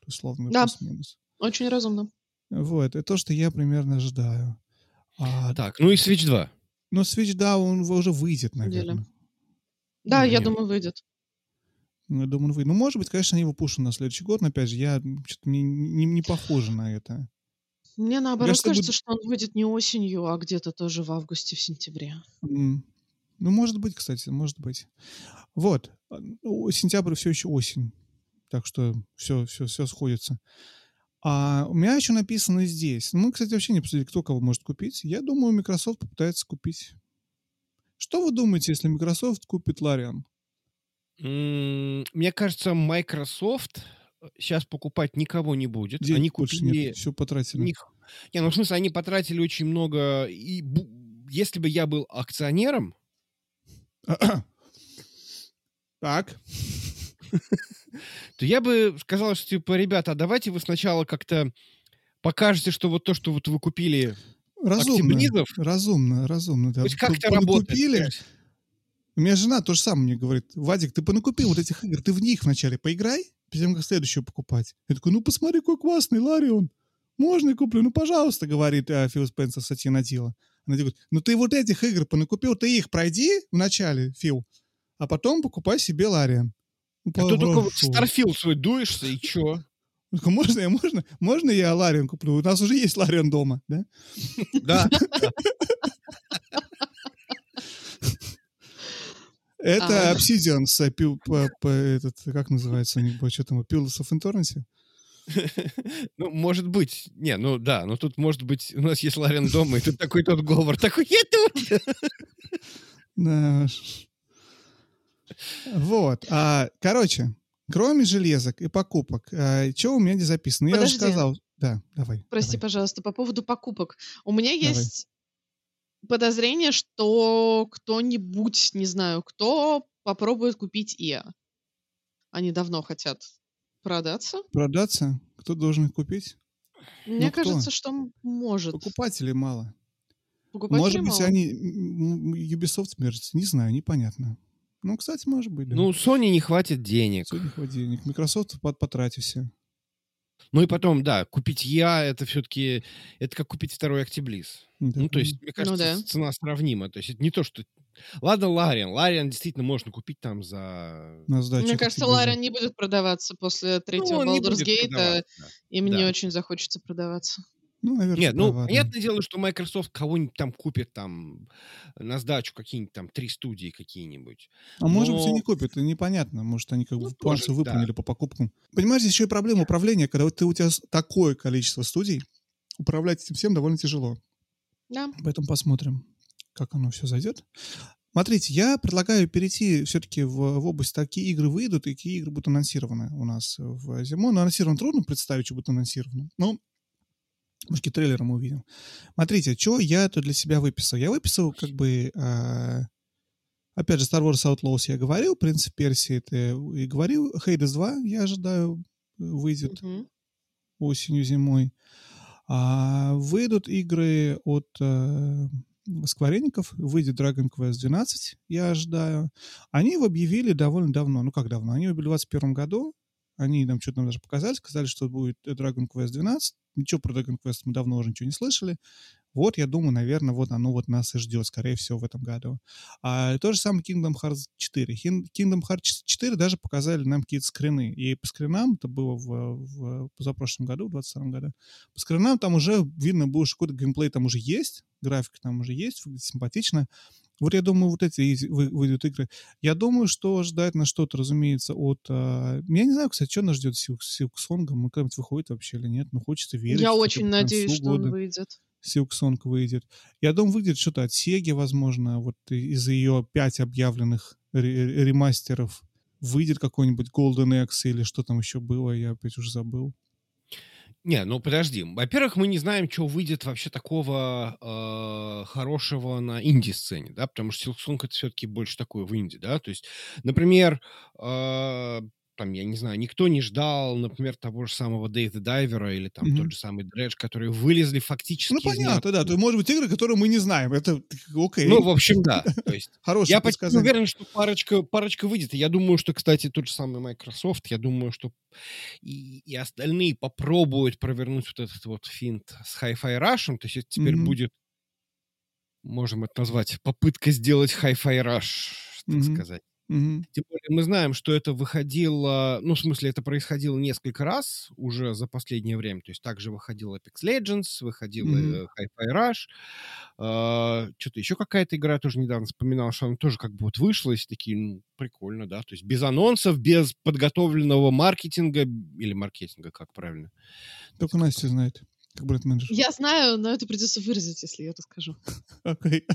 Условно, Да. плюс-минус. Очень разумно. Вот. Это то, что я примерно ожидаю. А, Так, ну и Switch 2. Но Switch, да, он уже выйдет, На деле. наверное. Да, Или я нет? думаю, выйдет. Ну, я думаю, вы. Ну, может быть, конечно, они его пушат на следующий год, но опять же, я что-то не, не, не похоже на это. Мне наоборот кажется, кажется, будет- что он выйдет не осенью, а где-то тоже в августе, в сентябре. М. Ну, может быть, кстати, может быть. Вот. Сентябрь все еще осень. Так что все, все, все сходится. А у меня еще написано здесь. Мы, кстати, вообще не обсудили, кто кого может купить. Я думаю, Microsoft попытается купить. Что вы думаете, если Microsoft купит Larian? Мне кажется, Microsoft сейчас покупать никого не будет. Денег они купили... нет, все потратили. них- Не, ну в смысле, они потратили очень много. И если бы я был акционером, Так. то я бы сказал, что типа, ребята, а давайте вы сначала как-то покажете, что вот то, что вот вы купили, Разумно. Разумно, разумно. Да. хоть как-то П- работает. У меня жена то же самое мне говорит. Вадик, ты понакупил вот этих игр, ты в них вначале поиграй, перед тем, как следующую покупать. Я такой, ну посмотри, какой классный Ларион. Можно я куплю? Ну, пожалуйста, говорит а, Фил Спенсер Сатья Надила. Она говорит, ну ты вот этих игр понакупил, ты их пройди вначале, Фил, а потом покупай себе Лариан. Ну, А то только. Starfield свой дуешься, и чё? Такой, Можно я, можно, можно я Лариан куплю? У нас уже есть Лариан дома, да? Да. Это А. Obsidian с э, пил- по- по- этот, как называется у них, что там, Pillars of Eternity? Ну, может быть. Не, ну да, но тут может быть, у нас есть Ларен дома, и тут такой тот говор, такой, я тут. Да. Вот. А, короче, кроме железок и покупок, что у меня здесь записано? Я уже Подожди. сказал. Да, давай. Прости, давай. пожалуйста, по поводу покупок. У меня Давай. есть подозрение, что кто-нибудь, не знаю кто, попробует купить ИА. Они давно хотят продаться. Продаться? Кто должен их купить? Мне Ну, кто? кажется, что м- может. Покупателей мало. Покупателей может быть, мало. они Ubisoft смертятся. Не знаю, непонятно. Ну, кстати, может быть, да. Ну, Sony не хватит денег. Сегодня хватит денег. Microsoft под потратился. Ну и потом, да, купить я, это все-таки, это как купить второй Октябрис. Да. Ну, то есть, мне кажется, да. с- цена сравнима. То есть, это не то, что... Ладно, Лариан. Лариан действительно можно купить там за... на сдачу Мне кажется. Ларин не будет продаваться после третьего Ну, он не Baldur's Gate, да. и мне да. очень захочется продаваться. Ну, наверное, Нет, ну, да. понятное дело, что Microsoft кого-нибудь там купит там на сдачу какие-нибудь там три студии какие-нибудь. А может быть, и Но- не купят, это непонятно. Может, они как бы Ну, план тоже, всё да. выполнили по покупкам. Понимаешь, здесь еще и проблема управления, когда вот ты, у тебя такое количество студий, управлять этим всем довольно тяжело. Да. Поэтому посмотрим, как оно все зайдет. Смотрите, я предлагаю перейти все-таки в, в область, какие игры выйдут и какие игры будут анонсированы у нас в зиму. Но анонсировано трудно представить, что будет анонсировано. Но, может, какие трейлеры мы увидим. Смотрите, что я тут для себя выписал. Я выписал как бы... а, опять же, Star Wars Outlaws я говорил, Принц Персии это и говорил. Hades 2 я ожидаю выйдет Мгм. осенью, зимой. А выйдут игры от э, скворечников, выйдет Dragon Quest 12, я ожидаю. Они его объявили довольно давно. Ну, как давно? Они его объявили в 2021 году. Они нам что-то нам даже показали, сказали, что будет Dragon Quest 12. Ничего про Dragon Quest мы давно уже ничего не слышали. Вот, я думаю, наверное, вот оно вот нас и ждет, скорее всего, в этом году. А то же самое Kingdom Hearts 4. Хин- Kingdom Hearts 4 даже показали нам какие-то скрины. И по скринам, это было в, в позапрошлом году, в 22 году, по скринам там уже видно было, что какой-то геймплей там уже есть, графика там уже есть, выглядит симпатично. Вот я думаю, вот эти выйдут игры. Я думаю, что ждать на что-то, разумеется, от... а, Я не знаю, кстати, что нас ждет с Силксонгом. Ну, когда-нибудь выходит вообще или нет. Ну, хочется верить. Я очень надеюсь, что он года выйдет. Silksong выйдет. Я думаю, выйдет что-то от Сеги, возможно, вот и- из-за ее пять объявленных ре- ремастеров. Выйдет какой-нибудь Golden Axe или что там еще было, я опять уже забыл. Не, ну подожди. Во-первых, мы не знаем, что выйдет вообще такого э, хорошего на инди-сцене, да, потому что Silksong это все-таки больше такое в инди, да, то есть, например, э, там, я не знаю, никто не ждал, например, того же самого the Diver или там Мгм. тот же самый Dredge, которые вылезли фактически Ну, понятно, да. То, может быть, игры, которые мы не знаем. Это окей. Ну, в общем, да. То есть, Хорошее я почти уверен, что парочка, парочка выйдет. И я думаю, что, кстати, тот же самый Microsoft, я думаю, что и, и остальные попробуют провернуть вот этот вот финт с Hi-Fi Rush. То есть это теперь Мгм. будет, можем это назвать, попытка сделать Hi-Fi Rush, так Мгм. сказать. Мгм. Тем более мы знаем, что это выходило, ну, в смысле, это происходило несколько раз уже за последнее время. То есть также выходил Apex Legends, выходил э, Hi-Fi Rush. что-то еще какая-то игра тоже недавно вспоминал, что она тоже как бы вот вышла, и такие, ну, прикольно, да. То есть без анонсов, без подготовленного маркетинга, или маркетинга, как правильно. Только Настя знает, как бренд-менеджер. Я знаю, но это придется выразить, если я расскажу. Окей.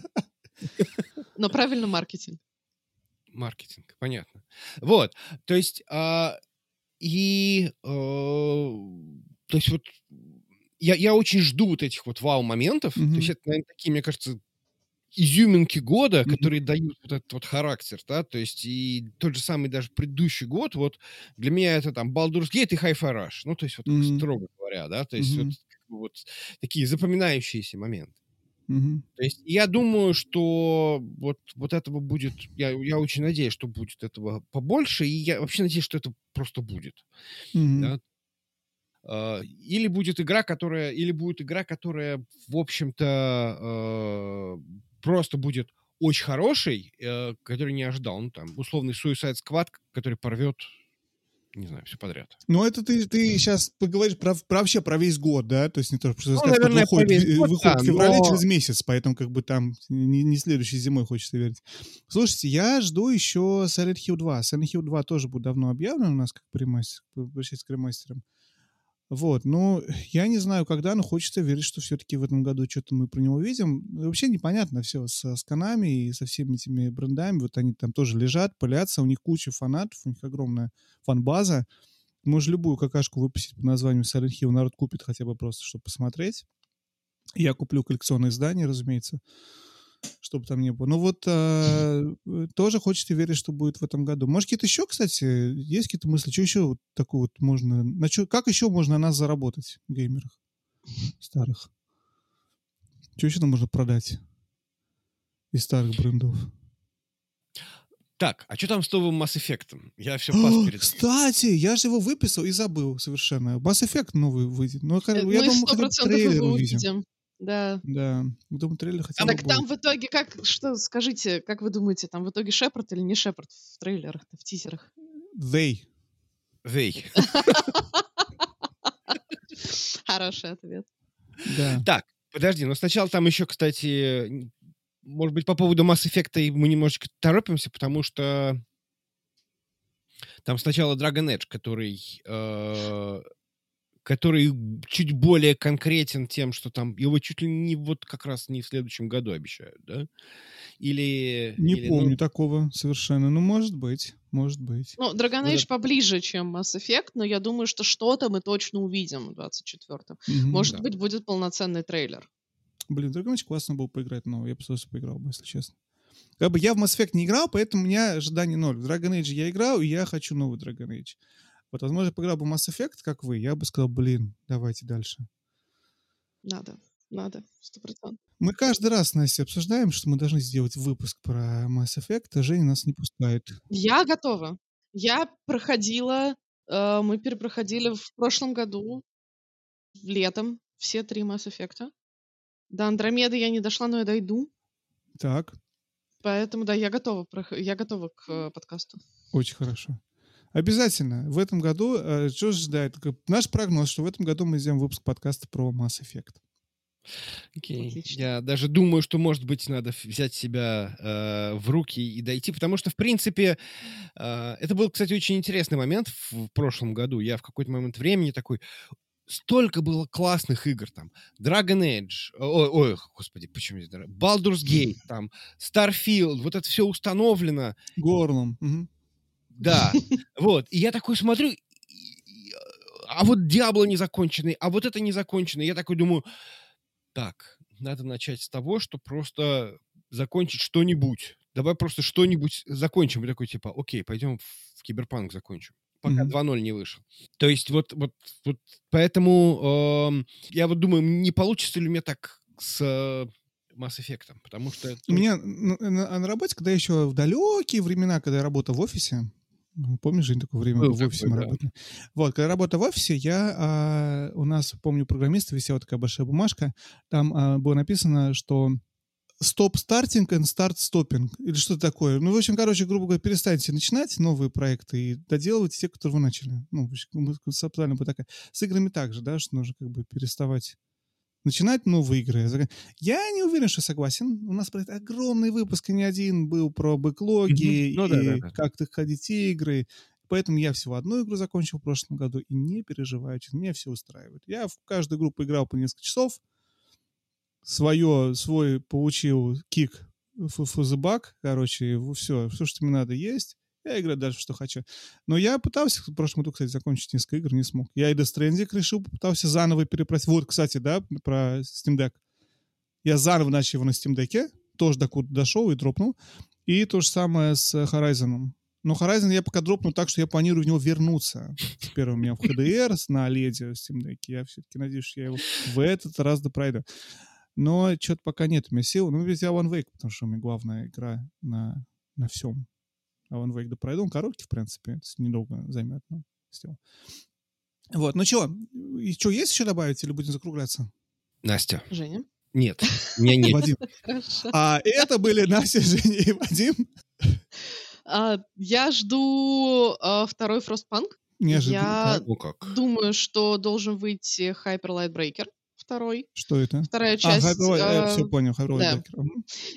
Но правильно маркетинг. Маркетинг, понятно. Вот, то есть, а, и, э, то есть вот я, я очень жду вот этих вот вау-моментов. То есть это, наверное, такие, мне кажется, изюминки года, Мгм. которые дают вот этот вот характер, да, то есть и тот же самый даже предыдущий год, вот для меня это там Baldur's Gate и Hi-Fi Rush, ну, то есть вот Мгм. строго говоря, да, то есть Мгм. вот, вот такие запоминающиеся моменты. Мгм. То есть я думаю, что вот, вот этого будет, я, я очень надеюсь, что будет этого побольше, и я вообще надеюсь, что это просто будет. Мгм. Да? А, Или будет игра, которая, или будет игра, которая, в общем-то, э, просто будет очень хорошей, э, который не ожидал. Ну, там, условный Suicide Squad, который порвет, не знаю, все подряд. Ну, это ты, ты сейчас поговоришь про, про вообще про весь год, да? То есть не то, что Ну, Squad наверное, выходит, про весь в- год, выходит да, в феврале но- через месяц, поэтому как бы там не, не следующей зимой хочется верить. Слушайте, я жду еще Silent Hill 2. Silent Hill 2 тоже будет давно объявлен у нас как ремастер, обращаясь к ремастерам. Вот, ну, я не знаю, когда, но хочется верить, что все-таки в этом году что-то мы про него увидим. Вообще непонятно все с, с Konami и со всеми этими брендами. Вот они там тоже лежат, пылятся, у них куча фанатов, у них огромная фан-база. Можно любую какашку выпустить по названию Silent Hill, народ купит хотя бы просто, чтобы посмотреть. Я куплю коллекционное издание, разумеется, чтобы там не было. Ну вот а, э, тоже хочется верить, что будет в этом году. Может, какие-то еще, кстати, есть какие-то мысли? Что еще вот такое вот можно... На чё- как еще можно на нас заработать, геймерах старых? Что еще нам можно продать из старых брендов? Так, а что там с новым Mass Effect? Я все пас перед... Кстати, я же его выписал и забыл совершенно. Mass Effect новый выйдет. Ну, Э, я Мы думаю, процентов трейлер его увидим. увидим. Да. Да, я думаю, трейлер хотя бы Так там в итоге, как, что, скажите, как вы думаете, там в итоге Шепард или не Шепард в трейлерах, в тизерах? They. Вей. Хороший ответ. Да. Так, подожди, но сначала там еще, кстати, может быть, по поводу Mass Effect и мы немножечко торопимся, потому что там сначала Dragon Edge, который, э, который чуть более конкретен тем, что там его чуть ли не вот как раз не в следующем году обещают, да? Или... Не или, ну, помню такого совершенно. Ну, может быть, может быть. Ну, Dragon Вот Age это- поближе, чем Mass Effect, но я думаю, что что-то мы точно увидим в 24-м. Мгм. Может да. быть, будет полноценный трейлер. Блин, Dragon Age классно было поиграть, но я бы с удовольствием поиграл бы, если честно. Как бы я в Mass Effect не играл, поэтому у меня ожиданий ноль. В Dragon Age я играл, и я хочу новый Dragon Age. Вот, возможно, я поиграл бы Mass Effect, как вы, я бы сказал, блин, давайте дальше. Надо, надо, сто процентов. Мы каждый раз, Настя, обсуждаем, что мы должны сделать выпуск про Mass Effect, а Женя нас не пускает. Я готова. Я проходила, э, мы перепроходили в прошлом году, летом, все три Mass Effect. До Андромеды я не дошла, но я дойду. Так, Поэтому, да, я готова, я готова к э, подкасту. очень хорошо. Обязательно. В этом году, э, что ждает? Как- Наш прогноз, что в этом году мы сделаем выпуск подкаста про Mass Effect. Окей. Отлично. Я даже думаю, что, может быть, надо взять себя э, в руки и дойти, потому что, в принципе, э, это был, кстати, очень интересный момент в, в прошлом году. Я в какой-то момент времени такой... Столько было классных игр там. Dragon Edge, ой, ой господи, почему здесь Baldur's Gate, там, Starfield, вот это все установлено. Горлом. мгм. Да, вот. И я такой смотрю, а вот Диабло незаконченный, а вот это незаконченный. Я такой думаю, так, надо начать с того, что просто закончить что-нибудь. Давай просто что-нибудь закончим. И такой, типа, окей, пойдем в Киберпанк закончим. Пока Мгм. 2.0 не вышел. То есть вот, вот, вот поэтому эм, я вот думаю, не получится ли мне так с э, Mass Effect, потому что... У меня на, на- на работе, когда еще в далекие времена, когда я работал в офисе, помнишь, Жень, такое время было в офисе мы да. работали. Вот, когда я работал в офисе, я, а, у нас, помню, программиста висела такая большая бумажка, там а, было написано, что Stop Starting and Start Stopping. Или что-то такое. Ну, в общем, короче, грубо говоря, перестаньте начинать новые проекты и доделывайте те, которые вы начали. Ну, в общем, концептуально бы такая. С играми также, да, что нужно как бы переставать начинать новые игры. Я не уверен, что согласен. У нас огромный выпуск, и не один был про бэклоги ну, и да, да, да. как ходить игры. Поэтому я всего одну игру закончил в прошлом году и не переживаю, меня все устраивает. Я в каждую группу играл по несколько часов, свое, свой получил кик фузыбак, короче, все, все, что мне надо, есть. Я играю дальше, что хочу. Но я пытался в прошлом году, кстати, закончить несколько игр, не смог. Я и Death Stranding решил, попытался заново перепросить. Вот, кстати, да, про Steam Deck. Я заново начал его на Steam Deck, тоже до куда дошел и дропнул. И то же самое с Horizon. Но Horizon я пока дропну так, что я планирую в него вернуться. Теперь у меня в HDR на OLED Steam Deck. Я все-таки надеюсь, что я его в этот раз допройду. Но что-то пока нет у меня сил. Ну, ведь я One Wake, потому что у меня главная игра на, на всем. А One Wake допройду. Он короткий, в принципе. Это недолго займет. Ну, сделал. Вот, ну что, и что, есть еще добавить или будем закругляться? Настя. Женя. Нет, меня нет. Вадим. А это были Настя, Женя и Вадим. А, я жду а, второй Frostpunk. Неожиданно. Я Ну как? думаю, что должен выйти Hyper Light Breaker второй. Что это? Вторая А, часть. Hyper- я а, все понял, Hyper Light да. Breaker.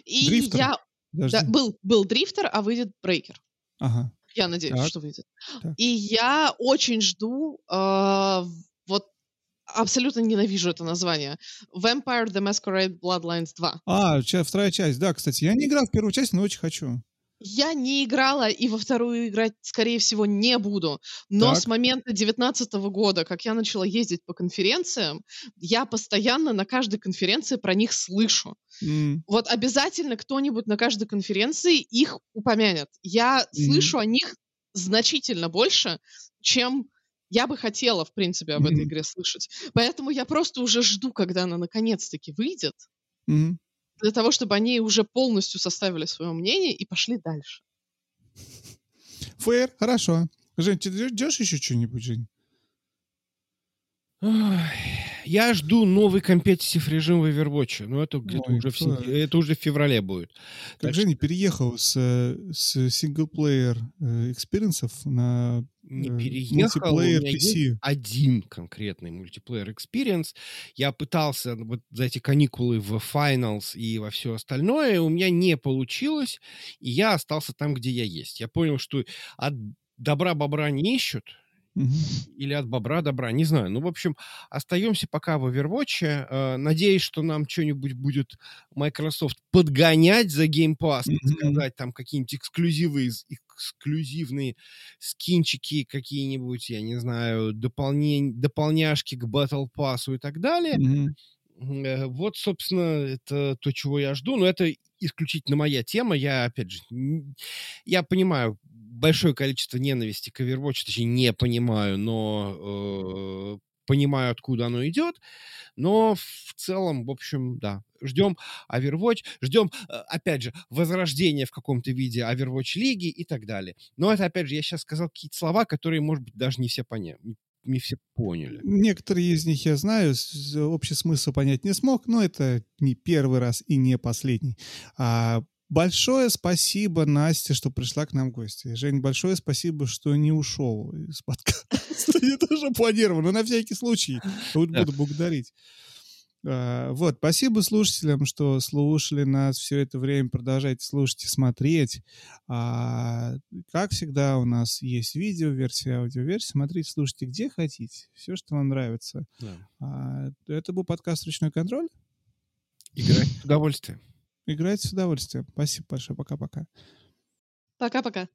И Дрифтер? я... Подожди. да, был, был дрифтер, а выйдет брейкер. Ага. Я надеюсь, Так. что выйдет. Так. И я очень жду, а, вот абсолютно ненавижу это название. Vampire the Masquerade Bloodlines 2. А, вторая часть, да, кстати. Я не играл в первую часть, но очень хочу. Я не играла и во вторую играть, скорее всего, не буду. Но Так. с момента 2019 года, как я начала ездить по конференциям, я постоянно на каждой конференции про них слышу. М, Вот обязательно кто-нибудь на каждой конференции их упомянет. Я Мгм. слышу о них значительно больше, чем я бы хотела, в принципе, об этой Мгм. игре слышать. Поэтому я просто уже жду, когда она наконец-таки выйдет, мгм. Для того, чтобы они уже полностью составили свое мнение и пошли дальше. Фэйр, хорошо. Жень, ты ждешь еще что-нибудь, Жень? Ой, Я жду новый компетитив режим в Overwatch. Но это где-то Ой, уже, в сентя- это уже в феврале будет. Как Так что Женя переехал с, э, с single-player э, experience ов на не э, переехал, у мультиплеер меня PC. один конкретный мультиплеер experience. Я пытался вот за эти каникулы в The Finals и во все остальное, у меня не получилось, и я остался там, где я есть. Я понял, что от добра бобра не ищут, Или от бобра добра, не знаю. Ну, в общем, остаемся пока в Overwatch. Э, Надеюсь, что нам что-нибудь будет Microsoft подгонять за Game Pass, Мгм. сказать, там какие-нибудь эксклюзивы, из- эксклюзивные скинчики какие-нибудь, я не знаю, дополнень, дополняшки к Battle Pass и так далее. Э, Вот, собственно, это то, чего я жду. Но это исключительно моя тема. Я, опять же, я понимаю большое количество ненависти к Overwatch, точнее, не понимаю, но э, понимаю, откуда оно идет. Но в целом, в общем, да, ждем Overwatch, ждем, э, опять же, возрождения в каком-то виде Overwatch лиги и так далее. Но это, опять же, я сейчас сказал какие-то слова, которые, может быть, даже не все поняли, не все поняли. Некоторые из них я знаю, общий смысл понять не смог, но это не первый раз и не последний. А, большое спасибо, Насте, что пришла к нам в гости. Жень, большое спасибо, что не ушел из подкаста. Я тоже планировал, но на всякий случай буду благодарить. А, Вот, спасибо слушателям, что слушали нас все это время, продолжайте слушать и смотреть. А, Как всегда, у нас есть видео-версия, аудиоверсия. Смотрите, слушайте, где хотите. Все, что вам нравится. Да. А, Это был подкаст «Ручной контроль». Играть с Играйте с удовольствием. Спасибо большое. Пока-пока. Пока-пока.